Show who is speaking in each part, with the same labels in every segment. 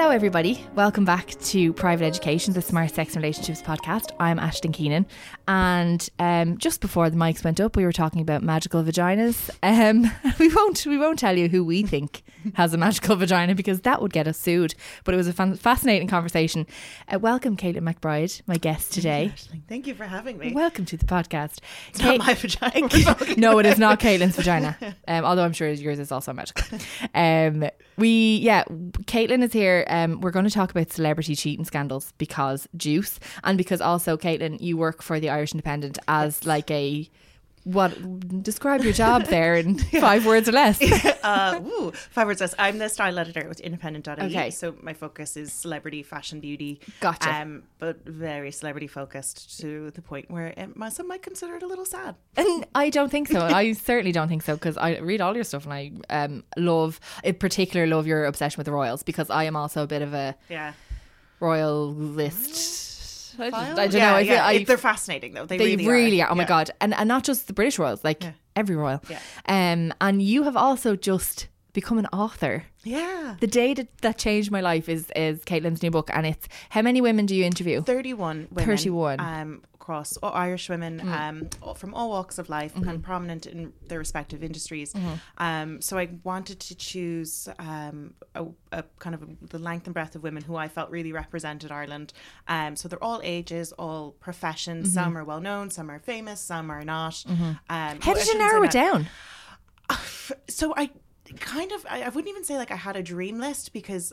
Speaker 1: Hello, everybody. Welcome back to Private Education, the Smart Sex and Relationships podcast. I'm Aisling Keenan, and um, just before the mics went up, we were talking about magical vaginas. Um, we won't we won't tell you who we think has a magical vagina because that would get us sued. But it was a fan- fascinating conversation. Uh, welcome, Caitlin McBride, my guest today.
Speaker 2: Aisling, Thank you for having me.
Speaker 1: Welcome to the podcast.
Speaker 2: it's not my vagina.
Speaker 1: no, it is not Caitlin's vagina. Um, although I'm sure yours is also magical. We yeah, Caitlin is here. Um, we're going to talk about celebrity cheating scandals because juice, and because also Caitlin, you work for the Irish Independent as like a what? Describe your job there in five words or less.
Speaker 2: uh, ooh, five words less. I'm the style editor with independent.ie.
Speaker 1: Okay.
Speaker 2: So my focus is celebrity, fashion, beauty.
Speaker 1: Gotcha.
Speaker 2: Um, but very celebrity focused to the point where um, my- some might consider it a little sad.
Speaker 1: And I don't think so. I certainly don't think so because I read all your stuff and I um, love, in particular, love your obsession with the royals because I am also a bit of a
Speaker 2: Yeah.
Speaker 1: royalist. I, just- I don't
Speaker 2: yeah,
Speaker 1: know. I
Speaker 2: yeah.
Speaker 1: feel, I,
Speaker 2: they're fascinating though. They,
Speaker 1: they
Speaker 2: really,
Speaker 1: really,
Speaker 2: are.
Speaker 1: Oh my god! And and not just the British royals, like
Speaker 2: Yeah.
Speaker 1: every royal.
Speaker 2: Yeah.
Speaker 1: Um, and you have also just become an author.
Speaker 2: Yeah.
Speaker 1: The day that, that changed my life is is Caitlin's new book, and it's how many women do you interview?
Speaker 2: Thirty one.
Speaker 1: Thirty one.
Speaker 2: um, across all Irish women
Speaker 1: Mm.
Speaker 2: um, from all walks of life
Speaker 1: Mm-hmm.
Speaker 2: and prominent in their respective industries. Um, so I wanted to choose um, a, a kind of the length and breadth of women who I felt really represented Ireland. Um, so they're all ages, all professions.
Speaker 1: Mm-hmm.
Speaker 2: Some are well known, some are famous, some are not. Um,
Speaker 1: How did you narrow it down?
Speaker 2: So I kind of I wouldn't even say like I had a dream list because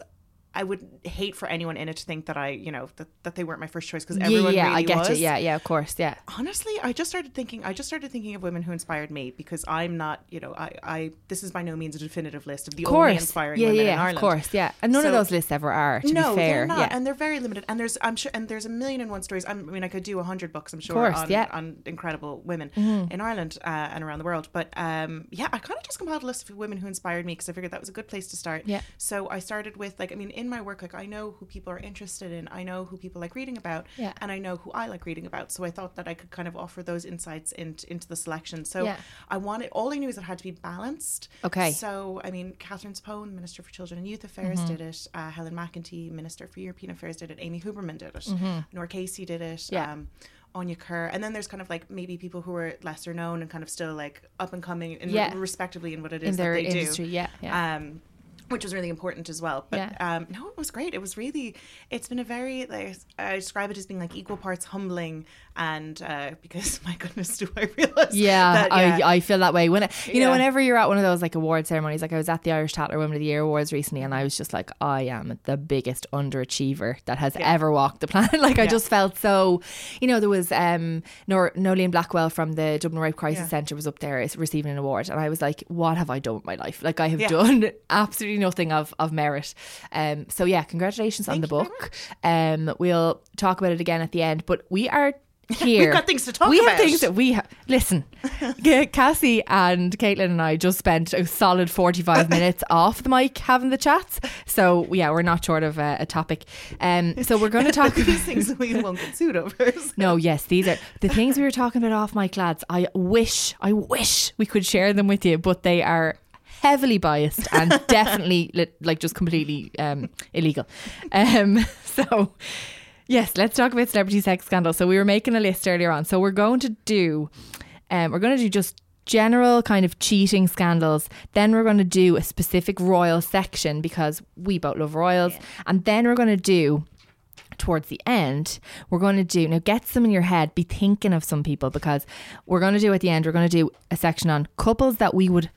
Speaker 2: I would hate for anyone in it to think that I you know that, that they weren't my first choice because everyone
Speaker 1: yeah,
Speaker 2: really
Speaker 1: I get
Speaker 2: was.
Speaker 1: you. Yeah, yeah, of course, yeah.
Speaker 2: Honestly, I just started thinking. I just started thinking of women who inspired me because I'm not, you know, I, I this is by no means a definitive list of the
Speaker 1: Of
Speaker 2: only
Speaker 1: course,
Speaker 2: inspiring
Speaker 1: yeah,
Speaker 2: women
Speaker 1: yeah,
Speaker 2: in Ireland.
Speaker 1: of course, yeah. And none of those lists ever are. To
Speaker 2: no,
Speaker 1: be fair,
Speaker 2: they're not,
Speaker 1: yeah.
Speaker 2: and they're very limited. And there's, I'm sure, and there's a million and one stories. I'm, I mean, I could do a hundred books. I'm sure
Speaker 1: course,
Speaker 2: on,
Speaker 1: yeah. Mm-hmm.
Speaker 2: on incredible women in Ireland uh, and around the world. But um, yeah, I kind of just compiled a list of women who inspired me because I figured that was a good place to start.
Speaker 1: Yeah.
Speaker 2: So I started with like, I mean, in my work, like I know who people are interested in. I know who people like reading about.
Speaker 1: Yeah.
Speaker 2: And I know who I like reading about. So I thought that I could kind of offer those insights into into the selection. So
Speaker 1: Yeah.
Speaker 2: I wanted all I knew is it had to be balanced.
Speaker 1: Okay.
Speaker 2: So I mean, Katherine Zappone, Minister for Children and Youth Affairs,
Speaker 1: Mm-hmm.
Speaker 2: did it. Uh, Helen McEntee, Minister for European Affairs, did it. Amy Huberman did it. Norah Casey did it.
Speaker 1: Mm-hmm. Yeah.
Speaker 2: Um, Anya Kerr, and then there's kind of like maybe people who are lesser known and kind of still like up and coming, in,
Speaker 1: Yeah.
Speaker 2: respectively in what it is
Speaker 1: in
Speaker 2: that they
Speaker 1: industry,
Speaker 2: do.
Speaker 1: yeah, yeah.
Speaker 2: Um, which was really important as well. But
Speaker 1: Yeah.
Speaker 2: um, no, it was great. It was really, it's been a very, like, I describe it as being like equal parts humbling and uh, because my goodness, do I realize?
Speaker 1: Yeah,
Speaker 2: that,
Speaker 1: I, I feel that way. When it, you know, whenever you're at one of those like award ceremonies, like I was at the Irish Tatler Women of the Year awards recently, and I was just like, I am the biggest underachiever that has ever walked the planet. like I just felt so, you know, there was um Nor- Noeline Blackwell from the Dublin Rape Crisis
Speaker 2: Yeah.
Speaker 1: Centre was up there receiving an award, and I was like, what have I done with my life? Like I have
Speaker 2: Yeah.
Speaker 1: done absolutely nothing of of merit. Um, so yeah, congratulations on the book. Um, we'll talk about it again at the end, but we are. Here.
Speaker 2: We've got things to talk
Speaker 1: we
Speaker 2: about.
Speaker 1: have things that we ha- listen. Cassie and Caitlin and I just spent a solid forty-five minutes off the mic having the chats. So yeah, we're not short of a, a topic. Um, so we're going to talk
Speaker 2: these things we won't get sued over. so-
Speaker 1: no, yes, these are the things we were talking about off mic, lads. I wish, I wish we could share them with you, but they are heavily biased and definitely li- like just completely um, illegal. Um, so. Yes, let's talk about celebrity sex scandals. So we were making a list earlier on. So we're going to do, um, we're going to do just general kind of cheating scandals. Then we're going to do a specific royal section because we both love royals, and then we're going to do towards the end, we're going to do now get some in your head, be thinking of some people because we're going to do at the end, we're going to do a section on couples that we would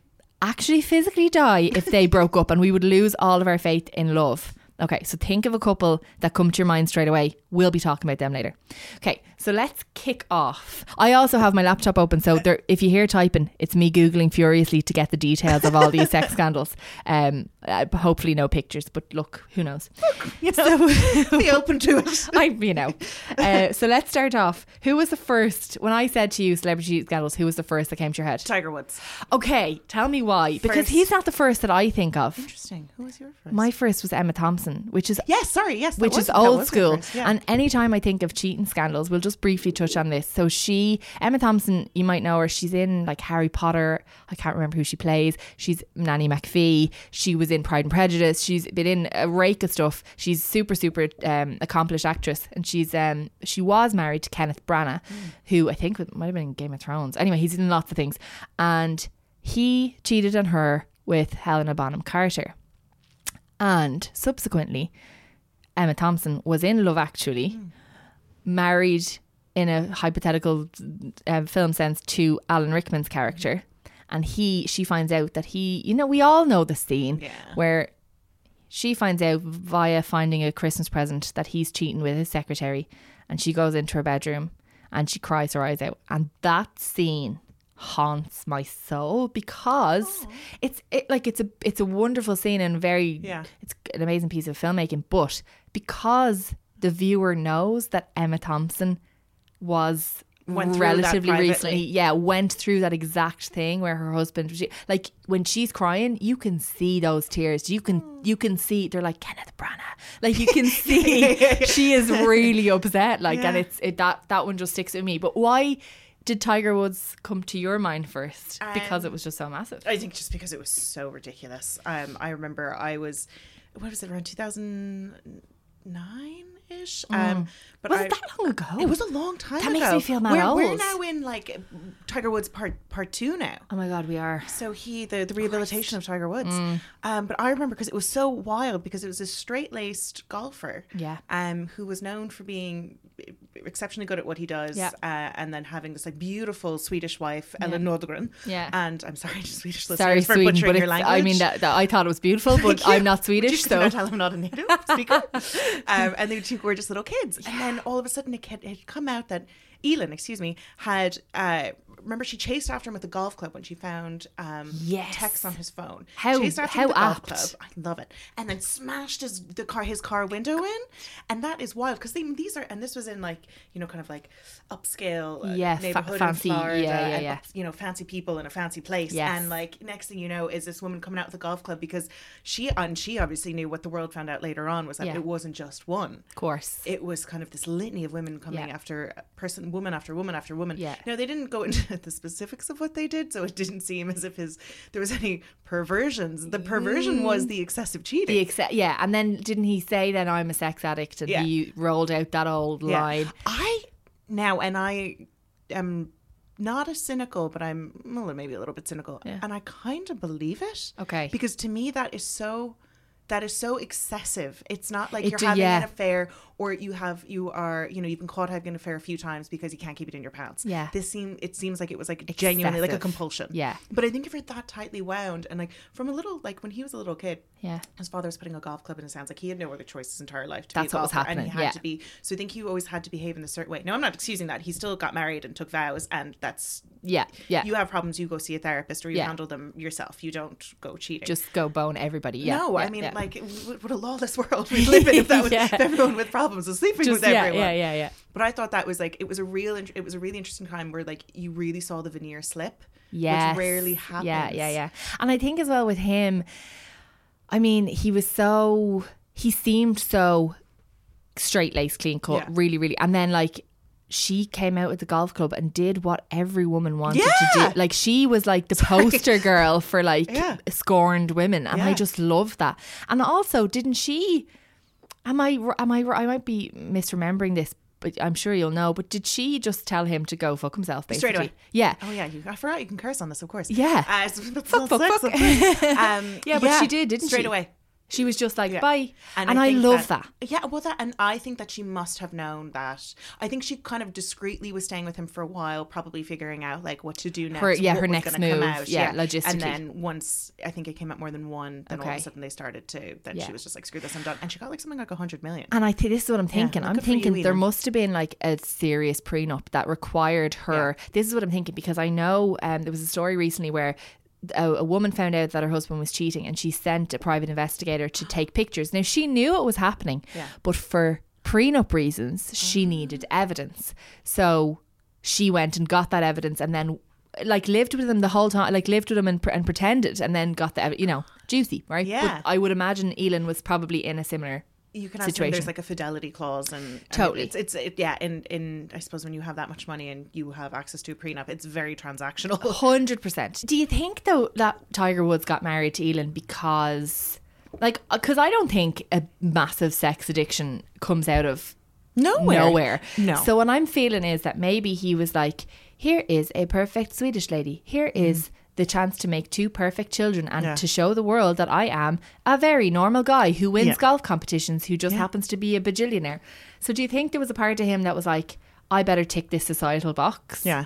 Speaker 1: actually physically die if they broke up and we would lose all of our faith in love. Okay, so think of a couple that come to your mind straight away. We'll be talking about them later. Okay, so let's kick off. I also have my laptop open, so there, if you hear typing, it's me googling furiously to get the details of all these sex scandals. Um, uh, hopefully no pictures, but look, who knows?
Speaker 2: You know, be open to it.
Speaker 1: I, you know. Uh, so let's start off. Who was the first? When I said to you celebrity scandals, who was the first that came to your head?
Speaker 2: Tiger Woods.
Speaker 1: Okay, tell me why. Because he's not the first that I think of.
Speaker 2: Interesting. Who was your first?
Speaker 1: My first was Emma Thompson, which is
Speaker 2: yes, sorry, yes,
Speaker 1: which
Speaker 2: was-
Speaker 1: is old school.
Speaker 2: first, yeah.
Speaker 1: And anytime I think of cheating scandals, we'll just briefly touch on this. So she, Emma Thompson, you might know her. She's in like Harry Potter. I can't remember who she plays. She's Nanny McPhee. She was in Pride and Prejudice. She's been in a rake of stuff. She's super, super um, accomplished actress, and she's um, she was married to Kenneth Branagh,
Speaker 2: Hmm.
Speaker 1: who I think might have been in Game of Thrones. Anyway, he's in lots of things, and he cheated on her with Helena Bonham Carter. And subsequently, Emma Thompson was in Love Actually, married in a hypothetical uh, film sense to Alan Rickman's character. And he, she finds out that he, you know, we all know the scene
Speaker 2: Yeah.
Speaker 1: where she finds out via finding a Christmas present that he's cheating with his secretary. And she goes into her bedroom and she cries her eyes out. And that scene haunts my soul because it's it, like it's a it's a wonderful scene and very
Speaker 2: Yeah.
Speaker 1: it's an amazing piece of filmmaking but because the viewer knows that Emma Thompson was
Speaker 2: Went through that
Speaker 1: relatively recently. Yeah went through that exact thing where her husband was like when she's crying you can see those tears. You can you can see they're like Kenneth Branagh. Like you can see she is really upset like and it's it that that one just sticks with me. But why did Tiger Woods come to your mind first? Because it was just so massive.
Speaker 2: I think just because it was so ridiculous. Um, I remember I was, what was it, around 2009 ish? Um, but
Speaker 1: Mm. was
Speaker 2: I,
Speaker 1: it that long ago
Speaker 2: It was a long time
Speaker 1: That
Speaker 2: ago.
Speaker 1: makes me feel mad
Speaker 2: we're, we're now in like Tiger Woods part part two now.
Speaker 1: oh my god we are
Speaker 2: So he, the, the rehabilitation of Tiger Woods. Um, but I remember because it was so wild because it was a straight laced golfer.
Speaker 1: Yeah.
Speaker 2: Um, who was known for being exceptionally good at what he does.
Speaker 1: Yeah.
Speaker 2: Uh, and then having this like beautiful Swedish wife, Elin Nordegren.
Speaker 1: Yeah.
Speaker 2: And I'm sorry to Swedish listeners
Speaker 1: sorry
Speaker 2: for
Speaker 1: Sweden
Speaker 2: butchering
Speaker 1: but
Speaker 2: your language.
Speaker 1: I mean that, that I thought it was beautiful but I'm not Swedish
Speaker 2: so not tell I'm not a native speaker. um, and they were two gorgeous little kids. And then all of a sudden it had, come out that Elin, excuse me, had uh, remember she chased after him at the golf club when she found um,
Speaker 1: Yes.
Speaker 2: texts on his phone.
Speaker 1: How-
Speaker 2: chased after
Speaker 1: how
Speaker 2: him golf club. I love it. And then smashed his the car his car window in, and that is wild because these are and this was in like you know kind of like upscale uh,
Speaker 1: Yeah, fa-
Speaker 2: neighborhood
Speaker 1: fancy-
Speaker 2: in Florida
Speaker 1: yeah, yeah,
Speaker 2: and
Speaker 1: yeah.
Speaker 2: up- you know fancy people in a fancy place
Speaker 1: Yes.
Speaker 2: and like next thing you know is this woman coming out with the golf club because she and she obviously knew what the world found out later on was that
Speaker 1: Yeah.
Speaker 2: it wasn't just one
Speaker 1: of course
Speaker 2: it was kind of this litany of women coming
Speaker 1: Yeah.
Speaker 2: after person woman after woman after woman
Speaker 1: Yeah.
Speaker 2: now they didn't go into the specifics of what they did so it didn't seem as if his there was any perversions the perversion mm. was the excessive cheating
Speaker 1: the exa- yeah and then didn't he say then I'm a sex addict and
Speaker 2: Yeah.
Speaker 1: he rolled out that old
Speaker 2: Yeah.
Speaker 1: line
Speaker 2: I now, and I am not as cynical, but I'm well, maybe a little bit cynical,
Speaker 1: Yeah.
Speaker 2: and I kind of believe it.
Speaker 1: Okay.
Speaker 2: because to me that is so. That is so excessive. It's not like
Speaker 1: It
Speaker 2: you're
Speaker 1: do-
Speaker 2: having
Speaker 1: yeah.
Speaker 2: an affair, or you have you are you know you've been caught having an affair a few times because you can't keep it in your pants.
Speaker 1: Yeah.
Speaker 2: this seem it seems like it was like genuinely like a compulsion.
Speaker 1: Yeah.
Speaker 2: but I think if you're that tightly wound and like from a little like when he was a little kid,
Speaker 1: Yeah.
Speaker 2: his father was putting a golf club in his hands. Like he had no other choice his entire life to
Speaker 1: That's
Speaker 2: be a
Speaker 1: what was
Speaker 2: golfer, and he had
Speaker 1: yeah.
Speaker 2: to be. So I think he always had to behave in a certain way. Now I'm not excusing that. He still got married and took vows, and that's
Speaker 1: yeah yeah
Speaker 2: you have problems. You go see a therapist or you
Speaker 1: Yeah.
Speaker 2: handle them yourself. You don't go cheating.
Speaker 1: just go bone everybody yeah
Speaker 2: no,
Speaker 1: yeah,
Speaker 2: I mean
Speaker 1: yeah.
Speaker 2: Like what a lawless world we live in. If that was
Speaker 1: Yeah.
Speaker 2: if everyone with problems was sleeping
Speaker 1: just
Speaker 2: with everyone.
Speaker 1: yeah yeah yeah
Speaker 2: But I thought that was like it was a real it was a really interesting time where like you really saw the veneer slip,
Speaker 1: Yes.
Speaker 2: which rarely happens.
Speaker 1: Yeah, yeah, yeah. And I think as well with him, I mean, he was so he seemed so straight laced, clean cut,
Speaker 2: Yeah.
Speaker 1: really, really. And then like she came out with the golf club and did what every woman wanted to do. Like she was like the poster girl for like
Speaker 2: Yeah.
Speaker 1: scorned women, and I just love that. And also, didn't she? Am I? Am I? I might be misremembering this. But I'm sure you'll know. But did she just tell him to go fuck himself? Basically,
Speaker 2: Straight away.
Speaker 1: Yeah,
Speaker 2: Oh yeah, you, I forgot you can curse on this, of course.
Speaker 1: Yeah.
Speaker 2: Uh,
Speaker 1: Fuck, fuck, fuck.
Speaker 2: Um,
Speaker 1: Yeah, but she did, didn't
Speaker 2: straight
Speaker 1: she?
Speaker 2: away.
Speaker 1: She was just like,
Speaker 2: Yeah.
Speaker 1: bye. And, I, love that.
Speaker 2: Yeah, well, that, and I think that she must have known that. I think she kind of discreetly was staying with him for a while, probably figuring out like what to do next.
Speaker 1: Her- yeah,
Speaker 2: what
Speaker 1: her
Speaker 2: was
Speaker 1: next
Speaker 2: gonna come
Speaker 1: move,
Speaker 2: out,
Speaker 1: yeah,
Speaker 2: logistics.
Speaker 1: And
Speaker 2: then once I think it came out more than one, then all of
Speaker 1: Okay.
Speaker 2: a sudden they started to. Then
Speaker 1: Yeah.
Speaker 2: she was just like, "Screw this, I'm done," and she got like something like a hundred million.
Speaker 1: And I think this is what I'm thinking.
Speaker 2: well,
Speaker 1: I'm
Speaker 2: good for you,
Speaker 1: thinking there
Speaker 2: Elin.
Speaker 1: must have been like a serious prenup that required her. This is what I'm thinking because I know um, there was a story recently where a, a woman found out that her husband was cheating and she sent a private investigator to take pictures. Now she knew it was happening,
Speaker 2: Yeah.
Speaker 1: but for prenup reasons, she
Speaker 2: Mm.
Speaker 1: needed evidence. So she went and got that evidence and then like lived with him the whole time like lived with him and, and pretended and then got the ev- you know juicy right
Speaker 2: Yeah.
Speaker 1: but I would imagine Elin was probably in a similar
Speaker 2: you can assume
Speaker 1: situation.
Speaker 2: there's like a fidelity clause and, and
Speaker 1: Totally.
Speaker 2: it's it's it, yeah in in I suppose when you have that much money and you have access to a prenup it's very transactional
Speaker 1: Hundred percent. Do you think though that Tiger Woods got married to Elin because, like, uh, because I don't think a massive sex addiction comes out of
Speaker 2: nowhere
Speaker 1: nowhere.
Speaker 2: no
Speaker 1: So what I'm feeling is that maybe he was like, here is a perfect Swedish lady. Here is mm. The chance to make two perfect children and.
Speaker 2: Yeah.
Speaker 1: to show the world that I am a very normal guy who wins
Speaker 2: Yeah.
Speaker 1: golf competitions, who just happens to be a bajillionaire. So do you think there was a part of him that was like, I better tick this societal box?
Speaker 2: yeah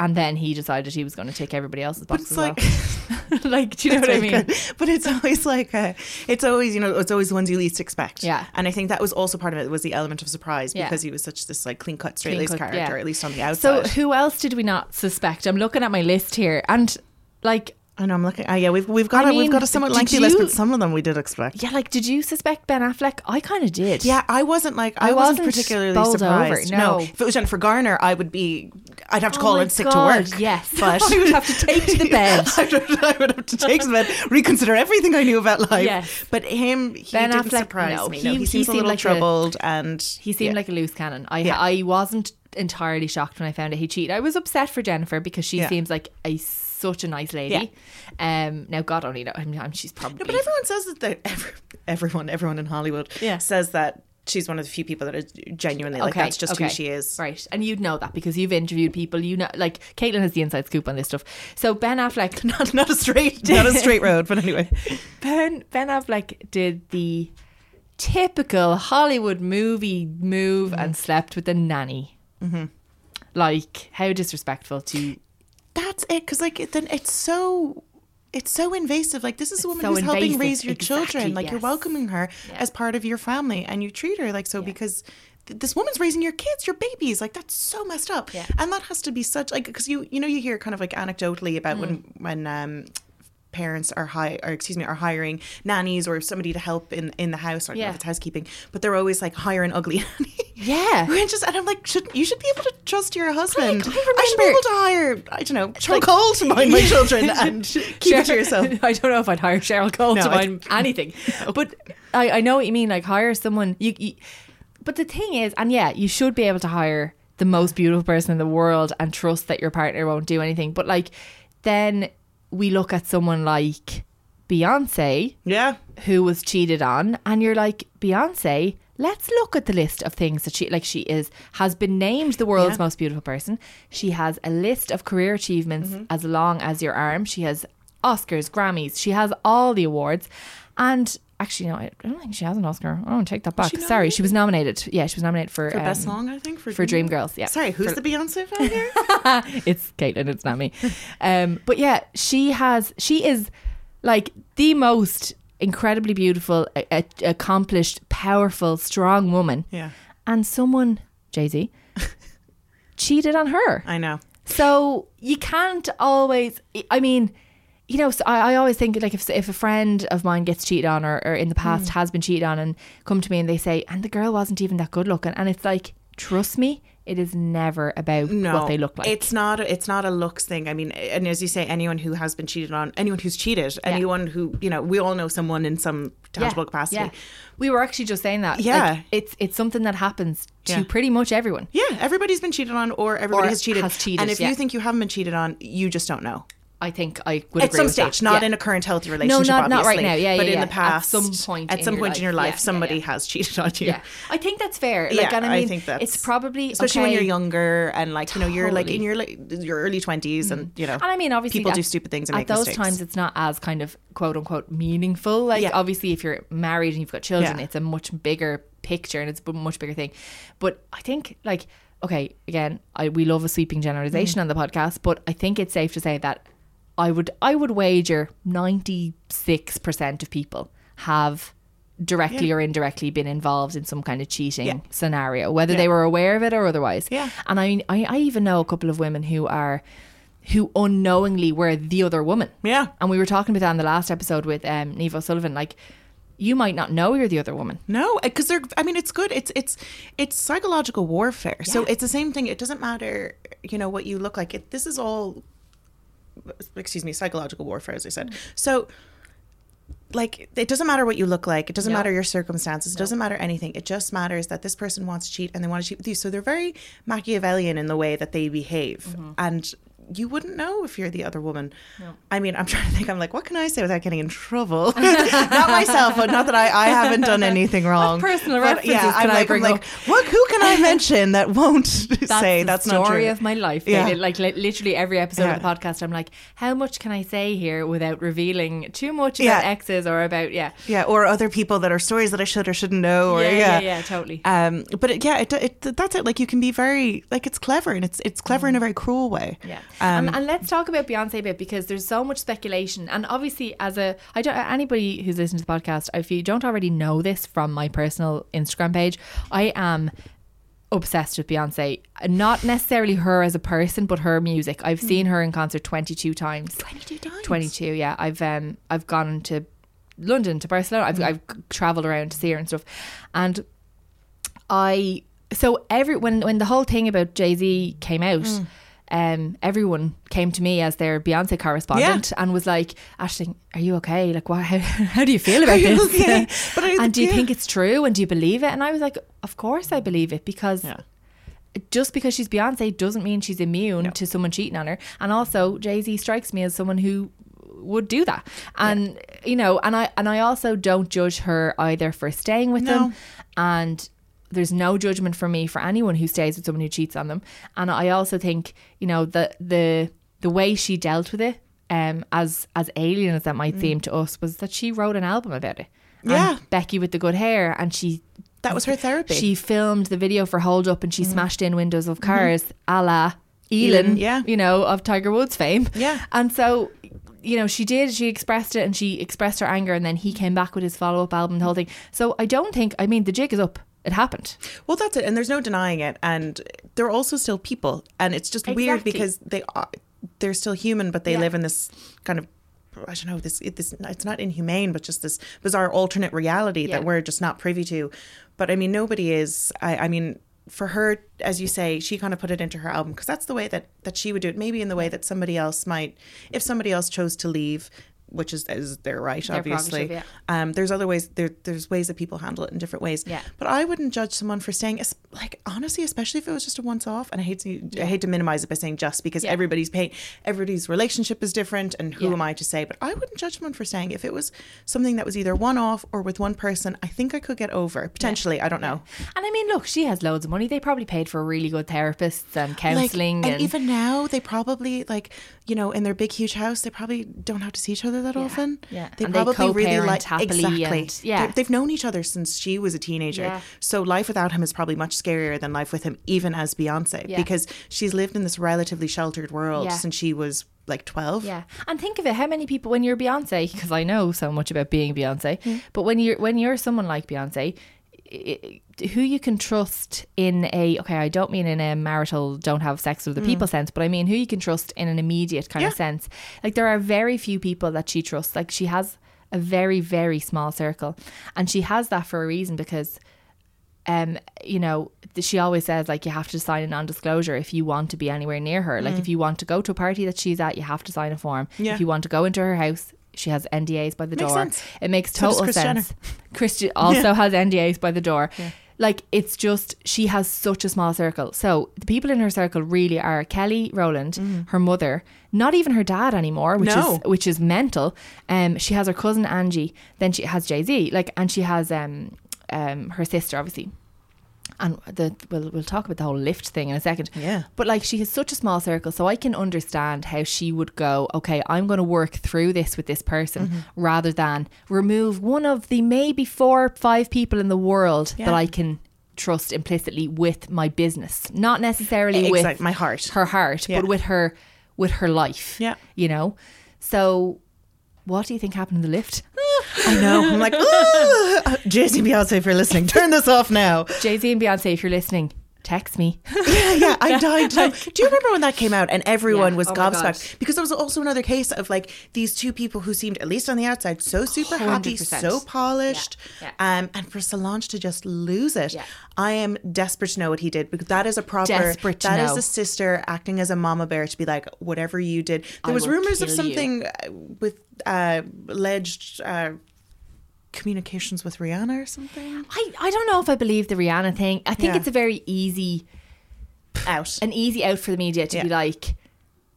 Speaker 1: And then he decided he was going to tick everybody else's box as
Speaker 2: like
Speaker 1: well. like, do you know what I mean?
Speaker 2: like, uh, But it's always like, uh, it's always, you know, it's always the ones you least expect.
Speaker 1: Yeah.
Speaker 2: And I think that was also part of it was the element of surprise
Speaker 1: Yeah.
Speaker 2: because he was such this like clean cut, straight laced character,
Speaker 1: yeah.
Speaker 2: at least on the outside.
Speaker 1: So who else did we not suspect? I'm looking at my list here, and like,
Speaker 2: I know I'm looking. Oh yeah, we've we've got
Speaker 1: I
Speaker 2: a we've got a somewhat lengthy list, but some of them we did expect.
Speaker 1: yeah, like, did you suspect Ben Affleck? I kind of did.
Speaker 2: Yeah, I wasn't like I,
Speaker 1: I
Speaker 2: wasn't,
Speaker 1: wasn't
Speaker 2: particularly surprised.
Speaker 1: over, no.
Speaker 2: if it was Jennifer Garner, I would be. I'd have to
Speaker 1: Oh
Speaker 2: call in sick
Speaker 1: God,
Speaker 2: to work.
Speaker 1: yes.
Speaker 2: but
Speaker 1: I would have to take to the bed.
Speaker 2: I, would, I would have to take to the bed, reconsider everything I knew about life.
Speaker 1: Yes.
Speaker 2: But him, he
Speaker 1: Ben
Speaker 2: didn't
Speaker 1: Affleck,
Speaker 2: surprise
Speaker 1: no,
Speaker 2: me.
Speaker 1: he-
Speaker 2: no,
Speaker 1: he
Speaker 2: he seems a
Speaker 1: seemed
Speaker 2: little
Speaker 1: like a-
Speaker 2: troubled, and
Speaker 1: He seemed
Speaker 2: yeah.
Speaker 1: like a loose cannon. I
Speaker 2: Yeah.
Speaker 1: I wasn't entirely shocked when I found out he cheated. I was upset for Jennifer because she
Speaker 2: Yeah.
Speaker 1: seems like a such a nice lady. Um, now God only knows. I mean, she's probably.
Speaker 2: No, but everyone says that. they- every- Everyone, everyone in Hollywood,
Speaker 1: Yeah.
Speaker 2: says that she's one of the few people that is genuinely like that's just who she is.
Speaker 1: Right. And you'd know that because you've interviewed people, you know like Caitlin has the inside scoop on this stuff. So Ben Affleck
Speaker 2: Not, not a straight, not a straight road, but anyway.
Speaker 1: Ben Ben Affleck did the typical Hollywood movie move
Speaker 2: Mm-hmm.
Speaker 1: and slept with the nanny. Mm-hmm. Like how disrespectful to
Speaker 2: That's it, because like it, then it's so. It's so invasive. Like this is a woman
Speaker 1: so
Speaker 2: who's helping raise your
Speaker 1: Exactly,
Speaker 2: children. Like you're welcoming her as part of your family, and you treat her like so because th- this woman's raising your kids, your babies. Like that's so messed up.
Speaker 1: Yeah.
Speaker 2: And that has to be such like because you you know you hear kind of like anecdotally about when
Speaker 1: Mm.
Speaker 2: when um parents are high or excuse me are hiring nannies or somebody to help in in the house or know
Speaker 1: Yeah.
Speaker 2: if it's housekeeping, but they're always like hire an ugly nanny.
Speaker 1: Yeah.
Speaker 2: and just and I'm like, should you should be able to trust your husband?
Speaker 1: I
Speaker 2: I should be able to hire I don't know Cheryl Cole to mind my children and keep it to yourself.
Speaker 1: I don't know if I'd hire Cheryl Cole
Speaker 2: No,
Speaker 1: to mind anything, but I, I know what you mean. Like hire someone. You, you, but the thing is, and yeah, you should be able to hire the most beautiful person in the world and trust that your partner won't do anything. But like, then we look at someone like Beyonce,
Speaker 2: Yeah.
Speaker 1: who was cheated on, and you're like, Beyonce. Let's look at the list of things that she like. She is has been named the world's
Speaker 2: Yeah.
Speaker 1: most beautiful person. She has a list of career achievements
Speaker 2: Mm-hmm.
Speaker 1: as long as your arm. She has Oscars, Grammys. She has all the awards, and actually, no, I don't think she has an Oscar. Oh, take that back.
Speaker 2: she
Speaker 1: Sorry, she was nominated. Yeah, she was nominated for,
Speaker 2: For best
Speaker 1: um,
Speaker 2: song, I think. For,
Speaker 1: for Dreamgirls. Yeah,
Speaker 2: Sorry, who's
Speaker 1: For-
Speaker 2: the Beyonce fan here?
Speaker 1: it's Caitlin, it's not me. Um, but yeah, she has, she is like the most incredibly beautiful, a- a- accomplished, powerful, strong woman.
Speaker 2: yeah.
Speaker 1: And someone, Jay Z, cheated on her.
Speaker 2: I know.
Speaker 1: So you can't always. I mean, you know, so I, I always think like if if a friend of mine gets cheated on or, or in the past
Speaker 2: Mm.
Speaker 1: has been cheated on and come to me and they say, and the girl wasn't even that good looking, and it's like, trust me, it is never about
Speaker 2: No,
Speaker 1: what they look like.
Speaker 2: It's not. A, it's not a looks thing. I mean, and as you say, anyone who has been cheated on, anyone who's cheated, anyone who you know, we all know someone in some tangible capacity.
Speaker 1: Yeah. We were actually just saying that. Like,
Speaker 2: Yeah.
Speaker 1: it's it's something that happens to
Speaker 2: Yeah.
Speaker 1: pretty much everyone.
Speaker 2: Yeah, everybody's been cheated on, or everybody
Speaker 1: Or
Speaker 2: has cheated.
Speaker 1: has cheated,
Speaker 2: and if
Speaker 1: yeah.
Speaker 2: you think you haven't been cheated on, you just don't know.
Speaker 1: I think I would
Speaker 2: at
Speaker 1: agree
Speaker 2: some stage,
Speaker 1: that.
Speaker 2: not
Speaker 1: Yeah.
Speaker 2: in a current healthy relationship.
Speaker 1: No, not- not right now. Yeah,
Speaker 2: but
Speaker 1: yeah,
Speaker 2: in
Speaker 1: yeah.
Speaker 2: the
Speaker 1: At
Speaker 2: past,
Speaker 1: some point
Speaker 2: at some
Speaker 1: your
Speaker 2: point in your
Speaker 1: life.
Speaker 2: life,
Speaker 1: Yeah, yeah,
Speaker 2: somebody has cheated on you.
Speaker 1: Yeah, I think that's fair. Like,
Speaker 2: Yeah,
Speaker 1: and I mean,
Speaker 2: think that's
Speaker 1: it's probably
Speaker 2: especially when you're younger and like you know you're like in your like your early twenties and you know
Speaker 1: And I mean, obviously,
Speaker 2: people do stupid things and
Speaker 1: at those
Speaker 2: mistakes.
Speaker 1: times. It's not as kind of quote unquote meaningful. Like obviously, if you're married and you've got children, it's a much bigger picture and it's a much bigger thing. But I think like okay, again, I we love a sweeping generalization
Speaker 2: Mm.
Speaker 1: on the podcast, but I think it's safe to say that I would I would wager ninety six percent of people have directly
Speaker 2: Yeah.
Speaker 1: or indirectly been involved in some kind of cheating
Speaker 2: Yeah.
Speaker 1: scenario, whether
Speaker 2: Yeah.
Speaker 1: they were aware of it or otherwise.
Speaker 2: Yeah.
Speaker 1: And I, I I even know a couple of women who are who unknowingly were the other woman.
Speaker 2: Yeah.
Speaker 1: And we were talking about that in the last episode with um Neve O'Sullivan. Like you might not know you're the other woman.
Speaker 2: No, because they're. I mean, it's good. It's it's it's psychological warfare. So it's the same thing. It doesn't matter, you know, what you look like. It, this is all, excuse me, psychological warfare, as I said. So, like, it doesn't matter what you look like. It doesn't
Speaker 1: No.
Speaker 2: matter your circumstances. It doesn't matter anything. It just matters that this person wants to cheat and they want to cheat with you. So they're very Machiavellian in the way that they behave,
Speaker 1: Mm-hmm.
Speaker 2: and you wouldn't know if you're the other woman. I mean, I'm trying to think. I'm like, what can I say without getting in trouble? not myself, but not that I, I haven't done anything wrong.
Speaker 1: personal
Speaker 2: But,
Speaker 1: references
Speaker 2: yeah, I'm like, I'm like, what? Who can I mention that won't say
Speaker 1: the
Speaker 2: that's not true?
Speaker 1: Story of my life.
Speaker 2: Yeah.
Speaker 1: David. Like li- literally every episode of the podcast, I'm like, how much can I say here without revealing too much about
Speaker 2: Yeah.
Speaker 1: exes or about yeah.
Speaker 2: yeah, or other people that are stories that I should or shouldn't know. Or
Speaker 1: Yeah,
Speaker 2: yeah,
Speaker 1: yeah, yeah, totally.
Speaker 2: Um, but it, yeah, it, it, that's it. Like you can be very like it's clever and it's it's clever in a very cruel way.
Speaker 1: Yeah,
Speaker 2: Um,
Speaker 1: and, and let's talk about Beyonce a bit because there's so much speculation, and obviously, as a I don't anybody who's listening to the podcast, if you don't already know this from my personal Instagram page, I am obsessed with Beyonce. Not necessarily her as a person, but her music. I've seen her in concert 22 times.
Speaker 2: 22 times.
Speaker 1: 22 yeah i've um i've gone to london to barcelona i've, I've traveled around to see her and stuff and i so every when when the whole thing about jay-z came out um everyone came to me as their beyonce correspondent and was like aisling are you okay like why how, how do you feel about
Speaker 2: you
Speaker 1: this
Speaker 2: okay?
Speaker 1: And do you
Speaker 2: yeah.
Speaker 1: think it's true and do you believe it and i was like of course i believe it because
Speaker 2: Yeah.
Speaker 1: just because she's Beyonce doesn't mean she's immune to someone cheating on her. And also, Jay Z strikes me as someone who would do that. And you know, and I and I also don't judge her either for staying with
Speaker 2: No.
Speaker 1: them. And there's no judgment for me for anyone who stays with someone who cheats on them. And I also think you know the the the way she dealt with it. Um, as as alien as that might seem to us, was that she wrote an album about it. And
Speaker 2: Mm. Yeah.
Speaker 1: Becky with the good hair, and she
Speaker 2: That was her therapy.
Speaker 1: she filmed the video for Hold Up and she smashed in windows of cars a la Elin,
Speaker 2: Elin, yeah.
Speaker 1: you know, of Tiger Woods fame.
Speaker 2: Yeah.
Speaker 1: And so, you know, she did, she expressed it and she expressed her anger and then he came back with his follow up album, the whole thing. So I don't think, I mean, the jig is up. It happened.
Speaker 2: Well, that's it, and there's no denying it. And they're also still people, and it's just weird because they are they're still human, but they
Speaker 1: Yeah.
Speaker 2: live in this kind of I don't know this it, this it's not inhumane, but just this bizarre alternate reality
Speaker 1: Yeah.
Speaker 2: that we're just not privy to. But I mean, nobody is. I, I mean. For her, as you say, she kind of put it into her album because that's the way that that she would do it. Maybe in the way that somebody else might, if somebody else chose to leave, which is is their right,
Speaker 1: Their
Speaker 2: obviously.
Speaker 1: prerogative,
Speaker 2: Um, there's other ways. There, there's ways that people handle it in different ways.
Speaker 1: Yeah.
Speaker 2: But I wouldn't judge someone for staying. Like honestly, especially if it was just a once off. And I hate to I hate to minimize it by saying just because
Speaker 1: Yeah.
Speaker 2: everybody's pain, everybody's relationship is different, and who
Speaker 1: Yeah.
Speaker 2: am I to say? But I wouldn't judge someone for staying if it was something that was either one off or with one person. I think I could get over potentially. I don't know.
Speaker 1: And I mean, look, she has loads of money. They probably paid for really good therapists and counselling.
Speaker 2: Like, and,
Speaker 1: and,
Speaker 2: even now, they probably like you know in their big huge house, they probably don't have to see each other that often.
Speaker 1: yeah.
Speaker 2: they
Speaker 1: And they
Speaker 2: probably really
Speaker 1: co-parent
Speaker 2: like
Speaker 1: happily
Speaker 2: exactly.
Speaker 1: and- yeah.
Speaker 2: They- they've known each other since she was a teenager.
Speaker 1: Yeah.
Speaker 2: So life without him is probably much scarier than life with him, even as Beyonce,
Speaker 1: Yeah.
Speaker 2: because she's lived in this relatively sheltered world
Speaker 1: Yeah.
Speaker 2: since she was like twelve.
Speaker 1: Yeah, and think of it: how many people when you're Beyonce? Because I know so much about being Beyonce, hmm. but when you're when you're someone like Beyonce, i- i- who you can trust in a okay, I don't mean in a marital don't have sex with the people sense, but I mean who you can trust in an immediate kind of sense. Like there are very few people that she trusts. Like she has a very very small circle, and she has that for a reason because um, you know, she always says like you have to sign a non-disclosure if you want to be anywhere near her. Like if you want to go to a party that she's at, you have to sign a form.
Speaker 2: Mm. Yeah.
Speaker 1: If you want to go into her house, she has NDAs by the
Speaker 2: Makes
Speaker 1: door.
Speaker 2: sense.
Speaker 1: It makes
Speaker 2: So
Speaker 1: total sense. Christian also has NDAs by the door. Like it's just she has such a small circle. So the people in her circle really are Kelly Rowland, her mother, not even her dad anymore, which
Speaker 2: No.
Speaker 1: is which is mental. Um, she has her cousin Angie, then she has Jay Z, like, and she has um, um, her sister obviously. And the we'll we'll talk about the whole lift thing in a second.
Speaker 2: Yeah.
Speaker 1: But like she has such a small circle, so I can understand how she would go, okay, I'm going to work through this with this person
Speaker 2: Mm-hmm.
Speaker 1: rather than remove one of the maybe four, five people in the world
Speaker 2: Yeah.
Speaker 1: that I can trust implicitly with my business, not necessarily with
Speaker 2: my heart.
Speaker 1: her heart,
Speaker 2: Yeah.
Speaker 1: but with her with her life.
Speaker 2: Yeah.
Speaker 1: you know. So, what do you think happened in the lift?
Speaker 2: I know. I'm like, "Ooh." Uh, Jay Z and Beyonce, if you're listening, turn this off now.
Speaker 1: Jay Z and Beyonce, if you're listening, text me.
Speaker 2: yeah, yeah, I died. know. Do you remember when that came out and everyone
Speaker 1: Yeah.
Speaker 2: was
Speaker 1: Oh
Speaker 2: gobsmacked? Because there was also another case of like these two people who seemed, at least on the outside, so super happy,
Speaker 1: 100%.
Speaker 2: so polished.
Speaker 1: Yeah,
Speaker 2: Um, and for Solange to just lose it,
Speaker 1: Yeah.
Speaker 2: I am desperate to know what he did because that is a proper,
Speaker 1: Desperate to
Speaker 2: that is
Speaker 1: know.
Speaker 2: a sister acting as a mama bear to be like, whatever you did. There
Speaker 1: I
Speaker 2: was rumors of
Speaker 1: kill you.
Speaker 2: something uh, with uh, alleged. Uh, communications with Rihanna or something
Speaker 1: I, I don't know if I believe the Rihanna thing. I think
Speaker 2: Yeah.
Speaker 1: it's a very easy
Speaker 2: out.
Speaker 1: an easy out for the media to be like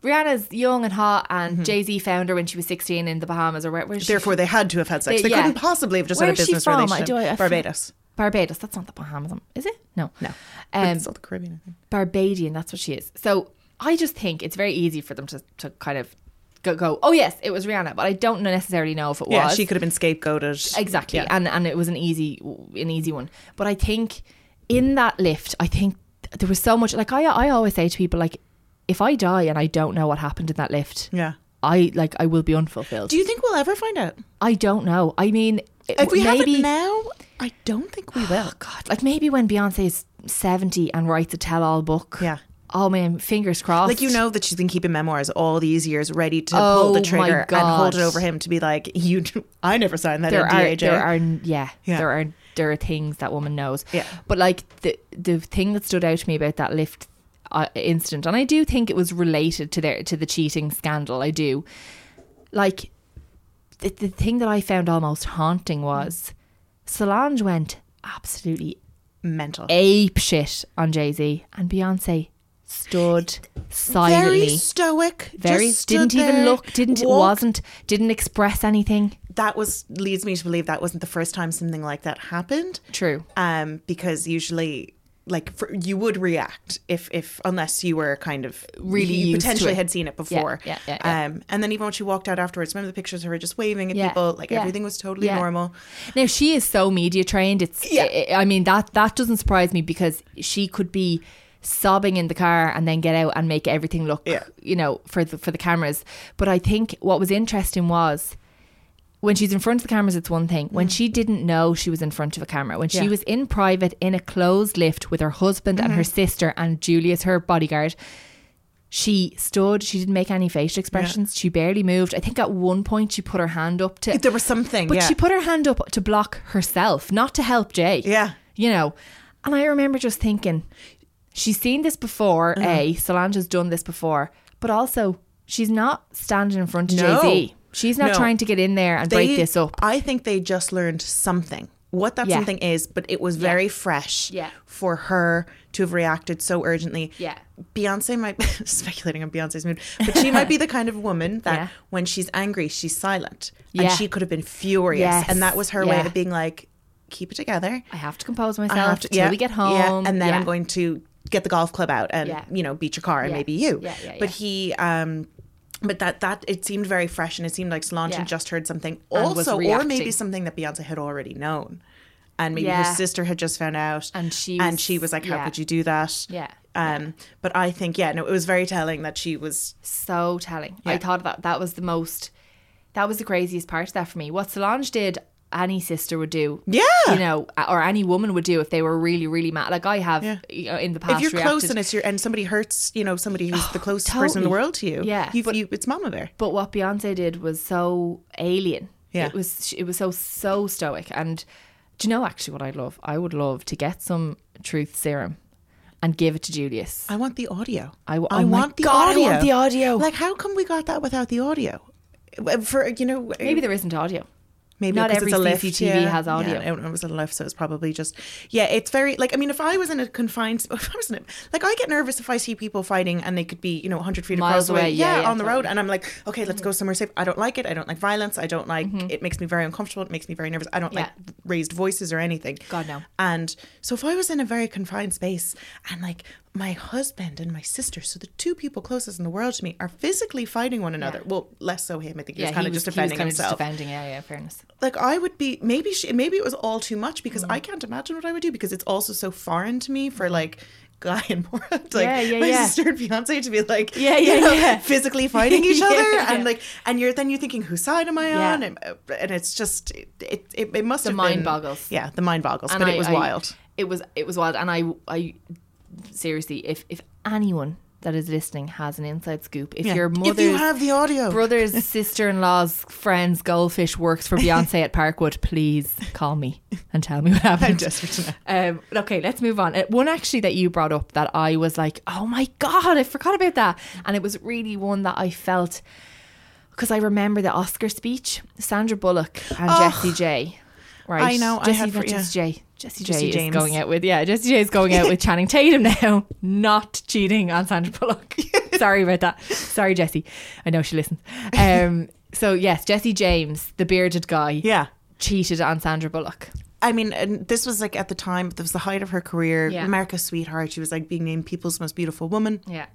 Speaker 1: Rihanna's young and hot and Jay Z found her when she was 16 in the Bahamas or where, where's she
Speaker 2: Therefore, they had to have had sex.
Speaker 1: They-
Speaker 2: They,
Speaker 1: yeah.
Speaker 2: couldn't possibly have just
Speaker 1: Where's
Speaker 2: had a business
Speaker 1: from? I
Speaker 2: relationship.
Speaker 1: do- I-
Speaker 2: Barbados.
Speaker 1: Barbados. That's not the Bahamas, is it? No.
Speaker 2: No.
Speaker 1: Um,
Speaker 2: it's all the Caribbean, I think.
Speaker 1: Barbadian, that's what she is. So I just think it's very easy for them to, to kind of go, go, oh yes, it was Rihanna, but I don't necessarily know if it was
Speaker 2: Yeah,
Speaker 1: was.
Speaker 2: she could have been scapegoated.
Speaker 1: Exactly.
Speaker 2: Yeah.
Speaker 1: And and it was an easy an easy one. But I think in that lift, I think there was so much like I I always say to people like if I die and I don't know what happened in that lift,
Speaker 2: yeah.
Speaker 1: I like I will be unfulfilled.
Speaker 2: Do you think we'll ever find out?
Speaker 1: I don't know. I mean
Speaker 2: If we have
Speaker 1: maybe
Speaker 2: it now, I don't think we oh, will.
Speaker 1: Oh God, like maybe when Beyonce is 70 and writes a tell all book.
Speaker 2: Yeah.
Speaker 1: Oh man, fingers crossed.
Speaker 2: Like you know that she's been keeping memoirs all these years, ready to
Speaker 1: Oh,
Speaker 2: pull the trigger and hold it over him to be like, "You, I never signed that
Speaker 1: there
Speaker 2: NDA."
Speaker 1: are there are yeah,
Speaker 2: Yeah.
Speaker 1: there are there are things that woman knows.
Speaker 2: Yeah.
Speaker 1: But like the the thing that stood out to me about that lift uh, incident, and I do think it was related to their to the cheating scandal. I do. Like the, the thing that I found almost haunting was Solange went absolutely
Speaker 2: mental.
Speaker 1: ape shit on Jay Z, and Beyonce stood silently.
Speaker 2: Very stoic.
Speaker 1: Very
Speaker 2: just
Speaker 1: didn't even
Speaker 2: there,
Speaker 1: look didn't
Speaker 2: walked.
Speaker 1: wasn't didn't express anything
Speaker 2: That was leads me to believe that wasn't the first time something like that happened.
Speaker 1: true
Speaker 2: um, because usually like for, you would react if if unless you were kind of
Speaker 1: Really
Speaker 2: you potentially had seen it before
Speaker 1: yeah, yeah, yeah.
Speaker 2: um and then even when she walked out afterwards remember the pictures of her just waving at
Speaker 1: Yeah,
Speaker 2: people like
Speaker 1: yeah.
Speaker 2: everything was totally normal
Speaker 1: Now she is so media trained. It's
Speaker 2: Yeah.
Speaker 1: I, I mean that that doesn't surprise me because she could be sobbing in the car and then get out and make everything look
Speaker 2: Yeah.
Speaker 1: you know for the for the cameras. But I think what was interesting was when she's in front of the cameras it's one thing. When she didn't know she was in front of a camera, when she
Speaker 2: Mm.
Speaker 1: Was in private in a closed lift with her husband and
Speaker 2: Mm-hmm.
Speaker 1: her sister and Julius her bodyguard she stood, she didn't make any facial expressions, she barely moved. I think at one point she put her hand up to
Speaker 2: there was something
Speaker 1: but
Speaker 2: yeah
Speaker 1: she put her hand up to block herself, not to help Jay.
Speaker 2: Yeah.
Speaker 1: You know. And I remember just thinking, she's seen this before,
Speaker 2: Uh-huh.
Speaker 1: A, Solange has done this before, but also she's not standing in front of
Speaker 2: No.
Speaker 1: Jay Z. She's not
Speaker 2: No.
Speaker 1: trying to get in there and break this up.
Speaker 2: I think they just learned something. What that
Speaker 1: Yeah.
Speaker 2: something is, but it was very fresh
Speaker 1: Yeah.
Speaker 2: for her to have reacted so urgently.
Speaker 1: Yeah.
Speaker 2: Beyonce might speculating on Beyonce's mood, but she might be the kind of woman that
Speaker 1: Yeah.
Speaker 2: when she's angry, she's silent.
Speaker 1: Yeah.
Speaker 2: And she could have been furious.
Speaker 1: Yes.
Speaker 2: And that was her way of being like, keep it together.
Speaker 1: I have to compose myself
Speaker 2: to,
Speaker 1: till we get home.
Speaker 2: Yeah, and then
Speaker 1: Yeah.
Speaker 2: I'm going to get the golf club out and
Speaker 1: Yeah.
Speaker 2: you know beat your car and
Speaker 1: Yeah.
Speaker 2: maybe you.
Speaker 1: Yeah, yeah,
Speaker 2: But he, um, but that that it seemed very fresh and it seemed like Solange had just heard something also, or maybe something that Beyonce had already known, and maybe her sister had just found out,
Speaker 1: And she
Speaker 2: and she was like, "How could you do that?"
Speaker 1: Yeah.
Speaker 2: Um, but I think yeah, no, it was very telling that she was
Speaker 1: so telling. I thought that that was the most that was the craziest part of that for me. What Solange did any sister would do.
Speaker 2: Yeah.
Speaker 1: You know, or any woman would do if they were really, really mad. Like I have
Speaker 2: Yeah.
Speaker 1: you know, in the past
Speaker 2: if you're
Speaker 1: reacted-
Speaker 2: close and it's your and somebody hurts, you know, somebody who's the oh, closest person in the world to you.
Speaker 1: Yeah,
Speaker 2: You've,
Speaker 1: but-
Speaker 2: you, it's Mama Bear.
Speaker 1: But what Beyonce did was so alien.
Speaker 2: Yeah.
Speaker 1: It was it was so so stoic. And do you know actually what I'd love? I would love to get some truth serum and give it to Julius.
Speaker 2: I want the audio.
Speaker 1: I w-
Speaker 2: I
Speaker 1: oh my
Speaker 2: want the
Speaker 1: God, I
Speaker 2: audio.
Speaker 1: want the audio.
Speaker 2: Like, how come we got that without the audio? Uh, for you know,
Speaker 1: Maybe uh, there isn't audio.
Speaker 2: Maybe
Speaker 1: Not every
Speaker 2: it's a lift,
Speaker 1: CCTV
Speaker 2: yeah.
Speaker 1: has audio.
Speaker 2: Yeah, it was a lift, so it's probably just yeah. It's very like I mean, if I was in a confined, if I was in a, like I get nervous if I see people fighting and they could be you know 100 feet
Speaker 1: Miles
Speaker 2: across the way,
Speaker 1: away, yeah, yeah,
Speaker 2: on the road, and I'm like, okay, let's go somewhere safe. I don't like it. I don't like violence. I don't like
Speaker 1: Mm-hmm.
Speaker 2: it. Makes me very uncomfortable. It makes me very nervous. I don't like raised voices or anything.
Speaker 1: God, no.
Speaker 2: And so if I was in a very confined space and like my husband and my sister, so the two people closest in the world to me, are physically fighting one another. Well, less so him. I think he was kind of just defending
Speaker 1: of just
Speaker 2: himself.
Speaker 1: defending. Yeah, yeah. Fairness.
Speaker 2: like I would be maybe she, maybe it was all too much because
Speaker 1: Mm.
Speaker 2: I can't imagine what I would do because it's also so foreign to me for like. Guy and Mora, like
Speaker 1: Yeah, yeah,
Speaker 2: my
Speaker 1: yeah.
Speaker 2: sister and fiance to be like,
Speaker 1: Yeah,
Speaker 2: you
Speaker 1: yeah,
Speaker 2: know,
Speaker 1: yeah.
Speaker 2: physically fighting each other,
Speaker 1: yeah.
Speaker 2: and like, and you're then you're thinking, whose side am I
Speaker 1: Yeah.
Speaker 2: on? And, uh, and it's just, it, it, it, it must
Speaker 1: The
Speaker 2: have
Speaker 1: mind
Speaker 2: been,
Speaker 1: boggles.
Speaker 2: Yeah, the mind boggles,
Speaker 1: And
Speaker 2: but
Speaker 1: I-
Speaker 2: it was
Speaker 1: I-
Speaker 2: wild.
Speaker 1: It was it was wild, and I I seriously, if if anyone that is listening has an inside scoop, if
Speaker 2: Yeah.
Speaker 1: your
Speaker 2: if you have the audio,
Speaker 1: brother's sister-in-law's friend's goldfish works for Beyonce at Parkwood, please call me and tell me what
Speaker 2: I'm
Speaker 1: happened.
Speaker 2: desperate to know.
Speaker 1: Um, okay, let's move on. Uh, one actually that you brought up that I was like, oh my god, I forgot about that, and it was really one that I felt because I remember the Oscar speech, Sandra Bullock and Jessie J. Right,
Speaker 2: I know, I
Speaker 1: Jessie,
Speaker 2: had for-
Speaker 1: not Jessie J. Jessie J is
Speaker 2: James.
Speaker 1: going out with yeah, Jessie J is going out with Channing Tatum now, not cheating on Sandra Bullock. Sorry about that. Sorry, Jessie. I know she listens. Um, so yes, Jesse James, the bearded guy,
Speaker 2: Yeah.
Speaker 1: cheated on Sandra Bullock.
Speaker 2: I mean, and this was like at the time, this was the height of her career.
Speaker 1: Yeah.
Speaker 2: America's sweetheart. She was like being named People's Most Beautiful Woman,
Speaker 1: Yeah.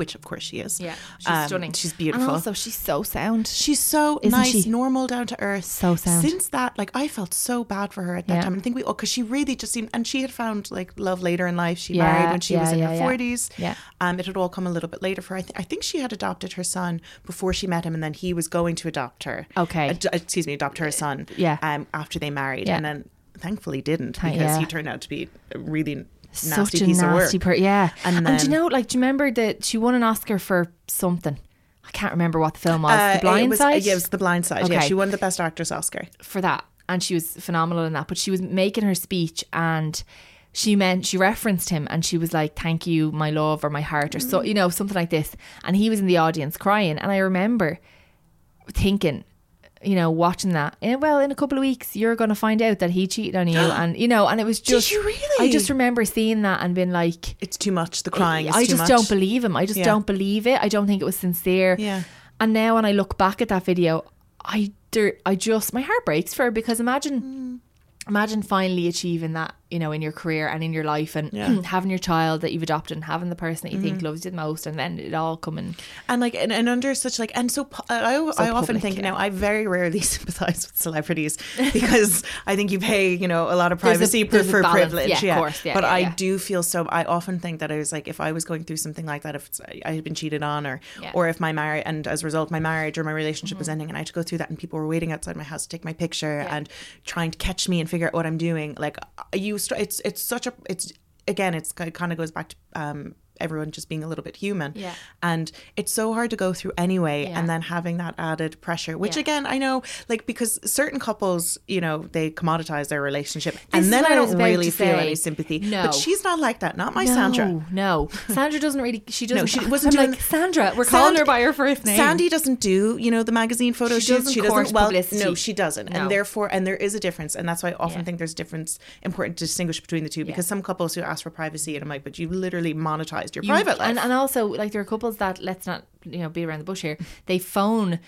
Speaker 2: Which of course she is.
Speaker 1: Yeah, she's
Speaker 2: Um,
Speaker 1: stunning.
Speaker 2: She's beautiful.
Speaker 1: And also, she's so sound.
Speaker 2: She's so
Speaker 1: Isn't
Speaker 2: nice,
Speaker 1: she?
Speaker 2: normal, down to earth.
Speaker 1: So sound.
Speaker 2: Since that, like, I felt so bad for her at that
Speaker 1: Yeah.
Speaker 2: time. I think we, all, because she really just seemed, and she had found like love later in life. She
Speaker 1: Yeah,
Speaker 2: married when she was in
Speaker 1: yeah,
Speaker 2: her forties.
Speaker 1: Yeah.
Speaker 2: Um, it had all come a little bit later for. her. I, th- I think she had adopted her son before she met him, and then he was going to adopt her.
Speaker 1: Okay.
Speaker 2: Ad- excuse me, adopt her son.
Speaker 1: Yeah.
Speaker 2: Um, after they married,
Speaker 1: Yeah.
Speaker 2: and then thankfully didn't because he turned out to be really nasty
Speaker 1: Such a
Speaker 2: piece
Speaker 1: nasty
Speaker 2: of work.
Speaker 1: per yeah.
Speaker 2: And
Speaker 1: And, do you know, like, do you remember that she won an Oscar for something? I can't remember what the film was.
Speaker 2: Uh,
Speaker 1: the Blind
Speaker 2: it was,
Speaker 1: Side.
Speaker 2: Yeah, it was the Blind Side. Yeah, she won the Best Actress Oscar.
Speaker 1: for that and she was phenomenal in that but she was making her speech and she meant she referenced him and she was like thank you my love or my heart or
Speaker 2: Mm.
Speaker 1: so you know something like this and he was in the audience crying and i remember thinking you know watching that eh, well in a couple of weeks you're going to find out that he cheated on you and you know and it was just Did
Speaker 2: you really?
Speaker 1: i just remember seeing that and being like
Speaker 2: It's too much. The crying is
Speaker 1: I just
Speaker 2: much.
Speaker 1: don't believe him. I just
Speaker 2: Yeah.
Speaker 1: don't believe it. I don't think it was sincere.
Speaker 2: Yeah.
Speaker 1: And now when I look back at that video, I there, I just my heart breaks for her because imagine
Speaker 2: Mm.
Speaker 1: imagine finally achieving that, you know, in your career and in your life and
Speaker 2: Yeah. Mm-hmm.
Speaker 1: having your child that you've adopted and having the person that you think loves you the most and then it all coming
Speaker 2: and like and, and under such like and so I, I often think
Speaker 1: yeah.
Speaker 2: now I very rarely sympathize with celebrities because I think you pay you know a lot of privacy
Speaker 1: a
Speaker 2: for
Speaker 1: balance.
Speaker 2: privilege
Speaker 1: Yeah, of course. Yeah,
Speaker 2: but
Speaker 1: yeah,
Speaker 2: I
Speaker 1: yeah.
Speaker 2: do feel so I often think that I was like if I was going through something like that if it's, I had been cheated on or
Speaker 1: Yeah. Mm-hmm.
Speaker 2: or if my marriage and as a result my marriage or my relationship was ending and I had to go through that and people were waiting outside my house to take my picture and trying to catch me and figure out what I'm doing like you st- it's it's such a it's again it's it kind of goes back to um everyone just being a little bit human
Speaker 1: Yeah.
Speaker 2: and it's so hard to go through anyway
Speaker 1: Yeah.
Speaker 2: and then having that added pressure which
Speaker 1: Yeah.
Speaker 2: again i know like because certain couples you know they commoditize their relationship
Speaker 1: is
Speaker 2: and then i
Speaker 1: I
Speaker 2: don't
Speaker 1: about
Speaker 2: really feel any sympathy
Speaker 1: No.
Speaker 2: but she's not like that not my
Speaker 1: no,
Speaker 2: sandra
Speaker 1: No, Sandra doesn't really. She doesn't.
Speaker 2: she wasn't
Speaker 1: I'm
Speaker 2: doing-
Speaker 1: like Sandra. We're calling her by her first name.
Speaker 2: Sandy doesn't do, you know, the magazine photo
Speaker 1: She
Speaker 2: shoots.
Speaker 1: doesn't
Speaker 2: She doesn't. Well,
Speaker 1: publicity.
Speaker 2: no, she doesn't,
Speaker 1: No.
Speaker 2: and therefore, and there is a difference, and that's why I often
Speaker 1: Yeah.
Speaker 2: think there's a difference important to distinguish between the two because some couples who ask for privacy, and I'm like, but you literally monetized your
Speaker 1: You-
Speaker 2: private life.
Speaker 1: And, and also, like, there are couples that, let's not, you know, be around the bush here, they phone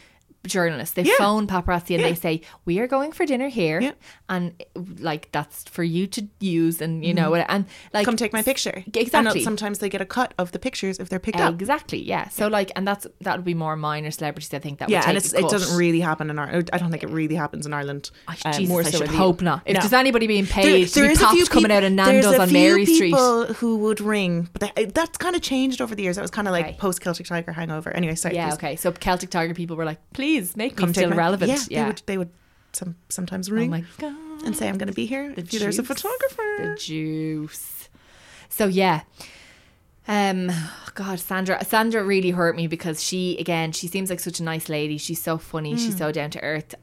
Speaker 1: journalists, they
Speaker 2: Yeah.
Speaker 1: phone paparazzi and
Speaker 2: Yeah.
Speaker 1: they say, we are going for dinner here.
Speaker 2: Yeah.
Speaker 1: And, like, that's for you to use and, you know, and, like,
Speaker 2: Mm-hmm. Come take my picture.
Speaker 1: Exactly.
Speaker 2: And sometimes they get a cut of the pictures if they're picked up.
Speaker 1: Exactly, yeah. So, like, and that's, that would be more minor celebrities, I think, that
Speaker 2: Yeah, and it doesn't really happen in Ireland. I don't think it really happens in Ireland.
Speaker 1: I,
Speaker 2: uh,
Speaker 1: Jesus,
Speaker 2: more
Speaker 1: I
Speaker 2: so
Speaker 1: should
Speaker 2: in the-
Speaker 1: hope not. If
Speaker 2: No.
Speaker 1: there's anybody being
Speaker 2: There-
Speaker 1: paid to
Speaker 2: there
Speaker 1: be
Speaker 2: is a few
Speaker 1: coming
Speaker 2: peop-
Speaker 1: out of Nando's on Mary Street.
Speaker 2: people who would ring, but they, that's kind of changed over the years. That was kind of like
Speaker 1: Okay.
Speaker 2: post Celtic Tiger hangover. Anyway, sorry.
Speaker 1: Yeah,
Speaker 2: please.
Speaker 1: okay. So Celtic Tiger people were like, please make
Speaker 2: Come
Speaker 1: me still
Speaker 2: my-
Speaker 1: relevant.
Speaker 2: Yeah,
Speaker 1: Yeah.
Speaker 2: they would. They would some, sometimes
Speaker 1: oh
Speaker 2: ring
Speaker 1: God.
Speaker 2: and say, "I'm going to be here. if there's a photographer."
Speaker 1: The juice. So yeah. Um God, Sandra Sandra really hurt me because she again, she seems like such a nice lady. She's so funny, she's so down to earth.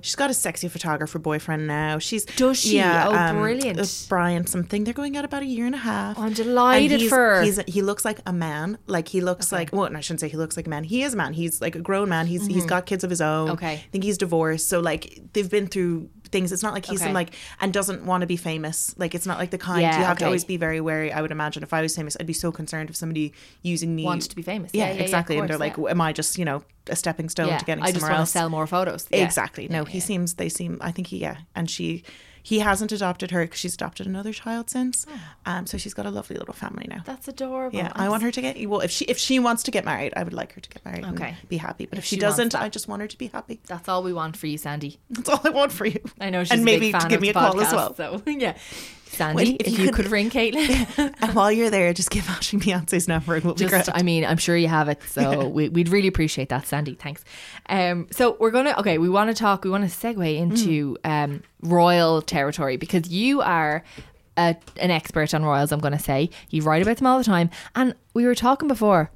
Speaker 2: She's got a sexy photographer boyfriend now. She's
Speaker 1: Does she? Oh, brilliant.
Speaker 2: uh, Brian something. They're going out about a year and a half.
Speaker 1: Oh, I'm delighted
Speaker 2: he's-
Speaker 1: for her.
Speaker 2: He's, he looks like a man. Like he looks like well, I shouldn't say he looks like a man. He is a man. He's like a grown man. He's he's got kids of his own.
Speaker 1: Mm-hmm. Okay.
Speaker 2: I think he's divorced. So like they've been through things. It's not like he's
Speaker 1: Okay.
Speaker 2: some like and doesn't want to be famous. Like it's not like the kind
Speaker 1: Yeah,
Speaker 2: you have
Speaker 1: okay.
Speaker 2: to always be very wary. I would imagine if I was famous, I'd be so concerned if somebody using me
Speaker 1: Wanted to be famous.
Speaker 2: Yeah,
Speaker 1: Yeah, yeah,
Speaker 2: exactly. and they're
Speaker 1: course,
Speaker 2: like, am I just you know a stepping stone to getting
Speaker 1: I just want
Speaker 2: else?
Speaker 1: to sell more photos.
Speaker 2: Exactly. No, he seems. They seem. I think he. Yeah, and she. He hasn't adopted her because she's adopted another child since. Um, so she's got a lovely little family now.
Speaker 1: Oh. That's adorable.
Speaker 2: yeah,
Speaker 1: I'm
Speaker 2: I want her to get. Well, if she if she wants to get married, I would like her to get married.
Speaker 1: Okay.
Speaker 2: and be happy. But if,
Speaker 1: If
Speaker 2: she,
Speaker 1: she
Speaker 2: doesn't. I just want her to be happy.
Speaker 1: That's all we want for you, Sandy.
Speaker 2: That's all I want for you.
Speaker 1: I know she's
Speaker 2: and maybe to give me a
Speaker 1: the
Speaker 2: call as well.
Speaker 1: So yeah, Sandy,
Speaker 2: if
Speaker 1: if,
Speaker 2: you could-
Speaker 1: could, ring Caitlin,
Speaker 2: And while you're there, just give Aisling Beyonce's number. It will be great.
Speaker 1: I mean, I'm sure you have it, so we, we'd really appreciate that, Sandy. Thanks. Um, so we're gonna okay, we want to talk. We want to segue into um royal territory because you are. A, an expert on royals, I'm going to say. You write about them all the time. And we were talking before.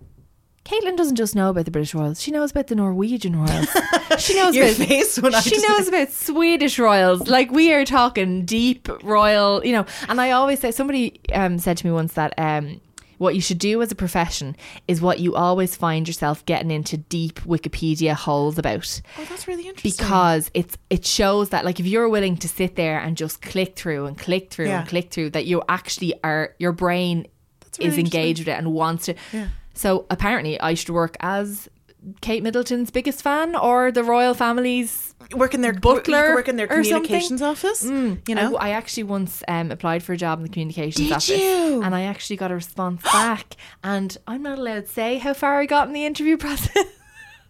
Speaker 1: Caitlin doesn't just know about the British royals; she knows about the Norwegian royals. she knows
Speaker 2: Your
Speaker 1: about
Speaker 2: face when I
Speaker 1: she
Speaker 2: just-
Speaker 1: knows about Swedish royals. Like we are talking deep royal, you know. And I always say somebody um, said to me once that um, what you should do as a profession is what you always find yourself getting into deep Wikipedia holes about
Speaker 2: oh, that's really interesting.
Speaker 1: because it's it shows that like if you're willing to sit there and just click through and click through
Speaker 2: Yeah.
Speaker 1: and click through that you actually are your brain
Speaker 2: really
Speaker 1: is engaged with it and wants to
Speaker 2: Yeah.
Speaker 1: So apparently I should work as Kate Middleton's biggest fan or the royal family's
Speaker 2: work in their
Speaker 1: Butler
Speaker 2: work in their
Speaker 1: something?
Speaker 2: communications office. you know,
Speaker 1: I, I actually once um, applied for a job in the communications
Speaker 2: Did
Speaker 1: office,
Speaker 2: you?
Speaker 1: and I actually got a response back. And I'm not allowed to say how far I got in the interview process,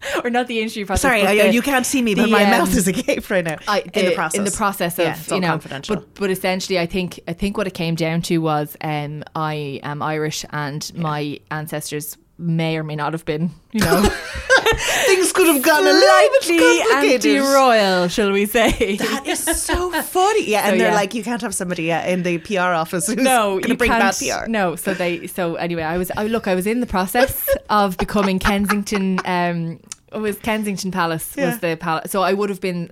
Speaker 1: or not the interview process.
Speaker 2: Sorry, I,
Speaker 1: the-
Speaker 2: you can't see me, but
Speaker 1: the,
Speaker 2: my
Speaker 1: um,
Speaker 2: mouth is agape right now.
Speaker 1: I,
Speaker 2: in the process,
Speaker 1: in the process of
Speaker 2: yeah,
Speaker 1: you know,
Speaker 2: confidential.
Speaker 1: but but essentially, I think I think what it came down to was um, I am Irish, and my ancestors may or may not have been, you know,
Speaker 2: things could have gotten a little bit complicated.
Speaker 1: anti-royal, shall we say?
Speaker 2: That is so funny. Yeah, and
Speaker 1: So,
Speaker 2: they're
Speaker 1: yeah.
Speaker 2: like, you can't have somebody uh, in the PR office who's
Speaker 1: no,
Speaker 2: going to
Speaker 1: you
Speaker 2: bring
Speaker 1: can't.
Speaker 2: bad PR.
Speaker 1: No, so they. So anyway, I was. I look. I was in the process of becoming Kensington. Um, it was Kensington Palace
Speaker 2: Yeah.
Speaker 1: was the palace. So I would have been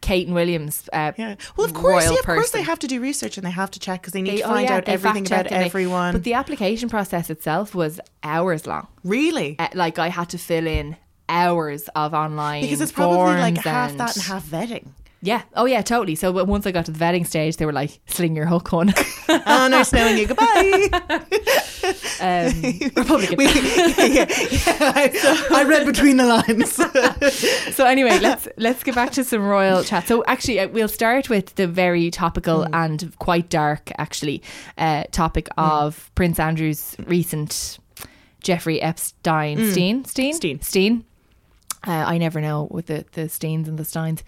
Speaker 1: Kate and Williams. Uh,
Speaker 2: Yeah. Well, of course, yeah, of course they have to do research and they have to check because they need
Speaker 1: They-
Speaker 2: to
Speaker 1: oh,
Speaker 2: find
Speaker 1: yeah,
Speaker 2: out everything about
Speaker 1: and they-
Speaker 2: everyone.
Speaker 1: But the application process itself was hours long.
Speaker 2: really?
Speaker 1: Uh, like I had to fill in hours of online
Speaker 2: Because it's probably like half that and half vetting.
Speaker 1: Yeah. Oh yeah, totally. So but once I got to the vetting stage, they were like, "Sling your hook on."
Speaker 2: oh, nice knowing you. Goodbye.
Speaker 1: um, Republican.
Speaker 2: We- yeah, yeah, I, I read between the lines.
Speaker 1: so anyway, let's let's get back to some royal chat. So actually, uh, we'll start with the very topical and quite dark, actually, uh, topic of Prince Andrew's recent Jeffrey Epstein Steen Steen
Speaker 2: Steen.
Speaker 1: Steen. Uh, I never know with the the Steens and the Steins.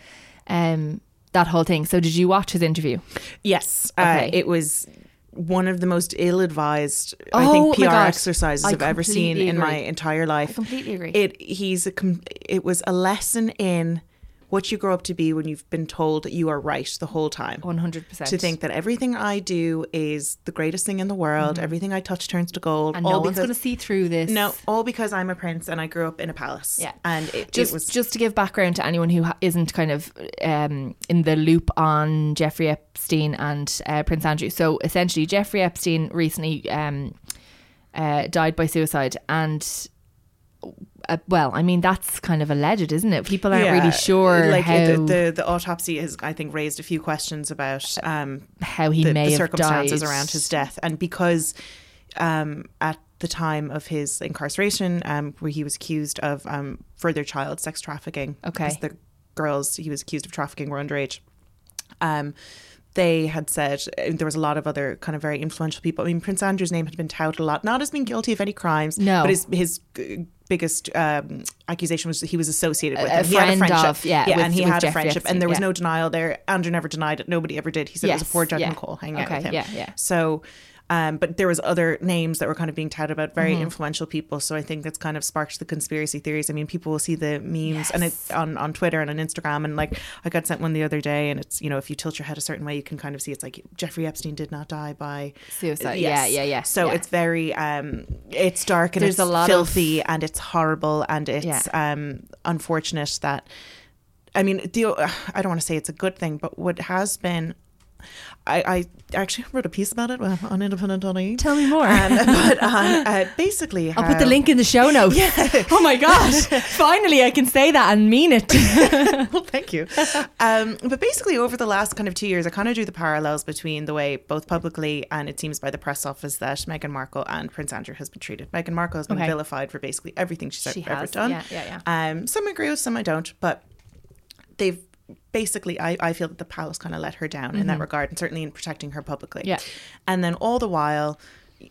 Speaker 1: Um, that whole thing. So did you watch his interview?
Speaker 2: yes,
Speaker 1: Okay.
Speaker 2: uh, it was one of the most ill-advised, I
Speaker 1: Oh
Speaker 2: think, PR exercises
Speaker 1: I
Speaker 2: I've ever seen
Speaker 1: completely
Speaker 2: in my entire life.
Speaker 1: I completely agree.
Speaker 2: It he's a com- it was a lesson in what you grow up to be when you've been told you are right the whole time.
Speaker 1: One hundred percent.
Speaker 2: To think that everything I do is the greatest thing in the world, everything I touch turns to gold,
Speaker 1: and
Speaker 2: all
Speaker 1: no one's going to see through this.
Speaker 2: no, all because I'm a prince and I grew up in a palace.
Speaker 1: Yeah.
Speaker 2: and it,
Speaker 1: just
Speaker 2: it was
Speaker 1: just to give background to anyone who isn't kind of um, in the loop on Jeffrey Epstein and uh, Prince Andrew. So essentially, Jeffrey Epstein recently um, uh, died by suicide, and uh, well, I mean that's kind of alleged, isn't it? People aren't really sure
Speaker 2: Like
Speaker 1: how
Speaker 2: the, the the autopsy has, I think, raised a few questions about um,
Speaker 1: how he
Speaker 2: the,
Speaker 1: may
Speaker 2: the
Speaker 1: have
Speaker 2: circumstances
Speaker 1: died.
Speaker 2: around his death, and because um, at the time of his incarceration, um, where he was accused of um, further child sex trafficking,
Speaker 1: Okay.
Speaker 2: because the girls he was accused of trafficking were underage. Um, they had said there was a lot of other kind of very influential people. I mean, Prince Andrew's name had been touted a lot, not as being guilty of any crimes,
Speaker 1: No.
Speaker 2: but his his biggest um, accusation was that he was associated with
Speaker 1: A- a.
Speaker 2: He had a friendship,
Speaker 1: of- yeah,
Speaker 2: yeah,
Speaker 1: with-
Speaker 2: and he had a friendship, and there was
Speaker 1: yeah.
Speaker 2: no denial there. Andrew never denied it. Nobody ever did. He said it was a
Speaker 1: Yes,
Speaker 2: poor Judd
Speaker 1: yeah.
Speaker 2: McCall hanging out with him.
Speaker 1: yeah, yeah.
Speaker 2: So, um, but there was other names that were kind of being touted about very
Speaker 1: Mm-hmm.
Speaker 2: influential people. So I think that's kind of sparked the conspiracy theories. I mean, people will see the memes and it's on, on Twitter and on Instagram. And like I got sent one the other day, and it's you know if you tilt your head a certain way, you can kind of see it's like Jeffrey Epstein did not die by
Speaker 1: Suicide.
Speaker 2: Yes.
Speaker 1: Yeah, yeah, yeah.
Speaker 2: So
Speaker 1: yeah.
Speaker 2: it's very um, it's dark and
Speaker 1: There's
Speaker 2: it's
Speaker 1: a lot of-
Speaker 2: filthy and it's horrible and it's
Speaker 1: Yeah.
Speaker 2: um, unfortunate that I mean, the, I don't want to say it's a good thing, but what has been I, I actually wrote a piece about it on independent.ie.
Speaker 1: Tell me more.
Speaker 2: Um, but uh, uh, basically,
Speaker 1: I'll put the link in the show notes. Yeah. Oh my gosh. Finally, I can say that and mean it.
Speaker 2: well, thank you. Um, but basically, over the last kind of two years, I kind of drew the parallels between the way both publicly and it seems by the press office that Meghan Markle and Prince Andrew has been treated. Meghan Markle has been
Speaker 1: Okay.
Speaker 2: vilified for basically everything she's
Speaker 1: She
Speaker 2: ever
Speaker 1: has,
Speaker 2: done.
Speaker 1: yeah, yeah,
Speaker 2: Um, some agree with, some I don't, but they've basically I, I feel that the palace kind of let her down in that regard and certainly in protecting her publicly
Speaker 1: Mm-hmm. Yeah.
Speaker 2: and then all the while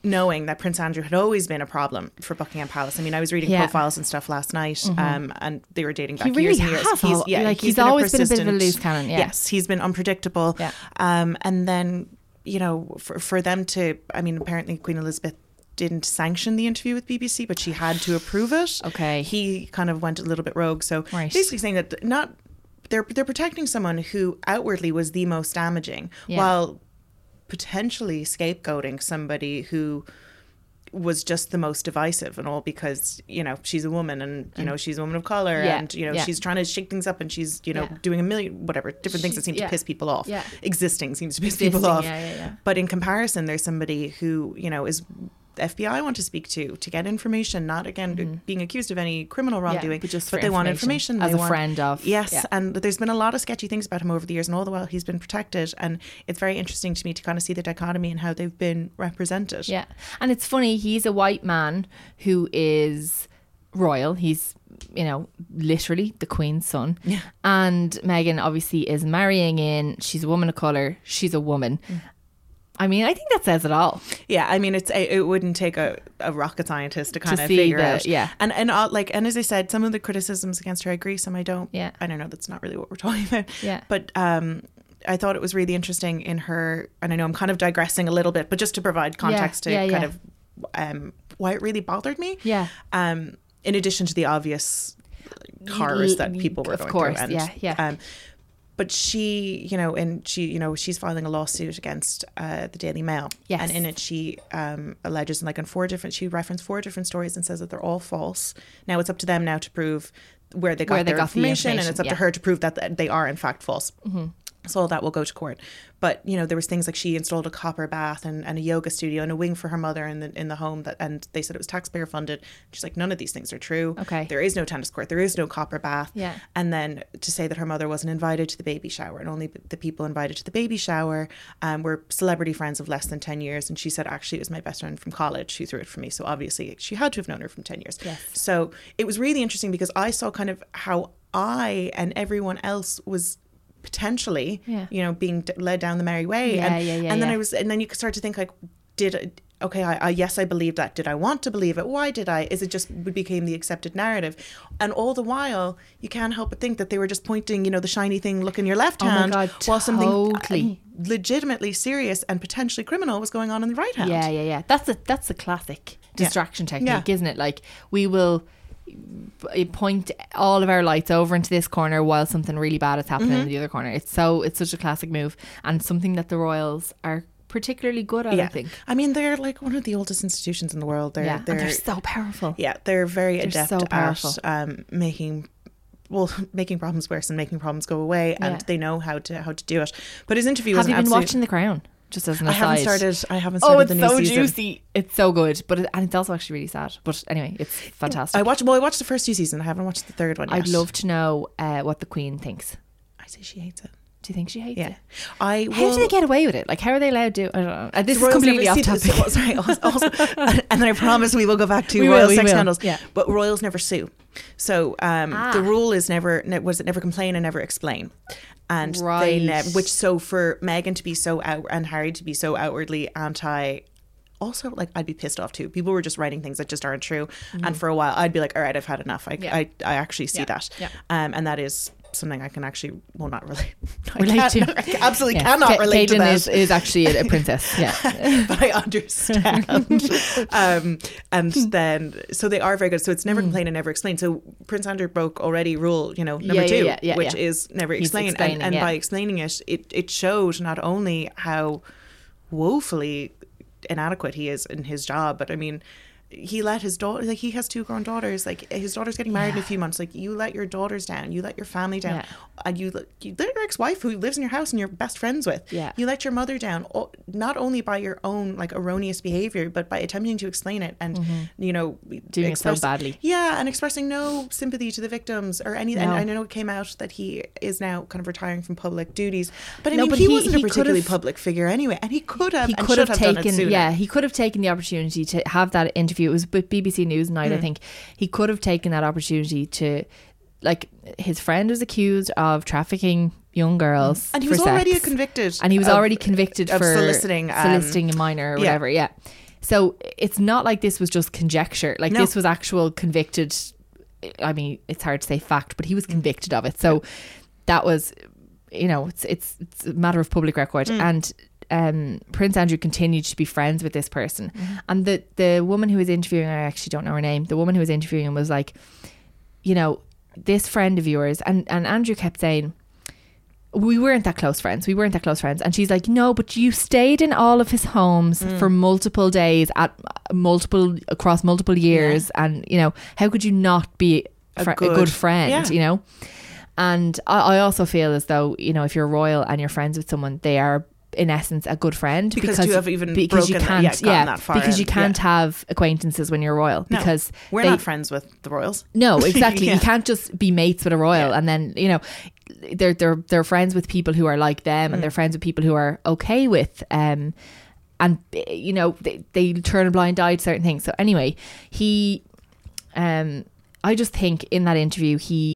Speaker 2: knowing that prince andrew had always been a problem for buckingham palace i mean i was reading
Speaker 1: Yeah. Mm-hmm.
Speaker 2: profiles and stuff last night um, and they were dating back
Speaker 1: really
Speaker 2: years and years
Speaker 1: has all- like, he's always been a bit of a loose cannon, yeah.
Speaker 2: yes he's been unpredictable
Speaker 1: Yeah.
Speaker 2: um, and then you know for, for them to i mean apparently queen elizabeth didn't sanction the interview with BBC, but she had to approve it.
Speaker 1: Okay.
Speaker 2: He kind of went a little bit rogue. So
Speaker 1: Right.
Speaker 2: basically saying that not they're they're protecting someone who outwardly was the most damaging
Speaker 1: Yeah.
Speaker 2: while potentially scapegoating somebody who was just the most divisive and all because you know she's a woman and you know she's a woman of color
Speaker 1: Yeah,
Speaker 2: and you know
Speaker 1: yeah.
Speaker 2: she's trying to shake things up and she's you know
Speaker 1: Yeah.
Speaker 2: doing a million whatever different things that seem to piss people off
Speaker 1: Yeah.
Speaker 2: existing seems to piss people off but in comparison there's somebody who you know is FBI want to speak to to get information, not again being accused of any criminal wrongdoing,
Speaker 1: Mm-hmm. but just for
Speaker 2: they want
Speaker 1: information,
Speaker 2: information
Speaker 1: as
Speaker 2: they
Speaker 1: a
Speaker 2: want-
Speaker 1: friend of,
Speaker 2: Yes,
Speaker 1: yeah.
Speaker 2: and there's been a lot of sketchy things about him over the years, and all the while he's been protected, and it's very interesting to me to kind of see the dichotomy and how they've been represented.
Speaker 1: Yeah. And it's funny, he's a white man who is royal. He's, you know, literally the Queen's son.
Speaker 2: Yeah.
Speaker 1: And Meghan obviously is marrying in. She's a woman of colour. She's a woman.
Speaker 2: Mm.
Speaker 1: I mean, I think that says it all.
Speaker 2: Yeah, I mean, it's it wouldn't take a, a rocket scientist to kind of
Speaker 1: see
Speaker 2: figure
Speaker 1: the-
Speaker 2: out.
Speaker 1: yeah.
Speaker 2: and and uh, like and as I said, some of the criticisms against her, I agree. Some I don't.
Speaker 1: Yeah.
Speaker 2: I don't know. That's not really what we're talking about.
Speaker 1: Yeah.
Speaker 2: but um. I thought it was really interesting in her, and I know I'm kind of digressing a little bit, but just to provide context to
Speaker 1: yeah,
Speaker 2: kind
Speaker 1: yeah.
Speaker 2: of um, why it really bothered me.
Speaker 1: Yeah.
Speaker 2: Um, in addition to the obvious horrors that people were
Speaker 1: Of
Speaker 2: going
Speaker 1: course,
Speaker 2: through, and,
Speaker 1: yeah, yeah.
Speaker 2: Um, but she, you know, and she, you know, she's filing a lawsuit against uh, the Daily Mail.
Speaker 1: Yes.
Speaker 2: And in it, she um, alleges, like, on four different, she referenced four different stories and says that they're all false. Now it's up to them now to prove where they got
Speaker 1: Where they
Speaker 2: their
Speaker 1: got the
Speaker 2: information, and it's up
Speaker 1: yeah. Mm-hmm.
Speaker 2: to her to prove that they are in fact false. So all that will go to court. But you know, there was things like she installed a copper bath and, and a yoga studio and a wing for her mother in the in the home that and they said it was taxpayer funded. She's like, none of these things are true.
Speaker 1: Okay.
Speaker 2: There is no tennis court, there is no copper bath.
Speaker 1: Yeah.
Speaker 2: And then to say that her mother wasn't invited to the baby shower and only the people invited to the baby shower um, were celebrity friends of less than 10 years. And she said, actually, it was my best friend from college who threw it for me. So obviously she had to have known her from 10 years.
Speaker 1: Yes.
Speaker 2: So it was really interesting because I saw kind of how I and everyone else was potentially,
Speaker 1: Yeah.
Speaker 2: you know, being d- led down the merry way.
Speaker 1: Yeah,
Speaker 2: and,
Speaker 1: yeah, yeah,
Speaker 2: And then
Speaker 1: yeah.
Speaker 2: I was, and then you could start to think like, did okay, I, I yes, I believe that. Did I want to believe it? Why did I? Is it just became the accepted narrative? And all the while, you can't help but think that they were just pointing, you know, the shiny thing, look in your left
Speaker 1: Oh
Speaker 2: hand,
Speaker 1: God,
Speaker 2: while something
Speaker 1: totally.
Speaker 2: uh, legitimately serious and potentially criminal was going on in the right hand.
Speaker 1: Yeah, yeah, yeah. That's a that's a classic distraction technique,
Speaker 2: Yeah.
Speaker 1: isn't it? Like we will point all of our lights over into this corner while something really bad is happening
Speaker 2: Mm-hmm.
Speaker 1: in the other corner. It's so it's such a classic move and something that the royals are particularly good at. I think.
Speaker 2: I mean, they're like one of the oldest institutions in the world. They're,
Speaker 1: yeah,
Speaker 2: they're,
Speaker 1: they're so powerful.
Speaker 2: yeah, they're very
Speaker 1: They're
Speaker 2: adept
Speaker 1: so powerful.
Speaker 2: at um, making well making problems worse and making problems go away, and
Speaker 1: Yeah.
Speaker 2: they know how to how to do it. But his interview
Speaker 1: Have
Speaker 2: was
Speaker 1: you been
Speaker 2: absolute-
Speaker 1: watching The Crown? Just as an
Speaker 2: I haven't started. I haven't started
Speaker 1: Oh, it's
Speaker 2: the new
Speaker 1: so
Speaker 2: season.
Speaker 1: juicy. It's so good, but it, and it's also actually really sad. But anyway, it's fantastic.
Speaker 2: I watched. Well, I watched the first two seasons. I haven't watched the third one. Yet.
Speaker 1: I'd love to know uh, what the Queen thinks.
Speaker 2: I say she hates it.
Speaker 1: Do you think she hates
Speaker 2: Yeah,
Speaker 1: it?
Speaker 2: I.
Speaker 1: How do they get away with it? Like, how are they allowed to? I don't know. Uh, This is completely off topic.
Speaker 2: this- sorry, also, and then I promise we will go back to
Speaker 1: We
Speaker 2: royal
Speaker 1: we
Speaker 2: sex scandals.
Speaker 1: yeah.
Speaker 2: But royals never sue. So um,
Speaker 1: Ah.
Speaker 2: the rule is never ne- was it never complain and never explain. And they
Speaker 1: Right.
Speaker 2: never, which so for Meghan to be so out and Harry to be so outwardly anti. Also, like I'd be pissed off too. People were just writing things that just aren't true, and for a while I'd be like, "All right, I've had enough." I,
Speaker 1: Mm-hmm. Yeah.
Speaker 2: I, I actually see
Speaker 1: Yeah.
Speaker 2: that,
Speaker 1: Yeah.
Speaker 2: um, and that is something I can actually, well, not relate,
Speaker 1: Relate to.
Speaker 2: I absolutely
Speaker 1: Yeah.
Speaker 2: cannot
Speaker 1: Ca-
Speaker 2: relate to
Speaker 1: Caitlin
Speaker 2: that
Speaker 1: is, is actually a, princess. Yeah.
Speaker 2: but I understand. um, and then, so they are very good. So it's never complain and never explain. So Prince Andrew broke already rule, you know, number
Speaker 1: Yeah,
Speaker 2: two, which is never explain. And, and by explaining it, it, it showed not only how woefully inadequate he is in his job, but I mean, he let his daughter like he has two grown daughters like his daughter's getting married in a few months like you let your daughters down you let your family down
Speaker 1: Yeah.
Speaker 2: and you let, you let your ex-wife who lives in your house and you're best friends with
Speaker 1: Yeah.
Speaker 2: you let your mother down not only by your own like erroneous behavior but by attempting to explain it and you know
Speaker 1: Mm-hmm. Doing it so badly.
Speaker 2: yeah and expressing no sympathy to the victims or any and I know it came out that he is now kind of retiring from public duties but I
Speaker 1: No,
Speaker 2: mean
Speaker 1: but
Speaker 2: he,
Speaker 1: he-
Speaker 2: wasn't
Speaker 1: he
Speaker 2: a particularly public figure anyway and he could have
Speaker 1: he could have
Speaker 2: it
Speaker 1: taken yeah he could have taken the opportunity to have that interview it was with bbc Newsnight
Speaker 2: Mm.
Speaker 1: i think he could have taken that opportunity to like his friend was accused of trafficking young girls
Speaker 2: and he was already convicted
Speaker 1: and he was
Speaker 2: of-
Speaker 1: already convicted
Speaker 2: of
Speaker 1: for
Speaker 2: soliciting um,
Speaker 1: soliciting a minor or
Speaker 2: yeah.
Speaker 1: whatever yeah so it's not like this was just conjecture like
Speaker 2: No.
Speaker 1: this was actual convicted i mean it's hard to say fact but he was convicted of it so that was you know it's it's, it's a matter of public record
Speaker 2: Mm.
Speaker 1: and um, Prince Andrew continued to be friends with this person,
Speaker 2: Mm-hmm.
Speaker 1: and the the woman who was interviewing, I actually don't know her name. The woman who was interviewing him was like, you know, this friend of yours, and and Andrew kept saying, we weren't that close friends. We weren't that close friends. And she's like, no, but you stayed in all of his homes
Speaker 2: Mm.
Speaker 1: for multiple days at multiple across multiple years, and you know, how could you not be a, fri- a good,
Speaker 2: good-
Speaker 1: friend?
Speaker 2: yeah.
Speaker 1: You know. And I, I also feel as though you know if you're royal and you're friends with someone, they are in essence a good friend
Speaker 2: Because you have even
Speaker 1: because you can't
Speaker 2: yeah, that far
Speaker 1: because you
Speaker 2: in, yeah.
Speaker 1: can't have acquaintances when you're royal
Speaker 2: No,
Speaker 1: because
Speaker 2: we're
Speaker 1: they-
Speaker 2: not friends with the royals
Speaker 1: no, exactly.
Speaker 2: Yeah.
Speaker 1: You can't just be mates with a royal and then you know they're they're they're friends with people who are like them
Speaker 2: Mm.
Speaker 1: and they're friends with people who are okay with um and you know they, they turn a blind eye to certain things. So anyway, he um I just think in that interview he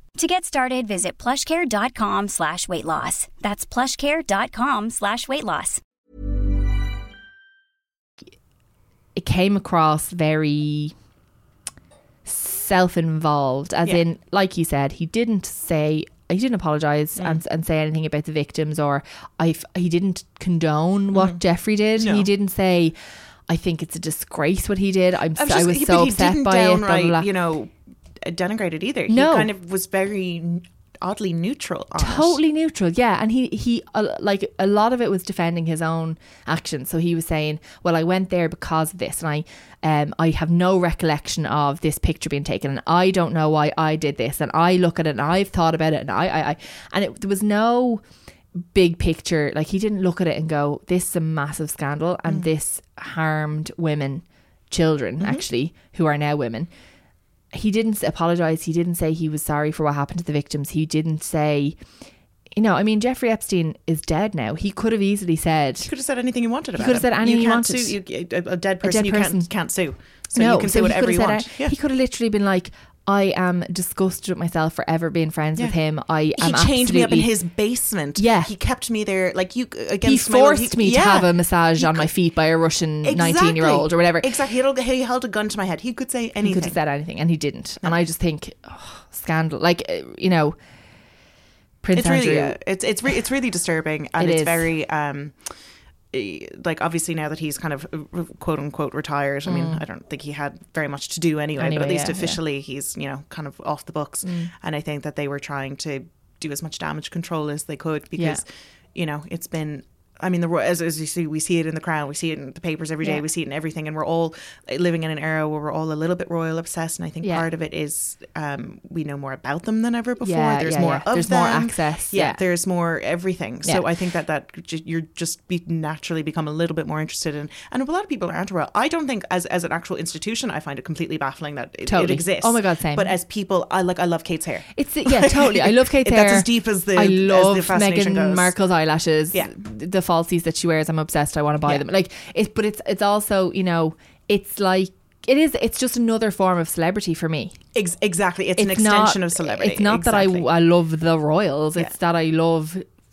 Speaker 3: To get started, visit plushcare.com slash weight loss. That's plushcare.com slash weight loss.
Speaker 1: it came across very self-involved as
Speaker 2: Yeah.
Speaker 1: in like you said he didn't say he didn't apologize mm. and, and say anything about the victims or I he didn't condone what mm-hmm. Jeffrey did
Speaker 2: No.
Speaker 1: he didn't say I think it's a disgrace what he did I'm
Speaker 2: I
Speaker 1: so,
Speaker 2: was,
Speaker 1: I was so upset by it blah, blah, blah.
Speaker 2: you know, denigrate it either.
Speaker 1: No.
Speaker 2: He kind of was very oddly neutral on it.
Speaker 1: totally neutral yeah and he he uh, like a lot of it was defending his own actions so he was saying well i went there because of this and i um i have no recollection of this picture being taken and i don't know why i did this and i look at it and i've thought about it and i i, I and it, there was no big picture like he didn't look at it and go this is a massive scandal and this harmed women children actually who are now women he didn't apologize. He didn't say he was sorry for what happened to the victims. He didn't say, you know, I mean, Jeffrey Epstein is dead now. He could have easily said,
Speaker 2: He could have said anything he wanted about He
Speaker 1: could have
Speaker 2: him.
Speaker 1: said anything
Speaker 2: you
Speaker 1: he wanted.
Speaker 2: Sue, you, a, a dead person
Speaker 1: dead
Speaker 2: you
Speaker 1: person.
Speaker 2: can't, can't sue. So
Speaker 1: no,
Speaker 2: you can
Speaker 1: so
Speaker 2: say whatever you want.
Speaker 1: it.
Speaker 2: Yeah.
Speaker 1: He could have literally been like, I am disgusted with myself for ever being friends with him. I am
Speaker 2: he changed me up in his basement.
Speaker 1: Yeah.
Speaker 2: he kept me there. Like you
Speaker 1: He
Speaker 2: against my will.
Speaker 1: forced me to have a massage
Speaker 2: He
Speaker 1: on my feet by a Russian 19 year old or whatever.
Speaker 2: Exactly. He held, he held a gun to my head. He could say anything.
Speaker 1: He could have said anything and he didn't. And I just think, oh, scandal. Like, uh, you know, Prince
Speaker 2: it's
Speaker 1: Andrew.
Speaker 2: really uh, it's it's re- it's really disturbing and
Speaker 1: It
Speaker 2: it's
Speaker 1: is.
Speaker 2: very um eh, like obviously now that he's kind of uh, quote unquote retired i mean i don't think he had very much to do anyway, but
Speaker 1: Mm.
Speaker 2: At least
Speaker 1: yeah, yeah.
Speaker 2: officially he's you know kind of off the books and i think that they were trying to do as much damage control as they could because you know it's been I mean, the as, as you see, we see it in the Crown, we see it in the papers every day,
Speaker 1: Yeah.
Speaker 2: we see it in everything, and we're all living in an era where we're all a little bit royal obsessed. And I think
Speaker 1: Yeah.
Speaker 2: part of it is um, we know more about them than ever before.
Speaker 1: Yeah,
Speaker 2: there's more of
Speaker 1: There's more access,
Speaker 2: Yeah, there's more everything. So. I think that that you're just be naturally become a little bit more interested in. And a lot of people aren't royal. I don't think as as an actual institution, I find it completely baffling that it, it exists.
Speaker 1: Oh my God, same.
Speaker 2: But as people, I like I love Kate's hair.
Speaker 1: It's yeah, totally. I love Kate's hair.
Speaker 2: That's as deep as the-
Speaker 1: I
Speaker 2: as the
Speaker 1: love
Speaker 2: fascination
Speaker 1: Meghan
Speaker 2: goes.
Speaker 1: Markle's eyelashes.
Speaker 2: Yeah.
Speaker 1: the falsies that she wears. I'm obsessed. I want to buy
Speaker 2: Yeah.
Speaker 1: them. Like it, but it's it's also you know it's like it is. It's just another form of celebrity for me.
Speaker 2: Ex- exactly, it's, an
Speaker 1: It's not-
Speaker 2: extension of celebrity.
Speaker 1: It's not
Speaker 2: Exactly.
Speaker 1: that I I love the royals. It's
Speaker 2: Yeah.
Speaker 1: that I love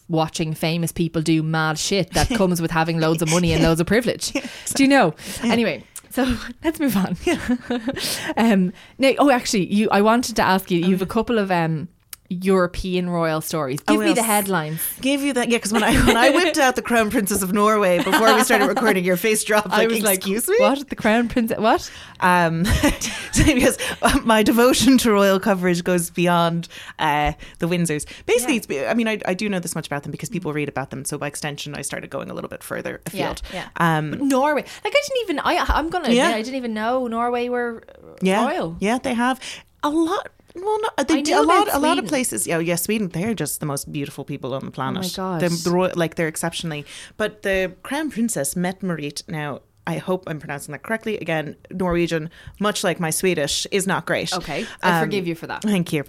Speaker 1: watching famous people do mad shit that comes with having loads of money and loads of privilege. Do you know? Anyway. So let's move on. um, now, oh, actually, you. I wanted to ask you. You have a couple of um, European royal stories. Give
Speaker 2: Oh,
Speaker 1: me the headlines.
Speaker 2: Gave you that, yeah. Because when I when I whipped out the Crown Princess of Norway before we started recording, your face dropped. Like,
Speaker 1: I was like,
Speaker 2: excuse me.
Speaker 1: what? The crown princess? What?
Speaker 2: Um, because my devotion to royal coverage goes beyond uh, the Windsors. Basically, it's, I mean, I, I do know this much about them because people read about them. So by extension, I started going a little bit further afield.
Speaker 1: yeah.
Speaker 2: Um,
Speaker 1: Norway. Like I didn't even. I I'm gonna.
Speaker 2: Yeah.
Speaker 1: admit, I didn't even know Norway were uh,
Speaker 2: yeah,
Speaker 1: royal.
Speaker 2: yeah, they have a lot. Well, not, they do a lot. A lot of places. Yeah, yeah, Sweden. They're just the most beautiful people on the planet.
Speaker 1: gosh.
Speaker 2: The, the royal, like they're exceptionally. But the crown princess Mette-Marit now. I hope I'm pronouncing that correctly. Again, Norwegian, much like my Swedish, is not great.
Speaker 1: Okay, I
Speaker 2: Um,
Speaker 1: forgive you for that.
Speaker 2: Thank you.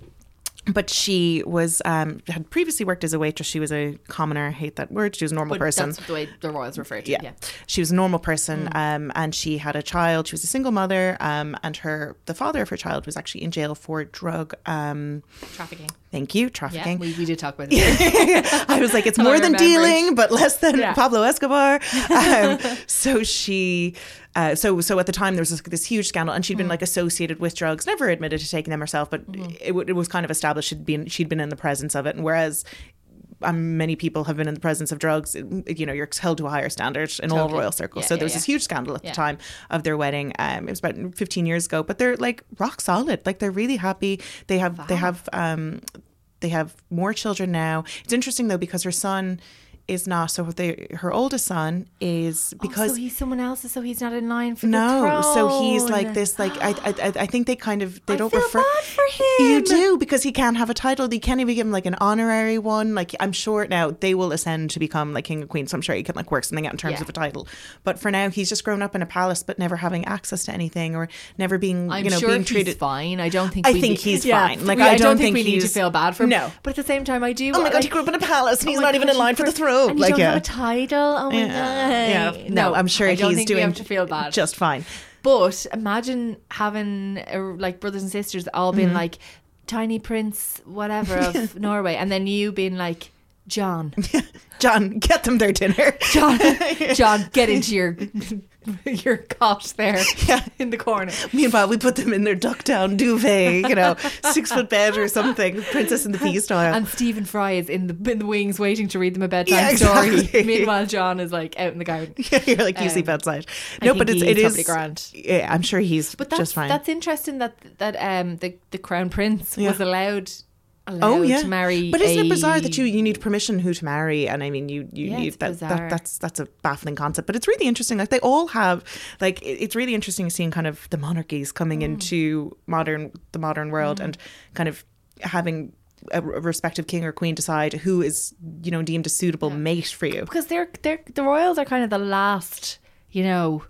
Speaker 2: But she was um, had previously worked as a waitress. She was a commoner. I hate that word. She was a normal
Speaker 1: But
Speaker 2: person.
Speaker 1: that's the way the royals refer to.
Speaker 2: Yeah.
Speaker 1: Yeah.
Speaker 2: She was a normal person
Speaker 1: Mm.
Speaker 2: um, and she had a child. She was a single mother um, and her the father of her child was actually in jail for drug um,
Speaker 1: Trafficking.
Speaker 2: thank you,
Speaker 1: Yeah,
Speaker 2: trafficking.
Speaker 1: we, we did talk about this.
Speaker 2: I was like, it's more than dealing, but less than
Speaker 1: Yeah.
Speaker 2: Pablo Escobar. Um, so she, uh, so so at the time there was this, this huge scandal, and she'd been
Speaker 1: Mm.
Speaker 2: like associated with drugs, never admitted to taking them herself, but
Speaker 1: Mm-hmm.
Speaker 2: it, it was kind of established she'd been she'd been in the presence of it, and whereas. Um, many people have been in the presence of drugs. You know, you're held to a higher standard in all royal circles.
Speaker 1: Yeah,
Speaker 2: so
Speaker 1: yeah,
Speaker 2: there was
Speaker 1: yeah.
Speaker 2: this huge scandal at the time of their wedding. Um, it was about 15 years ago, but they're like rock solid. Like they're really happy. They have they have um, they have more children now. It's interesting though because her son is not so they her oldest son is because
Speaker 1: oh, so he's someone else's, so he's not in line for the
Speaker 2: no so he's like this like I, I I think they kind of they
Speaker 1: I
Speaker 2: don't
Speaker 1: feel
Speaker 2: refer
Speaker 1: bad for him.
Speaker 2: you do because he can't have a title they can't even give him like an honorary one like I'm sure now they will ascend to become like king and queen so I'm sure he can like work something out in terms
Speaker 1: Yeah.
Speaker 2: of a title but for now he's just grown up in a palace but never having access to anything or never being
Speaker 1: I'm
Speaker 2: you know
Speaker 1: sure
Speaker 2: being
Speaker 1: he's
Speaker 2: treated
Speaker 1: fine. I don't think.
Speaker 2: I think he's
Speaker 1: Yeah,
Speaker 2: fine. Like,
Speaker 1: we-
Speaker 2: I
Speaker 1: I
Speaker 2: don't
Speaker 1: think
Speaker 2: think
Speaker 1: we need to feel bad for him.
Speaker 2: No.
Speaker 1: but at the same time, I do.
Speaker 2: oh my god
Speaker 1: like-
Speaker 2: he grew up in a palace and
Speaker 1: Oh
Speaker 2: he's not even in line for the
Speaker 1: grew- And you
Speaker 2: like
Speaker 1: don't
Speaker 2: yeah
Speaker 1: have a title. Oh my
Speaker 2: yeah.
Speaker 1: god!
Speaker 2: yeah no I'm sure
Speaker 1: I
Speaker 2: he's doing
Speaker 1: to feel bad.
Speaker 2: just fine
Speaker 1: But imagine having uh, like brothers and sisters all
Speaker 2: Mm-hmm.
Speaker 1: being like tiny prince, whatever of Norway, and then you being like John,
Speaker 2: John get them their dinner
Speaker 1: John, John, get into your your cot there in the corner.
Speaker 2: Meanwhile, we put them in their duck down duvet, you know, six foot bed or something, Princess and the Pea style.
Speaker 1: And Stephen Fry is in the in the wings waiting to read them a bedtime
Speaker 2: Yeah,
Speaker 1: story. Meanwhile, John is like out in the garden.
Speaker 2: You're like, you sleep
Speaker 1: Um,
Speaker 2: outside. No, but it's, it is
Speaker 1: grand.
Speaker 2: Yeah, I'm sure he's
Speaker 1: But that's
Speaker 2: just fine.
Speaker 1: that's interesting that that um the the crown prince
Speaker 2: Yeah.
Speaker 1: was allowed
Speaker 2: Oh yeah,
Speaker 1: to marry.
Speaker 2: But isn't
Speaker 1: a-
Speaker 2: it bizarre that you you need permission who to marry? And I mean, you you
Speaker 1: Yeah,
Speaker 2: need that, that. That's that's a baffling concept. But it's really interesting. Like they all have like it- it's really interesting seeing kind of the monarchies coming
Speaker 1: Mm.
Speaker 2: into modern the modern world and kind of having a, a respective king or queen decide who is you know deemed a suitable mate for you.
Speaker 1: because they're they're the royals are kind of the last, you know.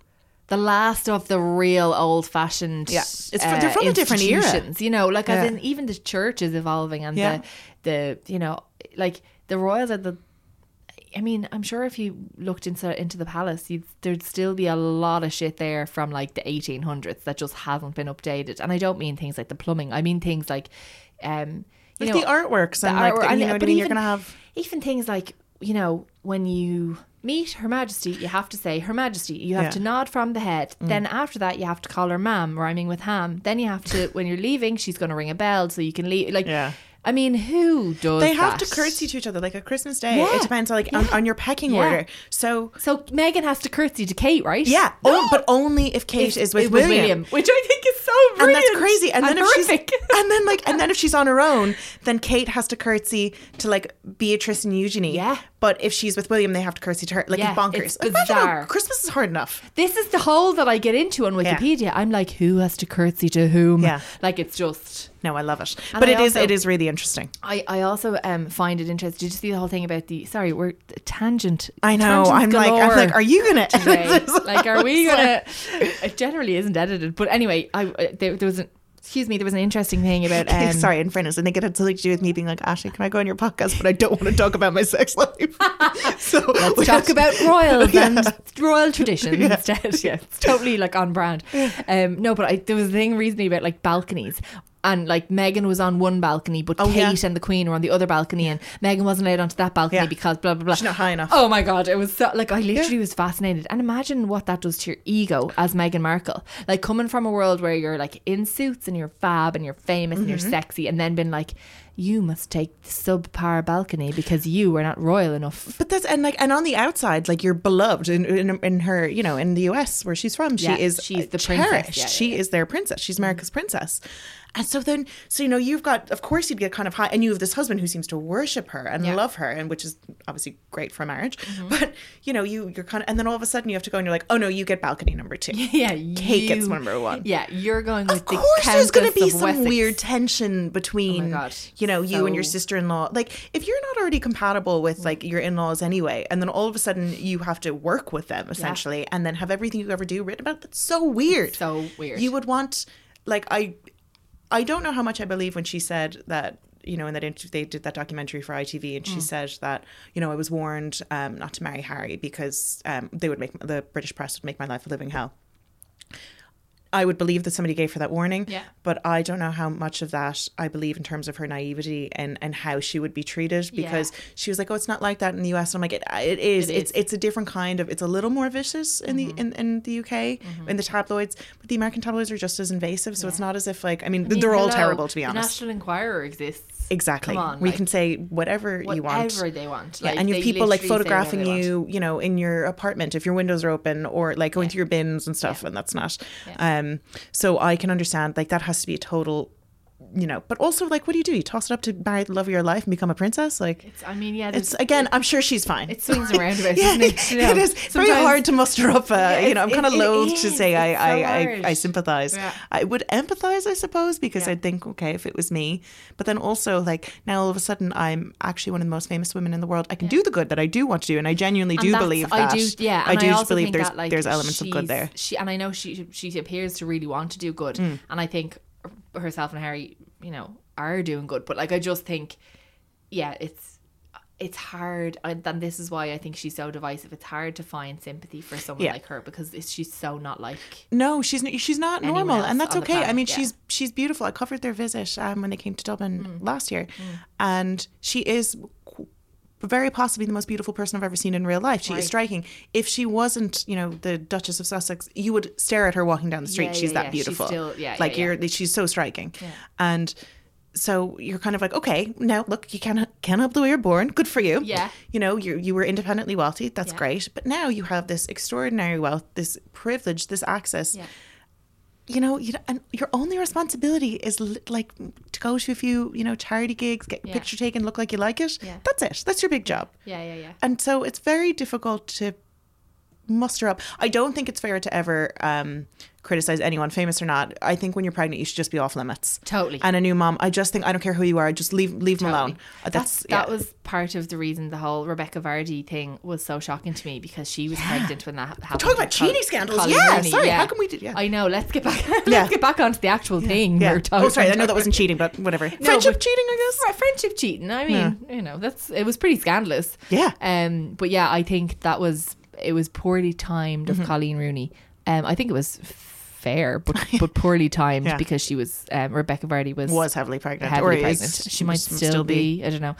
Speaker 1: The last of the real old fashioned,
Speaker 2: Yeah. It's fr- they're from a different era.
Speaker 1: You know, like as in even the church is evolving, and
Speaker 2: Yeah.
Speaker 1: the the you know, like the royals are the. I mean, I'm sure if you looked into into the palace, you'd, there'd still be a lot of shit there from like the 1800s that just hasn't been updated. And I don't mean things like the plumbing. I mean things like, um, you
Speaker 2: Like
Speaker 1: know,
Speaker 2: the artworks
Speaker 1: the
Speaker 2: and like the, you know what I
Speaker 1: but
Speaker 2: mean. You're
Speaker 1: even-
Speaker 2: gonna have
Speaker 1: even things like you know when you meet Her Majesty, you have to say Her Majesty. You have
Speaker 2: Yeah. Mm.
Speaker 1: to nod from the head. Then after that, you have to call her Ma'am, rhyming with ham. Then you have to when you're leaving, she's going to ring a bell so you can leave. Like,
Speaker 2: Yeah.
Speaker 1: I mean, who does?
Speaker 2: they have
Speaker 1: that?
Speaker 2: to curtsy to each other like a Christmas Day.
Speaker 1: Yeah.
Speaker 2: It depends on like on, on your pecking
Speaker 1: Yeah.
Speaker 2: order. So
Speaker 1: So Meghan has to curtsy to Kate, right?
Speaker 2: yeah, oh, but only if Kate
Speaker 1: If-
Speaker 2: is with
Speaker 1: it
Speaker 2: William.
Speaker 1: which I think is so
Speaker 2: And
Speaker 1: brilliant.
Speaker 2: that's crazy. And, then if
Speaker 1: horrific.
Speaker 2: she's and then like and then if she's on her own, then Kate has to curtsy to like Beatrice and Eugenie.
Speaker 1: Yeah.
Speaker 2: But if she's with William, they have to curtsy to her. Like
Speaker 1: Yeah,
Speaker 2: it's bonkers.
Speaker 1: it's
Speaker 2: Imagine how
Speaker 1: bizarre.
Speaker 2: Christmas is hard enough.
Speaker 1: This is the hole that I get into on Wikipedia. I'm like, who has to curtsy to whom?
Speaker 2: Yeah.
Speaker 1: Like it's just.
Speaker 2: No, I love it.
Speaker 1: And
Speaker 2: but
Speaker 1: I
Speaker 2: it is
Speaker 1: also-
Speaker 2: it is really interesting.
Speaker 1: I, I also um find it interesting. Did you see the whole thing about the sorry, we're tangent.
Speaker 2: I know. I'm like I'm like, are you gonna
Speaker 1: today. like, are we gonna? It generally isn't edited, but anyway, I uh, there, there was an excuse me, there was an interesting thing about um,
Speaker 2: Sorry, in fairness, I think it had something to do with me being like, Aisling, can I go on your podcast? But I don't want to talk about my sex life. so
Speaker 1: Let's talk about royals and royal traditions instead. Yeah, it's totally like on brand. Um, no, but I, there was a thing recently about like balconies. And like Meghan was on one balcony, but
Speaker 2: Oh,
Speaker 1: Kate
Speaker 2: yeah.
Speaker 1: and the Queen were on the other balcony, and Meghan wasn't allowed onto that balcony
Speaker 2: Yeah.
Speaker 1: because blah blah blah.
Speaker 2: She's not high enough.
Speaker 1: Oh my god, it was so like I literally was fascinated. And imagine what that does to your ego as Meghan Markle. Like coming from a world where you're like in suits and you're fab and you're famous and you're
Speaker 2: Mm-hmm.
Speaker 1: sexy, and then being like, you must take the subpar balcony because you were not royal enough.
Speaker 2: But that's and like and on the outside, like you're beloved in, in in her, you know, in the US where she's from, she is
Speaker 1: she's the
Speaker 2: cherished.
Speaker 1: princess.
Speaker 2: She is their princess. She's America's princess. And so then, so you know, you've got, of course, you'd get kind of high, and you have this husband who seems to worship her and
Speaker 1: Yeah. Mm-hmm.
Speaker 2: love her, and which is obviously great for marriage. But you know, you you're kind of, and then all of a sudden you have to go and you're like, oh no, you get balcony number two.
Speaker 1: Yeah,
Speaker 2: Kate gets number one.
Speaker 1: Yeah, you're going with
Speaker 2: Of
Speaker 1: the
Speaker 2: course, there's going to be some
Speaker 1: Wessex.
Speaker 2: weird tension between,
Speaker 1: Oh
Speaker 2: you know, you and your sister-in-law. Like, if you're not already compatible with like your in-laws anyway, and then all of a sudden you have to work with them essentially, and then have everything you ever do written about, that's so weird.
Speaker 1: So weird.
Speaker 2: You would want, like, I, I don't know how much I believe when she said that. You know, in that interview, they did that documentary for ITV, and she
Speaker 1: Mm.
Speaker 2: said that you know I was warned um, not to marry Harry because um, they would make the British press would make my life a living hell. I would believe that somebody gave her that warning.
Speaker 1: Yeah.
Speaker 2: But I don't know how much of that I believe in terms of her naivety and, and how she would be treated because she was like, oh, it's not like that in the US. And I'm like, it, it is.
Speaker 1: It
Speaker 2: it's
Speaker 1: is. Mm-hmm.
Speaker 2: it's a different kind of. It's a little more vicious in the in, in the UK in the tabloids, but the American tabloids are just as invasive. So it's not as if like I mean,
Speaker 1: I mean,
Speaker 2: they're all terrible to be honest. the.
Speaker 1: National Enquirer exists.
Speaker 2: Exactly.
Speaker 1: On,
Speaker 2: we
Speaker 1: like,
Speaker 2: can say whatever, you want.
Speaker 1: Whatever they want.
Speaker 2: Yeah,
Speaker 1: Like,
Speaker 2: and you have people like
Speaker 1: whatever
Speaker 2: photographing you, you know, in your apartment if your windows are open, or like going through your bins and stuff, and that's not. Um, so I can understand like that has to be a total, you know. But also like, what do you do? You toss it up to marry the love of your life and become a princess? Like,
Speaker 1: It's, I mean, yeah,
Speaker 2: it's again. I'm sure she's fine.
Speaker 1: it swings around about,
Speaker 2: yeah,
Speaker 1: isn't it? You know,
Speaker 2: it is It's very hard to muster up. Uh, you know, I'm kind of
Speaker 1: it- it
Speaker 2: loath to say I
Speaker 1: so
Speaker 2: I, I. I sympathize.
Speaker 1: Yeah.
Speaker 2: I would empathize, I suppose, because
Speaker 1: Yeah.
Speaker 2: I'd think, okay, if it was me. But then also, like now, all of a sudden, I'm actually one of the most famous women in the world. I can do the good that I do want to do, and I genuinely
Speaker 1: And
Speaker 2: do believe that.
Speaker 1: I do, yeah.
Speaker 2: I do believe there's
Speaker 1: that, like,
Speaker 2: there's elements of good there.
Speaker 1: She and I know she she appears to really want to do good,
Speaker 2: Mm.
Speaker 1: and I think herself and Harry, you know, are doing good. But like, I just think, yeah, it's it's hard, and this is why I think she's so divisive. It's hard to find sympathy for someone
Speaker 2: Yeah.
Speaker 1: like her because it's, she's so not like.
Speaker 2: No, she's she's not normal, and that's okay. I mean,
Speaker 1: yeah.
Speaker 2: she's she's beautiful. I covered their visit um, when they came to Dublin
Speaker 1: Mm.
Speaker 2: last year, and she is qu- very possibly the most beautiful person I've ever seen in real life. She
Speaker 1: Right.
Speaker 2: is striking. If she wasn't, you know, the Duchess of Sussex, you would stare at her walking down the street.
Speaker 1: Yeah,
Speaker 2: she's
Speaker 1: yeah,
Speaker 2: that
Speaker 1: yeah. She's
Speaker 2: beautiful.
Speaker 1: still- yeah,
Speaker 2: like you're, she's so striking, and. So you're kind of like, okay, now look, you can't can't help the way you're born. Good for you.
Speaker 1: Yeah.
Speaker 2: You know, you you were independently wealthy. That's great. But now you have this extraordinary wealth, this privilege, this access. You know, you know, and your only responsibility is li- like to go to a few, you know, charity gigs, get
Speaker 1: Yeah.
Speaker 2: picture taken, look like you like it.
Speaker 1: Yeah.
Speaker 2: That's it. That's your big job.
Speaker 1: Yeah, yeah, yeah.
Speaker 2: And so it's very difficult to muster up. I don't think it's fair to ever um, criticize anyone, famous or not. I think when you're pregnant, you should just be off limits.
Speaker 1: Totally.
Speaker 2: And a new mom, I just think I don't care who you are, just leave leave them alone.
Speaker 1: That's,
Speaker 2: That's,
Speaker 1: that was part of the reason the whole Rebekah Vardy thing was so shocking to me because she was pregnant when that ha- happened.
Speaker 2: Talk about
Speaker 1: Col-
Speaker 2: cheating scandals.
Speaker 1: Coleen
Speaker 2: Yeah,
Speaker 1: Rooney,
Speaker 2: sorry, how come we did- yeah.
Speaker 1: I know. Let's get back. let's
Speaker 2: Yeah.
Speaker 1: get back onto the actual thing.
Speaker 2: Yeah.
Speaker 1: we're talking-
Speaker 2: Oh, sorry. I know that wasn't cheating, but whatever.
Speaker 1: No,
Speaker 2: Friendship
Speaker 1: but-
Speaker 2: cheating, I guess.
Speaker 1: Fr- friendship cheating. I mean, you know, that's it was pretty scandalous.
Speaker 2: Yeah.
Speaker 1: Um, but yeah, I think that was it was poorly timed
Speaker 2: Mm-hmm.
Speaker 1: of Coleen Rooney. Um, I think it was fair, but but poorly timed
Speaker 2: Yeah.
Speaker 1: because she was um, Rebekah Vardy was
Speaker 2: Was heavily pregnant,
Speaker 1: heavily
Speaker 2: or is-
Speaker 1: pregnant. She might still,
Speaker 2: still be.
Speaker 1: be. I don't know.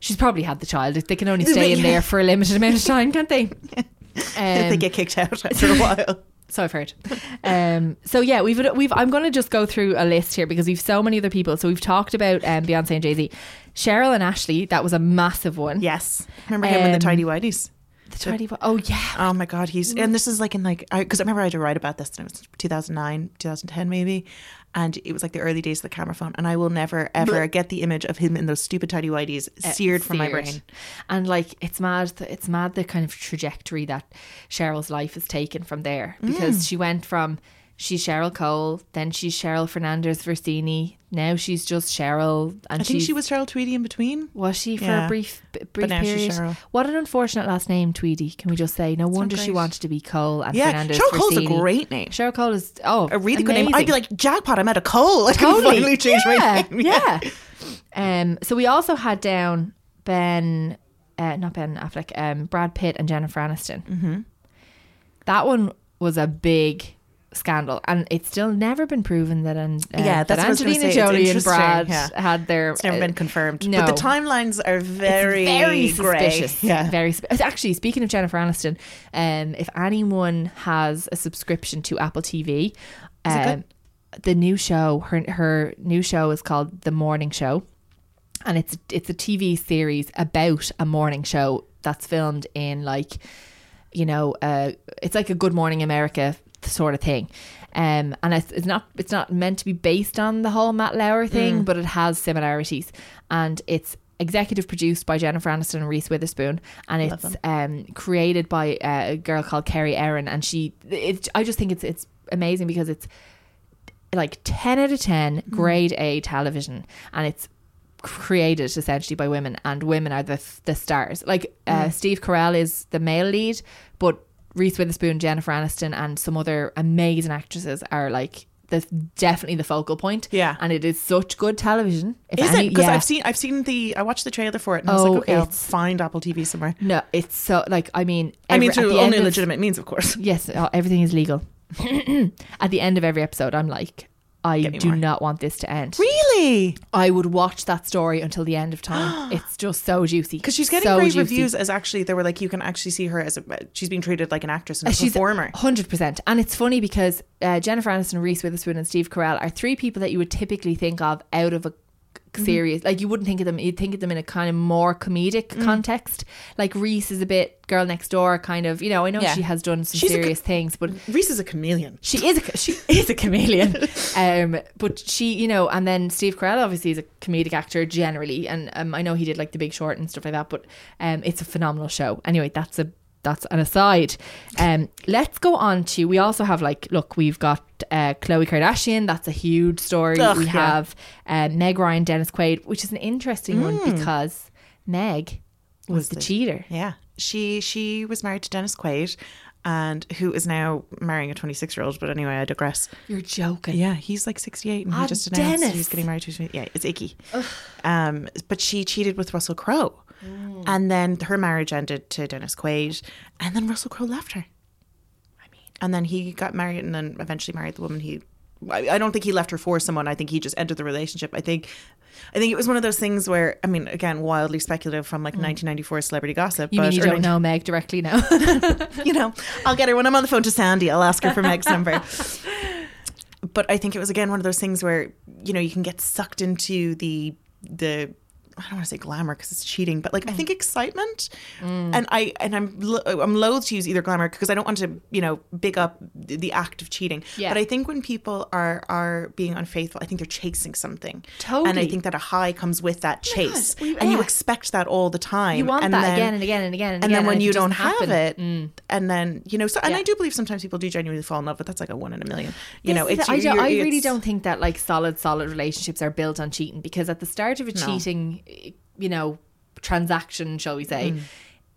Speaker 1: She's probably had the child. They can only stay in there for a limited amount of time, can't they?
Speaker 2: they
Speaker 1: Um,
Speaker 2: get kicked out after a while.
Speaker 1: so I've heard. Um, so yeah, we've we've. I'm going to just go through a list here because we've so many other people. So we've talked about um, Beyonce and Jay Z, Cheryl and Ashley. That was a massive one.
Speaker 2: Yes. Remember him in the
Speaker 1: Um,
Speaker 2: tidy whities?
Speaker 1: The tidy white. Oh yeah.
Speaker 2: Oh my god, he's and this is like in like because I, remember I had to write about this and it was 2009, 2010 maybe, and it was like the early days of the camera phone, and I will never ever get the image of him in those stupid tidy whities seared from my brain.
Speaker 1: And like it's mad that it's mad the kind of trajectory that Cheryl's life has taken from there because
Speaker 2: Mm.
Speaker 1: she went from she's Cheryl Cole, then she's Cheryl Fernandez Versini, now she's just Cheryl and
Speaker 2: I think she was Cheryl Tweedy in between.
Speaker 1: was she for
Speaker 2: Yeah.
Speaker 1: a brief b- brief period?
Speaker 2: Cheryl.
Speaker 1: What an unfortunate last name, Tweedy. Can we just say? No wonder she wanted to be Cole and
Speaker 2: Yeah,
Speaker 1: Fernandez
Speaker 2: Cheryl Cole's a great name.
Speaker 1: Cheryl Cole is oh
Speaker 2: A really good name. I'd be like, jackpot, I'm at a Cole. I can
Speaker 1: totally
Speaker 2: finally change
Speaker 1: yeah,
Speaker 2: my name.
Speaker 1: Yeah. Um. So we also had down Ben, uh, not Ben Affleck, um, Brad Pitt and Jennifer Aniston. Mm-hmm. That one was a big scandal, and it's still never been proven that. And uh,
Speaker 2: Yeah,
Speaker 1: that
Speaker 2: that's what I was gonna
Speaker 1: Angelina. Jolie and Brad
Speaker 2: yeah.
Speaker 1: had their.
Speaker 2: It's never
Speaker 1: uh,
Speaker 2: been confirmed.
Speaker 1: no.
Speaker 2: But the timelines are very,
Speaker 1: very
Speaker 2: grey.
Speaker 1: suspicious.
Speaker 2: Yeah.
Speaker 1: Very sp- actually speaking of Jennifer Aniston, um, if anyone has a subscription to Apple TV, um, the new show, her her new show is called The Morning Show, and it's it's a TV series about a morning show that's filmed in like, you know, uh, it's like a Good Morning America sort of thing. Um, and it's, it's not it's not meant to be based on the whole Matt Lauer thing, but it has similarities, and it's executive produced by Jennifer Aniston and Reese Witherspoon, and it's um, created by uh, a girl called Kerry Ehrin, and she it, I just think it's it's amazing because it's like 10 out of 10 grade A television. And it's created essentially by women. And women are the the stars. Like uh, Steve Carell is the male lead but Reese Witherspoon Jennifer Aniston and some other amazing actresses are like the definitely the focal point
Speaker 2: Yeah.
Speaker 1: and it is such good television
Speaker 2: Is
Speaker 1: any-
Speaker 2: it? Because
Speaker 1: yeah.
Speaker 2: I've seen I've seen the I watched the trailer for it and I was
Speaker 1: Oh,
Speaker 2: like, okay, I'll find Apple TV somewhere.
Speaker 1: no it's so like I mean
Speaker 2: I mean, through only
Speaker 1: of-
Speaker 2: legitimate means, of course.
Speaker 1: yes uh, everything is legal at the end of every episode I'm like I do
Speaker 2: more.
Speaker 1: not want this to end
Speaker 2: Really?
Speaker 1: I would watch that story until the end of time. it's just so juicy
Speaker 2: Because she's getting
Speaker 1: So
Speaker 2: great
Speaker 1: juicy.
Speaker 2: reviews as actually they were like you can actually see her as a she's being treated like an actress and a
Speaker 1: She's
Speaker 2: performer.
Speaker 1: hundred percent, and it's funny because uh, Jennifer Aniston, Reese Witherspoon, and Steve Carell are three people that you would typically think of out of a
Speaker 2: Mm-hmm.
Speaker 1: serious. Like you wouldn't think of them. You'd think of them in a kind of more comedic
Speaker 2: Mm.
Speaker 1: context. Like Reese is a bit girl next door, kind of. You know, I know
Speaker 2: Yeah.
Speaker 1: she has done some
Speaker 2: She's a co-
Speaker 1: serious things, but
Speaker 2: Reese is a chameleon.
Speaker 1: she is a she is a chameleon. um, but she, you know, and then Steve Carell obviously is a comedic actor generally, and um, I know he did like The Big Short and stuff like that. But um, it's a phenomenal show. Anyway, that's a that's an aside. Um, let's go on to. We also have like, look, we've got uh, Khloe Kardashian. That's a huge story.
Speaker 2: Ugh,
Speaker 1: we
Speaker 2: yeah.
Speaker 1: have uh, Meg Ryan, Dennis Quaid, which is an interesting one because Meg was,
Speaker 2: Was
Speaker 1: the,
Speaker 2: the-
Speaker 1: cheater.
Speaker 2: Yeah. She she was married to Dennis Quaid and who is now marrying a 26 year old but anyway I digress
Speaker 1: You're joking.
Speaker 2: yeah he's like 68 and
Speaker 1: Ah,
Speaker 2: he just announced
Speaker 1: Dennis.
Speaker 2: he's getting married to yeah it's icky um but she cheated with Russell Crowe
Speaker 1: Mm.
Speaker 2: and then her marriage ended to Dennis Quaid and then Russell Crowe left her I mean and then he got married and then eventually married the woman he I I don't think he left her for someone I think he just ended the relationship I think I think it was one of those things where I mean again wildly speculative from like 1994 celebrity gossip
Speaker 1: Mm. You
Speaker 2: but
Speaker 1: mean you don't
Speaker 2: 19
Speaker 1: know Meg directly now?
Speaker 2: you know, I'll get her when I'm on the phone to Sandy. I'll ask her for Meg's number. But I think it was again one of those things where you know you can get sucked into the the I don't want to say glamour because it's cheating, but like
Speaker 1: Mm.
Speaker 2: I think excitement, and I and I'm lo- I'm loath to use either glamour because I don't want to you know big up the, act of cheating.
Speaker 1: Yeah.
Speaker 2: But I think when people are are being unfaithful, I think they're chasing something. And I think that a high comes with that chase,
Speaker 1: well,
Speaker 2: and you expect that all the time.
Speaker 1: You want
Speaker 2: and
Speaker 1: that
Speaker 2: then-
Speaker 1: again and again and again and,
Speaker 2: and
Speaker 1: again,
Speaker 2: then when you don't
Speaker 1: doesn't
Speaker 2: have
Speaker 1: happen- mm.
Speaker 2: it, and then you know, so and
Speaker 1: Yeah.
Speaker 2: I do believe sometimes people do genuinely fall in love, but that's like a one in a million. You know,
Speaker 1: This is
Speaker 2: it's
Speaker 1: it. I, don't- I really don't think that like solid, solid relationships are built on cheating because at the start of a cheating, you know, transaction, shall we say,
Speaker 2: Mm.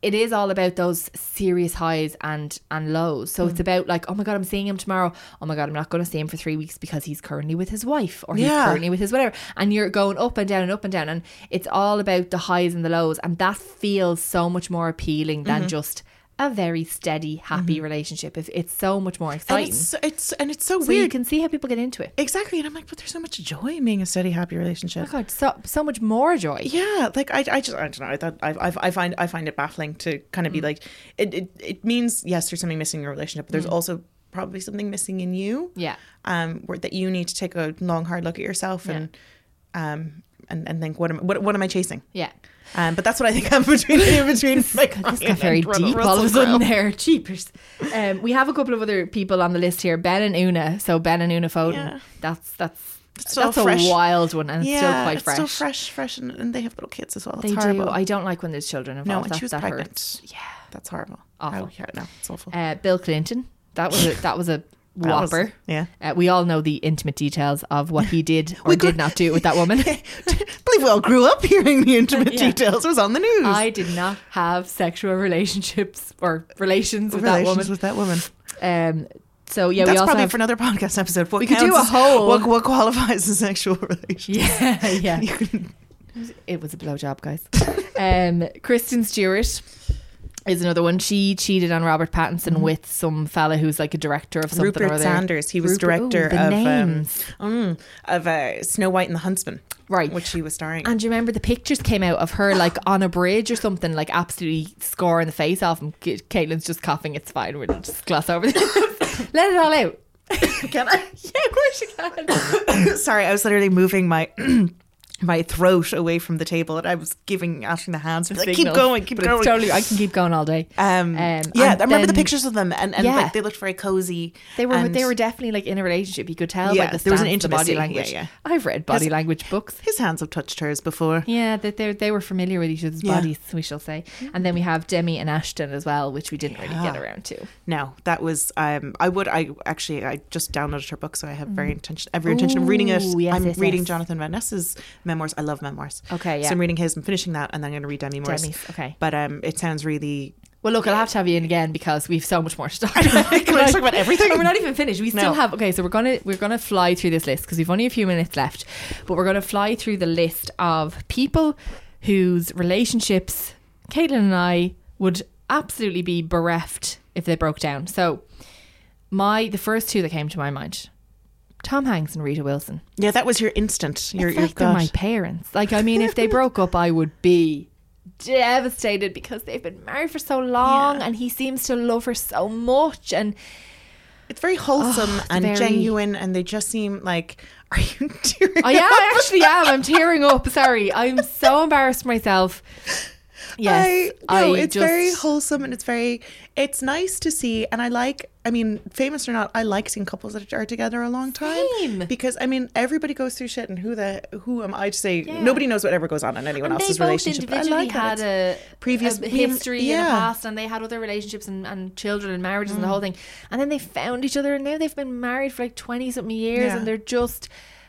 Speaker 1: it is all about those serious highs and and lows. So
Speaker 2: Mm.
Speaker 1: it's about like, oh my god, I'm seeing him tomorrow. Oh my god, I'm not going to see him for three weeks because he's currently with his wife or he's
Speaker 2: Yeah.
Speaker 1: currently with his whatever. And you're going up and down and up and down, and it's all about the highs and the lows, and that feels so much more appealing
Speaker 2: Mm-hmm.
Speaker 1: than just a very steady, happy relationship. If it's so much more
Speaker 2: and
Speaker 1: exciting.
Speaker 2: it's it's and it's so,
Speaker 1: So you
Speaker 2: weird.
Speaker 1: can see how people get into it.
Speaker 2: exactly, and I'm like, but there's so much joy in being a steady, happy relationship.
Speaker 1: Oh God, so so much more joy.
Speaker 2: Yeah, like I, I just I don't know. I thought I, I, I find I find it baffling to kind
Speaker 1: Mm.
Speaker 2: of be like it, it. It means yes, there's something missing in your relationship, but there's also probably something missing in you.
Speaker 1: Mm. Yeah.
Speaker 2: Um, where that you need to take a long hard look at yourself and um and, and think what am what, what am I chasing?
Speaker 1: Yeah.
Speaker 2: Um, but that's what I think I'm between between.
Speaker 1: This
Speaker 2: Ryan
Speaker 1: got very deep all of a sudden there. Cheapers. Um, we have a couple of other people on the list here. Ben and Una. So Ben and Una Foden.
Speaker 2: Yeah.
Speaker 1: That's that's
Speaker 2: still
Speaker 1: that's
Speaker 2: fresh.
Speaker 1: a wild one and it's still quite
Speaker 2: it's
Speaker 1: fresh.
Speaker 2: still fresh, fresh, and, and they have little kids as well. It's
Speaker 1: They
Speaker 2: horrible.
Speaker 1: do. I don't like when there's children
Speaker 2: no,
Speaker 1: involved.
Speaker 2: and
Speaker 1: that,
Speaker 2: she was
Speaker 1: that
Speaker 2: pregnant.
Speaker 1: hurts.
Speaker 2: Yeah, that's horrible.
Speaker 1: Awful.
Speaker 2: Oh, yeah, no, it's awful.
Speaker 1: Uh, Bill Clinton. That was a that was a
Speaker 2: That was-
Speaker 1: whopper.
Speaker 2: yeah.
Speaker 1: Uh, we all know the intimate details of what he did or did not do with that woman.
Speaker 2: I believe we all grew up hearing the intimate
Speaker 1: Yeah.
Speaker 2: details. It was on the news.
Speaker 1: I did not have sexual relationships or relations with
Speaker 2: Relations
Speaker 1: that woman.
Speaker 2: with that woman.
Speaker 1: Um, so yeah,
Speaker 2: That's
Speaker 1: we also
Speaker 2: probably
Speaker 1: have
Speaker 2: for another podcast episode. What
Speaker 1: We could do a whole-
Speaker 2: What, what qualifies as sexual relations?
Speaker 1: yeah, yeah. It was a blowjob, guys. um, Kristen Stewart is another one. She cheated on Robert Pattinson with some fella who's like a director of something or
Speaker 2: Rupert
Speaker 1: other.
Speaker 2: Sanders. He was
Speaker 1: Rupert- ooh,
Speaker 2: director
Speaker 1: the
Speaker 2: of
Speaker 1: names.
Speaker 2: um, mm, of uh, Snow White and the Huntsman,
Speaker 1: Right.
Speaker 2: Which she was starring.
Speaker 1: And do you remember the pictures came out of her like on a bridge or something, like absolutely scoring the face off, and Ca- Caitlin's just coughing. It's fine. We'll just gloss over this. Let it all out.
Speaker 2: Can I?
Speaker 1: Yeah, of course you can.
Speaker 2: Sorry, I was literally moving my my throat away from the table, and I was giving Aisling the hands. Like, keep going, keep going.
Speaker 1: Totally, I can keep going all day.
Speaker 2: Um,
Speaker 1: Um,
Speaker 2: yeah, I remember the pictures of them, and, and
Speaker 1: Yeah.
Speaker 2: like they looked very cozy.
Speaker 1: They were they were definitely like in a relationship. You could tell
Speaker 2: Yeah,
Speaker 1: the
Speaker 2: there was an
Speaker 1: the body language.
Speaker 2: Yeah, yeah.
Speaker 1: I've read body
Speaker 2: His-
Speaker 1: language books.
Speaker 2: His hands have touched hers before.
Speaker 1: Yeah, that they they were familiar with each other's
Speaker 2: Yeah.
Speaker 1: bodies, we shall say. And then we have Demi and Ashton as well, which we didn't really get around to.
Speaker 2: No, that was um I would I actually I just downloaded her book so I have very intention every intention of reading it.
Speaker 1: Mm. Yes,
Speaker 2: I'm
Speaker 1: yes,
Speaker 2: reading
Speaker 1: yes.
Speaker 2: Jonathan Van Ness's memoirs. I love memoirs.
Speaker 1: Okay, yeah.
Speaker 2: So I'm reading his, I'm finishing that and then I'm gonna read Demi Moore's.
Speaker 1: Demi's, okay.
Speaker 2: But um it sounds really
Speaker 1: Well, look, I'll have to have you in again because we've so much more to talk
Speaker 2: Can
Speaker 1: about.
Speaker 2: I just talk about everything?
Speaker 1: And we're not even finished. We still have okay. So we're gonna we're gonna fly through this list because we've only a few minutes left, but we're gonna fly through the list of people whose relationships Caitlin and I would absolutely be bereft if they broke down. So my the first two that came to my mind. Tom Hanks and Rita Wilson.
Speaker 2: Yeah, that was your instant. Your
Speaker 1: It's
Speaker 2: your
Speaker 1: like they're my parents. Like, I mean, if they broke up, I would be devastated because they've been married for so long
Speaker 2: Yeah.
Speaker 1: and he seems to love her so much. And
Speaker 2: It's very wholesome
Speaker 1: Oh, it's
Speaker 2: and
Speaker 1: very-
Speaker 2: genuine and they just seem like are you tearing
Speaker 1: I am,
Speaker 2: up?
Speaker 1: I actually am. I'm tearing up. Sorry. I'm so embarrassed myself. Yes.
Speaker 2: I, no,
Speaker 1: I
Speaker 2: it's
Speaker 1: just-
Speaker 2: very wholesome and it's very it's nice to see and I like I mean famous or not I like seeing couples that are together a long time
Speaker 1: Same.
Speaker 2: because I mean everybody goes through shit and who the who am I to say nobody knows whatever goes on in anyone
Speaker 1: And they
Speaker 2: else's
Speaker 1: both
Speaker 2: relationship but I
Speaker 1: individually
Speaker 2: like
Speaker 1: had a
Speaker 2: previous-
Speaker 1: a
Speaker 2: yeah,
Speaker 1: history in the past, and they had other relationships and, and children and marriages
Speaker 2: Mm.
Speaker 1: and the whole thing. And then they found each other, and now they've been married for like twenty something years,
Speaker 2: Yeah.
Speaker 1: and they're just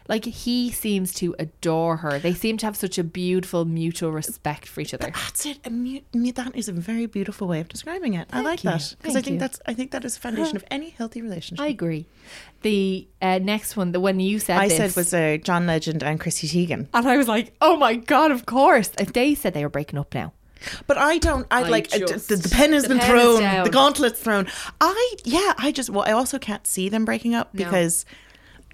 Speaker 1: like he seems to adore her. They seem to have such a beautiful mutual respect for each other.
Speaker 2: that's it a mu- mu- that is a very beautiful way of describing it I like
Speaker 1: you.
Speaker 2: that because I think
Speaker 1: you.
Speaker 2: that's I think that is a foundation of any healthy relationship
Speaker 1: I agree. The uh, next one, the one you said,
Speaker 2: I
Speaker 1: this,
Speaker 2: said was uh, John Legend and Chrissy Teigen
Speaker 1: and I was like, oh my god, of course. If they said they were breaking up now,
Speaker 2: But I don't. I,
Speaker 1: I
Speaker 2: like uh,
Speaker 1: just-
Speaker 2: the, the pen has
Speaker 1: the
Speaker 2: been
Speaker 1: pen
Speaker 2: thrown. The gauntlet's thrown. I yeah. I just well. I also can't see them breaking up
Speaker 1: No.
Speaker 2: because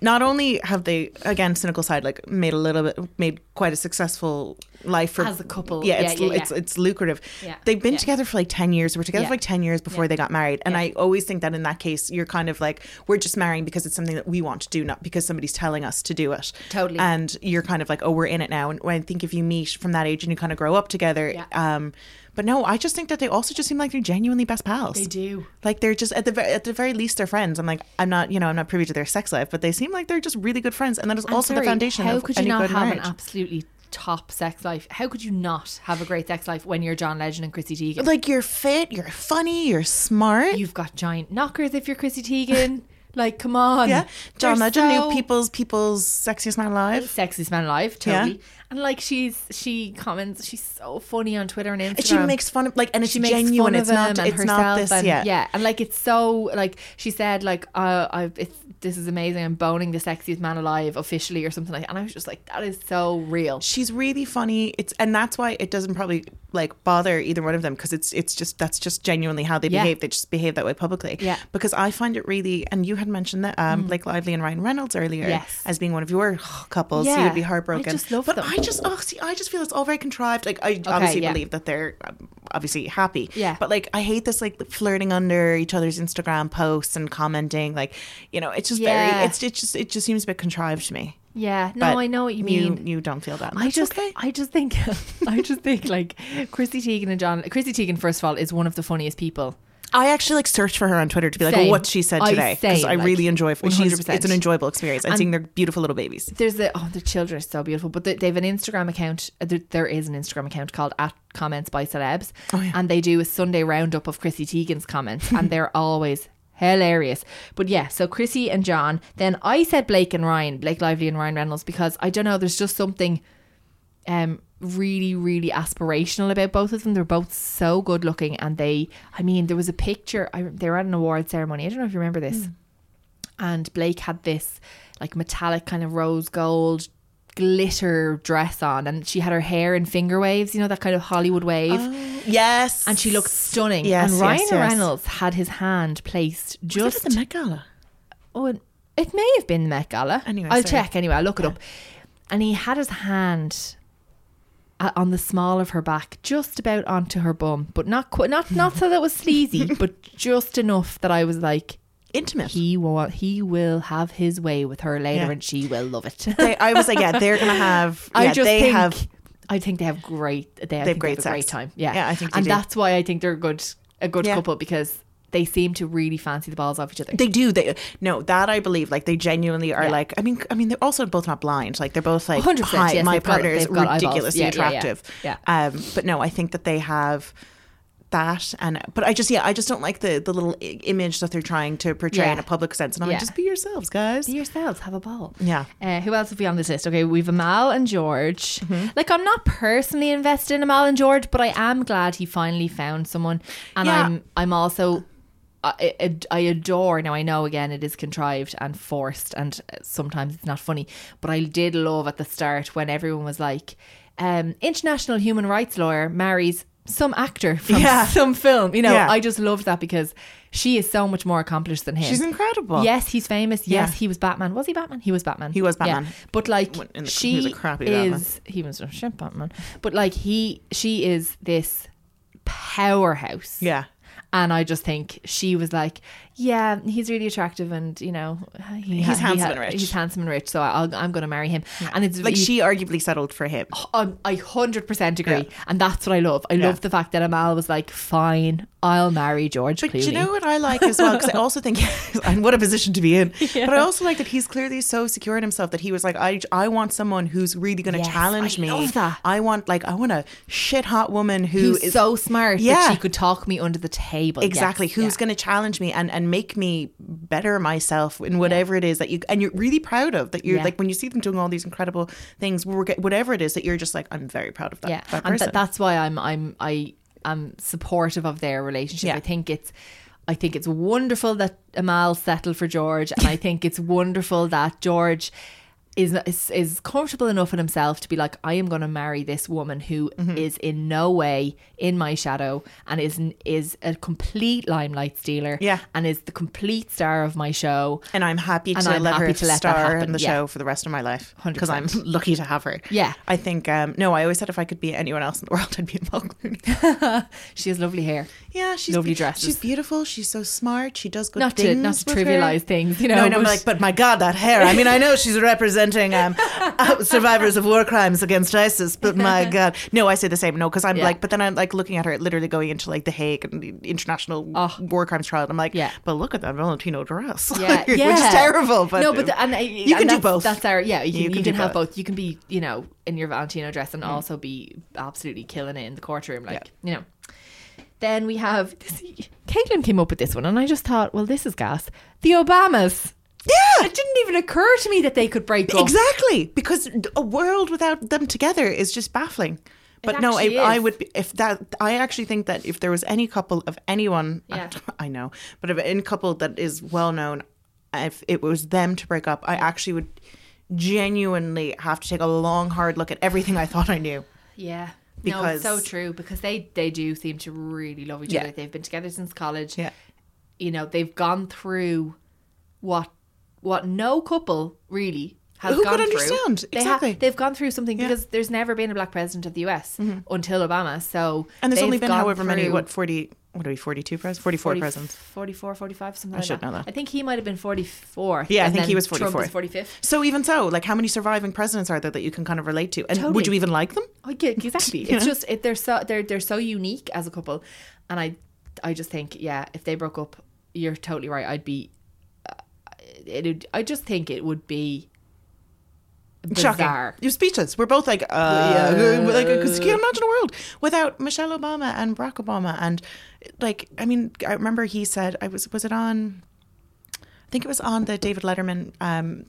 Speaker 2: not only have they again cynical side like made a little bit made quite a successful life for
Speaker 1: As a couple.
Speaker 2: Yeah,
Speaker 1: Yeah,
Speaker 2: it's
Speaker 1: yeah, yeah.
Speaker 2: it's it's lucrative.
Speaker 1: Yeah,
Speaker 2: They've been together for like ten years. We're together for like ten years before they got married. And. I always think that in that case, you're kind of like we're just marrying because it's something that we want to do, not because somebody's telling us to do it.
Speaker 1: Totally.
Speaker 2: And you're kind of like, oh, we're in it now. And I think if you meet from that age and you kind of grow up together, um, but no, I just think that they also just seem like they're genuinely best pals.
Speaker 1: They do.
Speaker 2: Like they're just at the at the very least they're friends. I'm like I'm not you know I'm not privy to their sex life, but they seem like they're just really good friends, and that is
Speaker 1: I'm
Speaker 2: also
Speaker 1: sorry,
Speaker 2: the foundation
Speaker 1: How
Speaker 2: of
Speaker 1: could you not have
Speaker 2: marriage.
Speaker 1: an absolutely top sex life? How could you not have a great sex life when you're John Legend and Chrissy Teigen?
Speaker 2: like you're fit, you're funny, you're smart.
Speaker 1: You've got giant knockers if you're Chrissy Teigen. like, come on.
Speaker 2: yeah, John
Speaker 1: They're
Speaker 2: Legend
Speaker 1: so
Speaker 2: knew people's people's sexiest man alive.
Speaker 1: Sexiest man alive, totally. And like she's she comments, she's so funny on Twitter and Instagram.
Speaker 2: And she makes fun of like, and it's
Speaker 1: she makes
Speaker 2: genuine.
Speaker 1: fun of
Speaker 2: It's not.
Speaker 1: and
Speaker 2: It's
Speaker 1: herself
Speaker 2: not this.
Speaker 1: and,
Speaker 2: yeah.
Speaker 1: yeah, and like it's so like she said like uh, I it's this is amazing. I'm boning the sexiest man alive officially or something like. that. And I was just like, that is so real.
Speaker 2: She's really funny. It's and that's why it doesn't probably like bother either one of them because it's it's just that's just genuinely how they
Speaker 1: Yeah.
Speaker 2: behave. They just behave that way publicly.
Speaker 1: Yeah. Mm.
Speaker 2: Because I find it really, and you had mentioned that um, Blake Lively and Ryan Reynolds earlier
Speaker 1: Yes.
Speaker 2: as being one of your couples. So you'd be heartbroken.
Speaker 1: I just love
Speaker 2: but
Speaker 1: them.
Speaker 2: I just oh see, I just feel it's all very contrived. Like I obviously
Speaker 1: yeah.
Speaker 2: believe that they're um, obviously happy.
Speaker 1: Yeah.
Speaker 2: But like I hate this like flirting under each other's Instagram posts and commenting. Like you know, it's just
Speaker 1: Yeah.
Speaker 2: very. It's it just it just seems a bit contrived to me.
Speaker 1: Yeah, no,
Speaker 2: But
Speaker 1: I know what you
Speaker 2: You
Speaker 1: mean.
Speaker 2: you don't feel that.
Speaker 1: I just,
Speaker 2: okay.
Speaker 1: I just think, I just think like Chrissy Teigen and John. Chrissy Teigen, first of all, is one of the funniest people.
Speaker 2: I actually like search for her on Twitter to be like,
Speaker 1: Same.
Speaker 2: oh, what she said today because I
Speaker 1: like,
Speaker 2: really enjoy. She's, it's an enjoyable experience and,
Speaker 1: And-
Speaker 2: seeing their beautiful little babies.
Speaker 1: There's the oh, the children are so beautiful, but they, they have an Instagram account. uh, There, there is an Instagram account called at comments by celebs, and they do a Sunday roundup of Chrissy Teigen's comments, and they're always hilarious. But yeah, so Chrissy and John. Then I said Blake and Ryan, Blake Lively and Ryan Reynolds, because I don't know. There's just something um really really aspirational about both of them they're both so good looking and they i mean there was a picture I, they were at an award ceremony i don't know if you remember this and blake had this like metallic kind of rose gold glitter dress on and she had her hair in finger waves you know that kind of hollywood wave
Speaker 2: Yes,
Speaker 1: and she looked stunning
Speaker 2: Yes,
Speaker 1: and
Speaker 2: yes,
Speaker 1: ryan
Speaker 2: yes.
Speaker 1: reynolds had his hand placed just
Speaker 2: the Met Gala.
Speaker 1: Oh, it, it may have been the Met Gala.
Speaker 2: Anyway,
Speaker 1: I'll
Speaker 2: sorry.
Speaker 1: check anyway. I'll look it up. And he had his hand on the small of her back, just about onto her bum, but not qu- not not so that it was sleazy, but just enough that I was like,
Speaker 2: Intimate.
Speaker 1: he will he will have his way with her later,
Speaker 2: Yeah.
Speaker 1: and she will love it.
Speaker 2: They, I was like, yeah, they're gonna have.
Speaker 1: I just
Speaker 2: they
Speaker 1: think
Speaker 2: have.
Speaker 1: I think they have great they, I
Speaker 2: have great
Speaker 1: they have a great time. Yeah,
Speaker 2: Yeah, I think they
Speaker 1: and
Speaker 2: do.
Speaker 1: that's why I think they're a good a good
Speaker 2: Yeah.
Speaker 1: couple because they seem to really fancy the balls off each other.
Speaker 2: They do. They no that I believe. Like they genuinely are.
Speaker 1: Yeah.
Speaker 2: Like I mean, I mean, they're also both not blind. Like they're both like
Speaker 1: 100%,
Speaker 2: hi,
Speaker 1: yes,
Speaker 2: my partner is
Speaker 1: they've got eyeballs.
Speaker 2: ridiculously
Speaker 1: Yeah, yeah, yeah.
Speaker 2: attractive.
Speaker 1: Yeah.
Speaker 2: Um, but no, I think that they have that and but I just yeah I just don't like the the little i- image that they're trying to portray
Speaker 1: Yeah.
Speaker 2: in a public sense and I'm
Speaker 1: Yeah.
Speaker 2: like just be yourselves guys
Speaker 1: Be yourselves, have a ball.
Speaker 2: Yeah.
Speaker 1: Uh, who else have we on this list? Okay, we've Amal and George.
Speaker 2: Mm-hmm.
Speaker 1: Like, I'm not personally invested in Amal and George, but I am glad he finally found someone. And
Speaker 2: Yeah.
Speaker 1: I'm, I'm also, I, I, I adore. Now I know again it is contrived and forced, and sometimes it's not funny. But I did love at the start when everyone was like, um, "International human rights lawyer marries." Some actor from
Speaker 2: Yeah.
Speaker 1: some film, you know.
Speaker 2: Yeah.
Speaker 1: I just loved that because she is so much more accomplished than him.
Speaker 2: she's incredible
Speaker 1: Yes, he's famous. Yes,
Speaker 2: Yeah.
Speaker 1: he was Batman. Was he Batman? He was Batman.
Speaker 2: He was Batman.
Speaker 1: But like
Speaker 2: the-
Speaker 1: she
Speaker 2: he was a crappy Batman.
Speaker 1: is he was a shit Batman. But like he she is this powerhouse.
Speaker 2: yeah
Speaker 1: And I just think she was like, yeah, he's really attractive, and you know, he
Speaker 2: He's
Speaker 1: ha- he
Speaker 2: handsome
Speaker 1: ha-
Speaker 2: and rich.
Speaker 1: He's handsome and rich, so I'll, I'm going to marry him. And it's
Speaker 2: like
Speaker 1: you-
Speaker 2: she arguably settled for him
Speaker 1: um, I hundred percent agree,
Speaker 2: Yeah.
Speaker 1: and that's what I love. I
Speaker 2: Yeah.
Speaker 1: love the fact that Amal was like, "Fine, I'll marry George."
Speaker 2: But
Speaker 1: Clooney.
Speaker 2: you know what I like as well? Because I also think, and what a position to be in. But I also like that he's clearly so secure in himself that he was like, I, I want someone who's really going to
Speaker 1: Yes,
Speaker 2: challenge
Speaker 1: I
Speaker 2: me.
Speaker 1: love that.
Speaker 2: I want like I want a shit hot woman who
Speaker 1: who's
Speaker 2: is
Speaker 1: so smart
Speaker 2: Yeah.
Speaker 1: that she could talk me under the table.
Speaker 2: exactly
Speaker 1: Yes,
Speaker 2: who's
Speaker 1: yeah.
Speaker 2: going to challenge me and and make me better myself in whatever it is that you and you're really proud of that you're
Speaker 1: Yeah.
Speaker 2: like when you see them doing all these incredible things whatever it is that you're just like I'm very proud of that,
Speaker 1: yeah,
Speaker 2: that
Speaker 1: and th- that's why I'm I'm I am supportive of their relationship.
Speaker 2: Yeah.
Speaker 1: I think it's. I think it's wonderful that Amal settled for George, and I think it's wonderful that George is is, is comfortable enough in himself to be like, I am going to marry this woman who is
Speaker 2: Mm-hmm.
Speaker 1: in no way in my shadow and is is a complete limelight stealer,
Speaker 2: Yeah.
Speaker 1: and is the complete star of my show.
Speaker 2: and I'm happy
Speaker 1: And
Speaker 2: to
Speaker 1: I'm
Speaker 2: let
Speaker 1: happy
Speaker 2: her
Speaker 1: to let
Speaker 2: star in the
Speaker 1: yeah.
Speaker 2: show for the rest of my life because I'm lucky to have her.
Speaker 1: Yeah.
Speaker 2: I think um, no. I always said if I could be anyone else in the world, I'd be Clooney.
Speaker 1: She has lovely hair.
Speaker 2: Yeah, she's
Speaker 1: Lovely dresses.
Speaker 2: She's beautiful. She's so smart. She does good
Speaker 1: Not to
Speaker 2: things.
Speaker 1: not to
Speaker 2: with her.
Speaker 1: trivialize things, you know.
Speaker 2: No, no,
Speaker 1: but-
Speaker 2: like, but my God, that hair. I mean, I know she's representing um, uh, survivors of war crimes against ISIS, but my God. No, I say the same. No, because I'm
Speaker 1: Yeah.
Speaker 2: like, but then I'm like looking at her literally going into like The Hague and the International War Crimes Trial. And I'm like,
Speaker 1: Oh. Yeah.
Speaker 2: but look at that Valentino dress.
Speaker 1: yeah,
Speaker 2: which is terrible. But
Speaker 1: no, but the, and uh,
Speaker 2: you
Speaker 1: and
Speaker 2: can do both.
Speaker 1: That's our yeah. You can,
Speaker 2: You
Speaker 1: you
Speaker 2: can
Speaker 1: have
Speaker 2: both. Mm.
Speaker 1: both. You can be you know in your Valentino dress and also be absolutely killing it in the courtroom, like you know. Then we have this, Caitlin came up with this one, and I just thought, well, this is gas. The Obamas.
Speaker 2: Yeah.
Speaker 1: It didn't even occur to me that they could break up.
Speaker 2: Exactly, because a world without them together is just baffling. But no, I, I would be, if that. I actually think that if there was any couple of anyone,
Speaker 1: Yeah.
Speaker 2: I know, but if any couple that is well known, if it was them to break up, I actually would genuinely have to take a long, hard look at everything I thought I knew.
Speaker 1: Yeah. no, it's so true because they they do seem to really love each
Speaker 2: Yeah.
Speaker 1: other. They've been together since college.
Speaker 2: Yeah.
Speaker 1: You know, they've gone through what what no couple really has
Speaker 2: Who
Speaker 1: gone
Speaker 2: could
Speaker 1: through.
Speaker 2: understand?
Speaker 1: They
Speaker 2: Exactly.
Speaker 1: they've gone through something
Speaker 2: Yeah. Mm-hmm.
Speaker 1: because there's never been a black president of the US until Obama. So
Speaker 2: And there's only been
Speaker 1: gone
Speaker 2: however many,
Speaker 1: through-
Speaker 2: what, 40, what are we, 42 presidents? 44
Speaker 1: 40
Speaker 2: presidents.
Speaker 1: 44, 45, something
Speaker 2: I
Speaker 1: like
Speaker 2: should
Speaker 1: that.
Speaker 2: know that.
Speaker 1: I think he might have been 44.
Speaker 2: Yeah, I
Speaker 1: and
Speaker 2: think he
Speaker 1: then
Speaker 2: was
Speaker 1: Trump
Speaker 2: 44.
Speaker 1: was 45th.
Speaker 2: So even so, like how many surviving presidents are there that you can kind of relate to? And would
Speaker 1: Totally.
Speaker 2: you even like them?
Speaker 1: Oh, yeah, exactly. It's just it, they're so they're they're so unique as a couple, and I I just think yeah, if they broke up, you're totally right. I'd be. Uh, it. I just think it would be bizarre.
Speaker 2: Shocking. You're speechless. We're both like, uh, like, because you can't imagine a world without Michelle Obama and Barack Obama. And like, I mean, I remember he said, I was, was it on, I think it was on the David Letterman, um,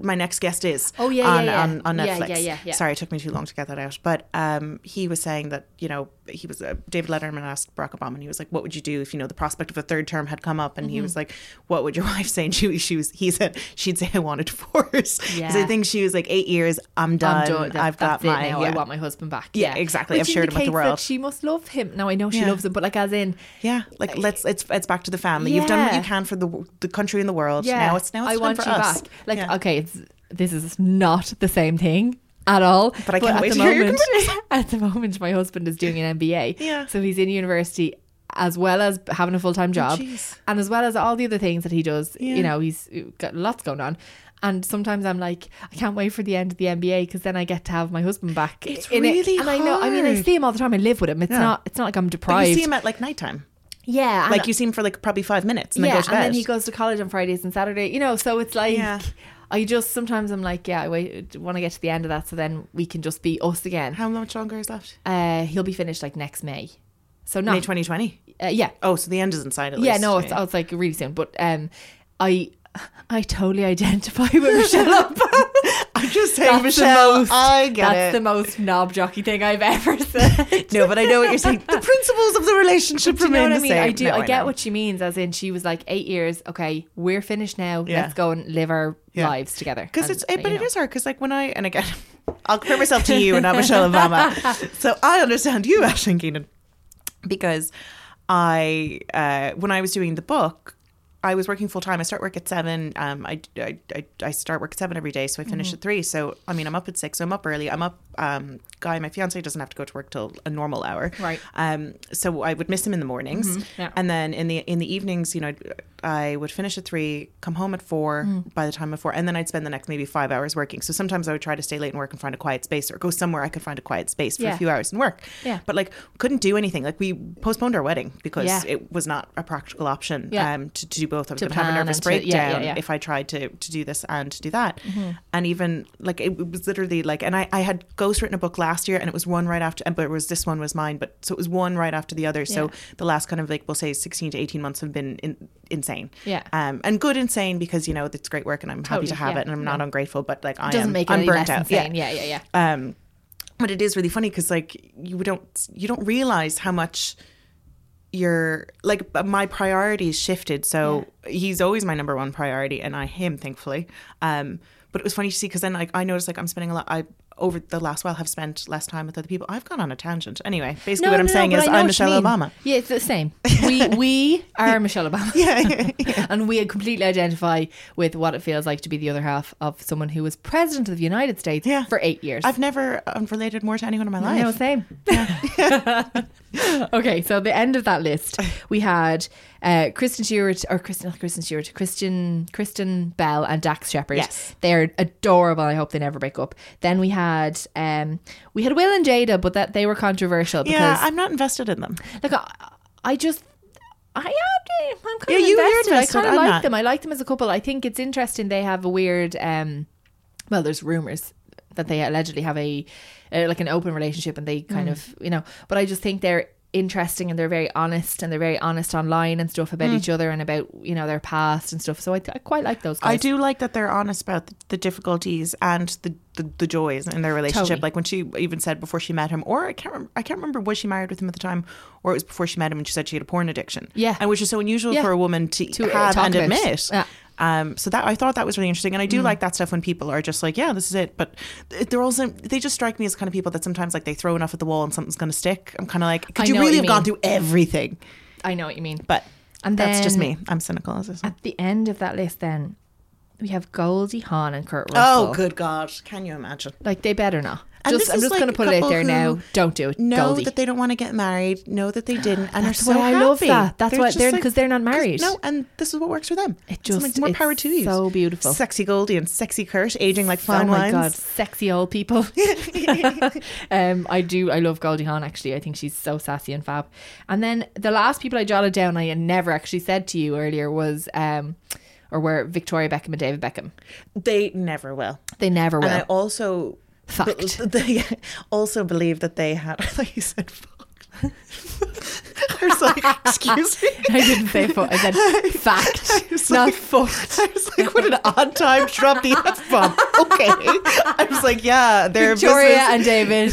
Speaker 2: my next guest is
Speaker 1: Oh, yeah,
Speaker 2: on,
Speaker 1: yeah, yeah.
Speaker 2: on, on
Speaker 1: Yeah,
Speaker 2: Netflix.
Speaker 1: yeah, yeah, yeah.
Speaker 2: Sorry, it took me too long to get that out. But um, he was saying that you know he was uh, David Letterman asked Barack Obama, and he was like, "What would you do if you know the prospect of a third term had come up?" And he
Speaker 1: Mm-hmm.
Speaker 2: was like, "What would your wife say?" And she, she was he said she'd say, "I want a divorce." 'Cause I
Speaker 1: Yeah.
Speaker 2: think she was like eight years. I'm done.
Speaker 1: I'm done. That-
Speaker 2: I've got my yeah.
Speaker 1: I want my husband back.
Speaker 2: Yeah, exactly. I've
Speaker 1: Which
Speaker 2: shared him with the world.
Speaker 1: She must love him. Now I know she
Speaker 2: Yeah.
Speaker 1: loves him, but like as in,
Speaker 2: yeah. Like let's it's it's back to the family. You've done what you can for the the country and the world.
Speaker 1: yeah,
Speaker 2: Now it's now it's
Speaker 1: I want
Speaker 2: for
Speaker 1: you
Speaker 2: us.
Speaker 1: back. Like
Speaker 2: Yeah.
Speaker 1: okay, it's this is not the same thing at all.
Speaker 2: But I can't
Speaker 1: at
Speaker 2: wait
Speaker 1: the
Speaker 2: to hear your
Speaker 1: moment, at the moment, my husband is doing an MBA.
Speaker 2: Yeah.
Speaker 1: so he's in university as well as having a full time oh, job,
Speaker 2: jeez.
Speaker 1: and as well as all the other things that he does.
Speaker 2: Yeah.
Speaker 1: You know, he's got lots going on. And sometimes I'm like, I can't wait for the end of the MBA because then I get to have my husband back.
Speaker 2: It's
Speaker 1: in it.
Speaker 2: really
Speaker 1: and I know. I mean, I see him all the time. I live with him. It's
Speaker 2: Yeah.
Speaker 1: not. It's not like I'm
Speaker 2: But
Speaker 1: deprived.
Speaker 2: you see him at like nighttime.
Speaker 1: yeah,
Speaker 2: Like you see him for like probably five minutes and
Speaker 1: yeah,
Speaker 2: then
Speaker 1: and then he goes to college on Fridays and Saturday. You know, so it's like
Speaker 2: Yeah.
Speaker 1: I just sometimes I'm like, yeah, I want to get to the end of that so then we can just be us again.
Speaker 2: How much longer is left?
Speaker 1: Uh, he'll be finished like next May, so not
Speaker 2: May 2020.
Speaker 1: uh, yeah,
Speaker 2: Oh, so the end is inside. at
Speaker 1: yeah,
Speaker 2: least.
Speaker 1: no, it's, oh, it's like really soon. But um, I I totally identify with Michelle Obama.
Speaker 2: I'm just saying,
Speaker 1: That's
Speaker 2: Michelle.
Speaker 1: the most,
Speaker 2: I get
Speaker 1: that's
Speaker 2: it.
Speaker 1: the most knob jockey thing I've ever said.
Speaker 2: no, but I know what you're saying. The principles of the relationship
Speaker 1: Do you know
Speaker 2: remain
Speaker 1: I
Speaker 2: the
Speaker 1: mean?
Speaker 2: same.
Speaker 1: I do.
Speaker 2: No,
Speaker 1: I get what she means. As in, she was like eight years. Okay, we're finished now.
Speaker 2: Yeah.
Speaker 1: Let's go and live our
Speaker 2: Yeah.
Speaker 1: lives together.
Speaker 2: Because it's, it, but
Speaker 1: you
Speaker 2: it
Speaker 1: know.
Speaker 2: is hard. Because like when I and again, I'll compare myself to you and not Michelle Obama. So I understand you, Aisling Keenan, because I uh, when I was doing the book. I was working full time. I start work at seven. Um, I, I, I, I start work at seven every day, so I finish at three. So I mean, I'm up at six. So I'm up early. I'm up. Um, guy, my fiance doesn't have to go to work till a normal hour.
Speaker 1: Right.
Speaker 2: Um, so I would miss him in the mornings,
Speaker 1: yeah.
Speaker 2: and then in the in the evenings, you know, I would finish at three, come home at four
Speaker 1: Mm.
Speaker 2: by the time of four, and then I'd spend the next maybe five hours working. So sometimes I would try to stay late and work and find a quiet space, or go somewhere I could find a quiet space for
Speaker 1: Yeah.
Speaker 2: a few hours and work.
Speaker 1: Yeah.
Speaker 2: But like, couldn't do anything. Like we postponed our wedding because
Speaker 1: Yeah.
Speaker 2: it was not a practical option.
Speaker 1: Yeah.
Speaker 2: Um, to, to do both. I was going to have a nervous
Speaker 1: and to- yeah, yeah,
Speaker 2: breakdown if I tried to to do this and to do that.
Speaker 1: Mm-hmm.
Speaker 2: And even like it, it was literally like, and I I had ghostwritten a book last year, and it was one right after, and but it was this one was mine, but so it was one right after the other. So
Speaker 1: Yeah.
Speaker 2: the last kind of like we'll say sixteen to eighteen months have been in, insane.
Speaker 1: Yeah.
Speaker 2: Um, and good insane because you know it's great work, and I'm happy to have
Speaker 1: yeah.
Speaker 2: it, and I'm not
Speaker 1: No.
Speaker 2: ungrateful, but like I
Speaker 1: doesn't
Speaker 2: am,
Speaker 1: make it
Speaker 2: I'm
Speaker 1: any
Speaker 2: burnt out.
Speaker 1: insane. Yeah, yeah, yeah.
Speaker 2: Um, but it is really funny because like you don't you don't realize how much your like my priorities shifted. So he's always my number one priority, and I him thankfully. Um, but it was funny to see because then like I noticed like I'm spending a lot. I over the last while have spent less time with other people. I've gone on a tangent. Anyway, basically what I'm saying
Speaker 1: but
Speaker 2: is I'm Michelle. Obama.
Speaker 1: Yeah, it's the same. We we are Michelle Obama.
Speaker 2: Yeah, yeah,
Speaker 1: and we completely identify with what it feels like to be the other half of someone who was president of the United States
Speaker 2: Yeah.
Speaker 1: for eight years.
Speaker 2: I've never um, related more to anyone in my life.
Speaker 1: No, same. okay, so the end of that list, we had uh, Kristen Stewart, or Kristen, not Kristen Stewart, Kristen, Kristen Bell, and Dax Shepard.
Speaker 2: Yes.
Speaker 1: they're adorable. I hope they never break up. Then we had, um, we had Will and Jada, but that they were controversial because,
Speaker 2: Yeah, I'm not invested in them.
Speaker 1: like, I, I just. I am. I'm kind
Speaker 2: Yeah,
Speaker 1: of invested.
Speaker 2: invested,
Speaker 1: I kind of like
Speaker 2: not.
Speaker 1: them. I like them as a couple. I think it's interesting. They have a weird. um Well, there's rumors that they allegedly have a uh, like an open relationship, and they
Speaker 2: Mm.
Speaker 1: kind of you know. But I just think they're interesting and they're very honest and they're very honest online and stuff about each other and about you know their past and stuff. So I, I quite like those. Guys.
Speaker 2: Mm. I do like that they're honest about the, the difficulties and the, the, the joys in their relationship.
Speaker 1: Totally.
Speaker 2: Like when she even said before she met him, or I can't remember, I can't remember was she married with him at the time, or it was before she met him and she said she had a porn addiction.
Speaker 1: Yeah.
Speaker 2: and which is so unusual
Speaker 1: Yeah.
Speaker 2: for a woman to,
Speaker 1: To, uh,
Speaker 2: have
Speaker 1: talk
Speaker 2: and admit.
Speaker 1: Yeah.
Speaker 2: Um, so that I thought that was really interesting, and I do like that stuff when people are just like, "Yeah, this is it." But they're also they just strike me as kind of people that sometimes like they throw enough at the wall and something's going to stick. I'm kind of like, could
Speaker 1: I
Speaker 2: you really have gone through everything?
Speaker 1: I know what you mean.
Speaker 2: But
Speaker 1: And
Speaker 2: that's just me. I'm cynical as this.
Speaker 1: At the end of that list, then we have Goldie Hawn and Kurt Russell.
Speaker 2: Oh, good God! Can you imagine?
Speaker 1: Like they better not. Just I'm just
Speaker 2: like
Speaker 1: going to put it out there now. Don't do it.
Speaker 2: Know
Speaker 1: Goldie.
Speaker 2: that they don't want to get married. Know that they didn't, and
Speaker 1: That's
Speaker 2: are so
Speaker 1: why I love that. That's why they're- 'cause they're not married.
Speaker 2: No, and this is what works for them.
Speaker 1: It
Speaker 2: So like,
Speaker 1: just-
Speaker 2: more
Speaker 1: it's
Speaker 2: power to you.
Speaker 1: so beautiful.
Speaker 2: Sexy Goldie and sexy Kurt, aging like fine
Speaker 1: oh my
Speaker 2: wines.
Speaker 1: god, sexy old people. um, I do. I love Goldie Hawn. Actually, I think she's so sassy and fab. And then the last people I jotted down, I never actually said to you earlier was, um, or were Victoria Beckham and David Beckham.
Speaker 2: They never will.
Speaker 1: They never will.
Speaker 2: And I also
Speaker 1: Fact.
Speaker 2: they also believe that they had. I thought you said fuck. I was like, excuse me.
Speaker 1: I didn't say fuck. I said fact,
Speaker 2: was
Speaker 1: not
Speaker 2: like-
Speaker 1: fucked.
Speaker 2: I was like, what an odd time to drop the F bomb. Okay. I was like, yeah, they're
Speaker 1: Victoria
Speaker 2: business-
Speaker 1: and David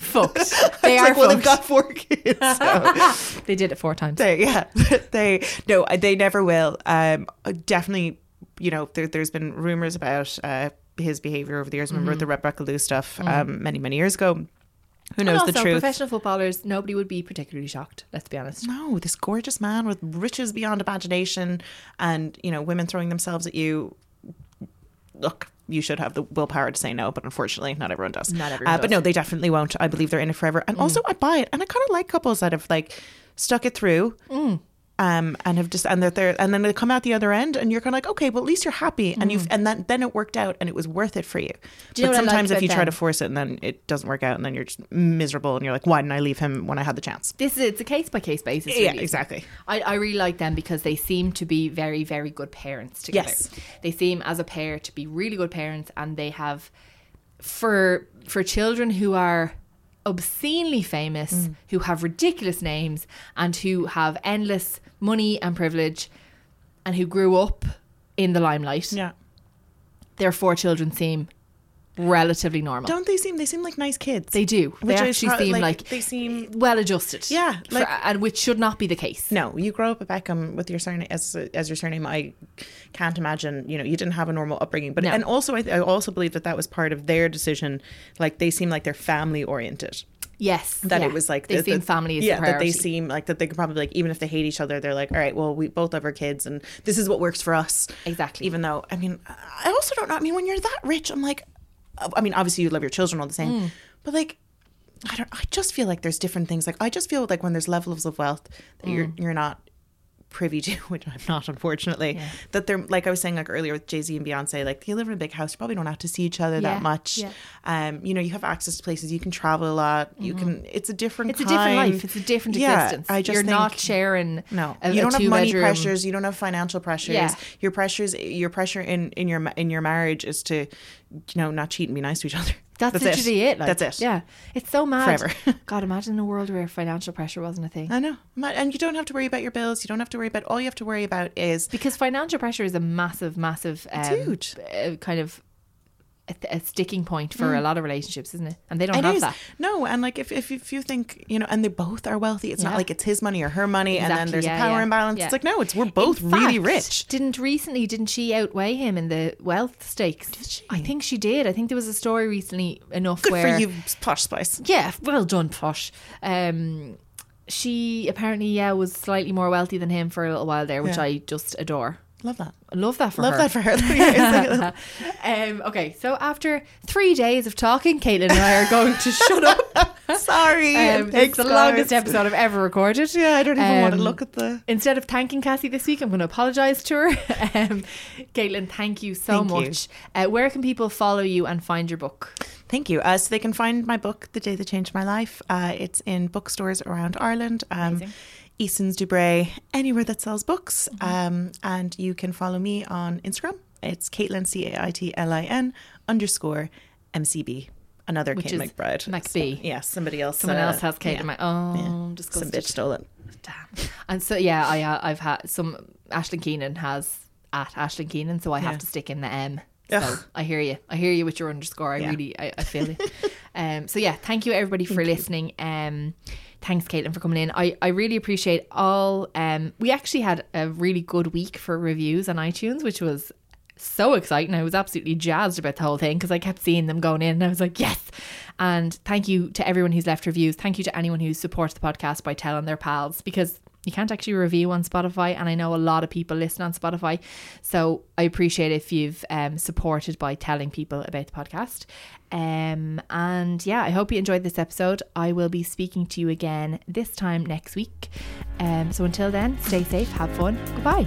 Speaker 1: fucked. They
Speaker 2: I
Speaker 1: are
Speaker 2: like, well, they've got four kids. so
Speaker 1: they did it four times.
Speaker 2: they, yeah, they no, they never will. Um, definitely, you know, there, there's been rumors about uh, his behavior over the years. Remember
Speaker 1: Mm-hmm.
Speaker 2: the Rebecca Loos stuff um, many many years ago. Who knows
Speaker 1: also,
Speaker 2: the truth?
Speaker 1: professional footballers, nobody would be particularly shocked. Let's be honest.
Speaker 2: No, this gorgeous man with riches beyond imagination, and you know, women throwing themselves at you. Look, you should have the willpower to say no, but unfortunately, not everyone does.
Speaker 1: Not everyone
Speaker 2: Uh, but no, they definitely won't. I believe they're in it forever, and also I buy it, and I kind of like couples that have like stuck it through. Um, and have just and they're there and then they come out the other end and you're kind of like okay but at least you're happy and you've and that then it worked out and it was worth it for you
Speaker 1: you
Speaker 2: but
Speaker 1: like
Speaker 2: sometimes if you try to force it and then it doesn't work out and then you're just miserable and you're like why didn't I leave him when I had the chance
Speaker 1: This is it's a case by case basis.
Speaker 2: Yeah, exactly.
Speaker 1: I, I really like them because they seem to be very very good parents together.
Speaker 2: Yes.
Speaker 1: they seem as a pair to be really good parents, and they have for for children who are obscenely famous,
Speaker 2: Mm.
Speaker 1: who have ridiculous names, and who have endless money and privilege, and who grew up in the limelight.
Speaker 2: yeah
Speaker 1: Their four children seem relatively normal.
Speaker 2: Don't they seem? They seem like nice kids.
Speaker 1: they do. They
Speaker 2: Which is
Speaker 1: actually seem
Speaker 2: like,
Speaker 1: like,
Speaker 2: they seem-
Speaker 1: well adjusted.
Speaker 2: Yeah,
Speaker 1: For- and which should not be the case.
Speaker 2: No, you grow up at Beckham with your surname as as your surname. I can't imagine. You know, you didn't have a normal upbringing. But
Speaker 1: No.
Speaker 2: and also, I, I also believe that that was part of their decision. Like they seem like they're family oriented.
Speaker 1: Yes,
Speaker 2: That
Speaker 1: yeah.
Speaker 2: it was like
Speaker 1: they
Speaker 2: the-
Speaker 1: seem
Speaker 2: the-
Speaker 1: family is
Speaker 2: yeah, that they seem like that they could probably like even if they hate each other, they're like, all right, well, we both have our kids, and this is what works for us.
Speaker 1: Exactly.
Speaker 2: Even though, I mean, I also don't know. I mean, when you're that rich, I'm like, I mean, obviously you love your children all the same,
Speaker 1: Mm.
Speaker 2: but like. I don't. I just feel like there's different things. Like I just feel like when there's levels of wealth that you're
Speaker 1: Mm.
Speaker 2: you're not privy to, which I'm not, unfortunately. That they're like I was saying like earlier with Jay Z and Beyonce, like you live in a big house, you probably don't have to see each other
Speaker 1: Yeah,
Speaker 2: that much.
Speaker 1: yeah.
Speaker 2: Um, you know, you have access to places, you can travel a lot. You can. It's a different.
Speaker 1: Mm-hmm. It's a different life. It's a different
Speaker 2: Yeah,
Speaker 1: existence.
Speaker 2: I just
Speaker 1: You're
Speaker 2: think,
Speaker 1: not sharing.
Speaker 2: No,
Speaker 1: a,
Speaker 2: you don't have money
Speaker 1: two-bedroom-
Speaker 2: pressures. You don't have financial pressures.
Speaker 1: Yeah.
Speaker 2: Your pressures, your pressure in in your in your marriage is to, you know, not cheat and be nice to each other.
Speaker 1: That's, literally it. like,
Speaker 2: That's it.
Speaker 1: Yeah, it's so mad.
Speaker 2: Forever.
Speaker 1: God, imagine a world where financial pressure wasn't a thing.
Speaker 2: I know, and you don't have to worry about your bills. You don't have to worry about. All you have to worry about is
Speaker 1: Because financial pressure is a massive, massive, um,
Speaker 2: huge.
Speaker 1: uh, kind of a, a sticking point for a lot of relationships, isn't it? And they don't
Speaker 2: Mm. It
Speaker 1: have
Speaker 2: is.
Speaker 1: that.
Speaker 2: No, and like if, if if you think you know, and they both are wealthy, it's
Speaker 1: Yeah.
Speaker 2: not like it's his money or her money, and then there's
Speaker 1: yeah,
Speaker 2: a power
Speaker 1: yeah,
Speaker 2: imbalance. It's like no, it's we're
Speaker 1: In
Speaker 2: both really
Speaker 1: fact,
Speaker 2: rich.
Speaker 1: Didn't recently? Didn't she outweigh him in the wealth stakes? Did
Speaker 2: she?
Speaker 1: I think she did. I think there was a story recently enough
Speaker 2: Good
Speaker 1: where
Speaker 2: for you, posh spice.
Speaker 1: Yeah, well done, Posh. Um, she apparently yeah was slightly more wealthy than him for a little while there, which. I just adore.
Speaker 2: Love that.
Speaker 1: Love that for her.
Speaker 2: Love
Speaker 1: her.
Speaker 2: that for her. Yeah, it's like-
Speaker 1: um, okay, so after three days of talking, Caitlin and I are going to shut up.
Speaker 2: Sorry.
Speaker 1: Um, it's the
Speaker 2: guys.
Speaker 1: longest episode I've ever recorded.
Speaker 2: Yeah, I don't even want to
Speaker 1: Um,
Speaker 2: look at the.
Speaker 1: Instead of thanking Cassie this week, I'm going to apologise to her. um, Caitlin, thank you so
Speaker 2: Thank you.
Speaker 1: much. Uh, where can people follow you and find your book?
Speaker 2: Thank you. Uh, so they can find my book, The Day That Changed My Life. Uh, it's in bookstores around Ireland. Um,
Speaker 1: Amazing.
Speaker 2: Eason's Dubray, anywhere that sells books.
Speaker 1: Mm-hmm.
Speaker 2: Um, and you can follow me on Instagram. It's Caitlin, C A I T L I N underscore MCB. Another
Speaker 1: Which
Speaker 2: Kate McBride.
Speaker 1: McBee.
Speaker 2: Yeah, somebody else.
Speaker 1: Someone
Speaker 2: uh,
Speaker 1: else has Caitlin.
Speaker 2: yeah.
Speaker 1: Mac- oh,
Speaker 2: Yeah. Some
Speaker 1: disgusted.
Speaker 2: bitch stole it.
Speaker 1: Damn. And so yeah, I uh, I've had some Aisling Keenan has at Aisling Keenan, so I have to stick in the M. So
Speaker 2: Ugh.
Speaker 1: I hear you. I hear you with your underscore. I
Speaker 2: Yeah.
Speaker 1: really I, I feel it. um so yeah, thank you everybody for listening. Um thanks Caitlin for coming in. I, I really appreciate all um we actually had a really good week for reviews on iTunes, which was so exciting. I was absolutely jazzed about the whole thing because I kept seeing them going in and I was like, yes. And thank you to everyone who's left reviews. Thank you to anyone who supports the podcast by telling their pals because You can't actually review on Spotify, and I know a lot of people listen on Spotify. So I appreciate if you've um, supported by telling people about the podcast. Um, and yeah, I hope you enjoyed this episode. I will be speaking to you again this time next week. Um, so until then, stay safe, have fun. Goodbye.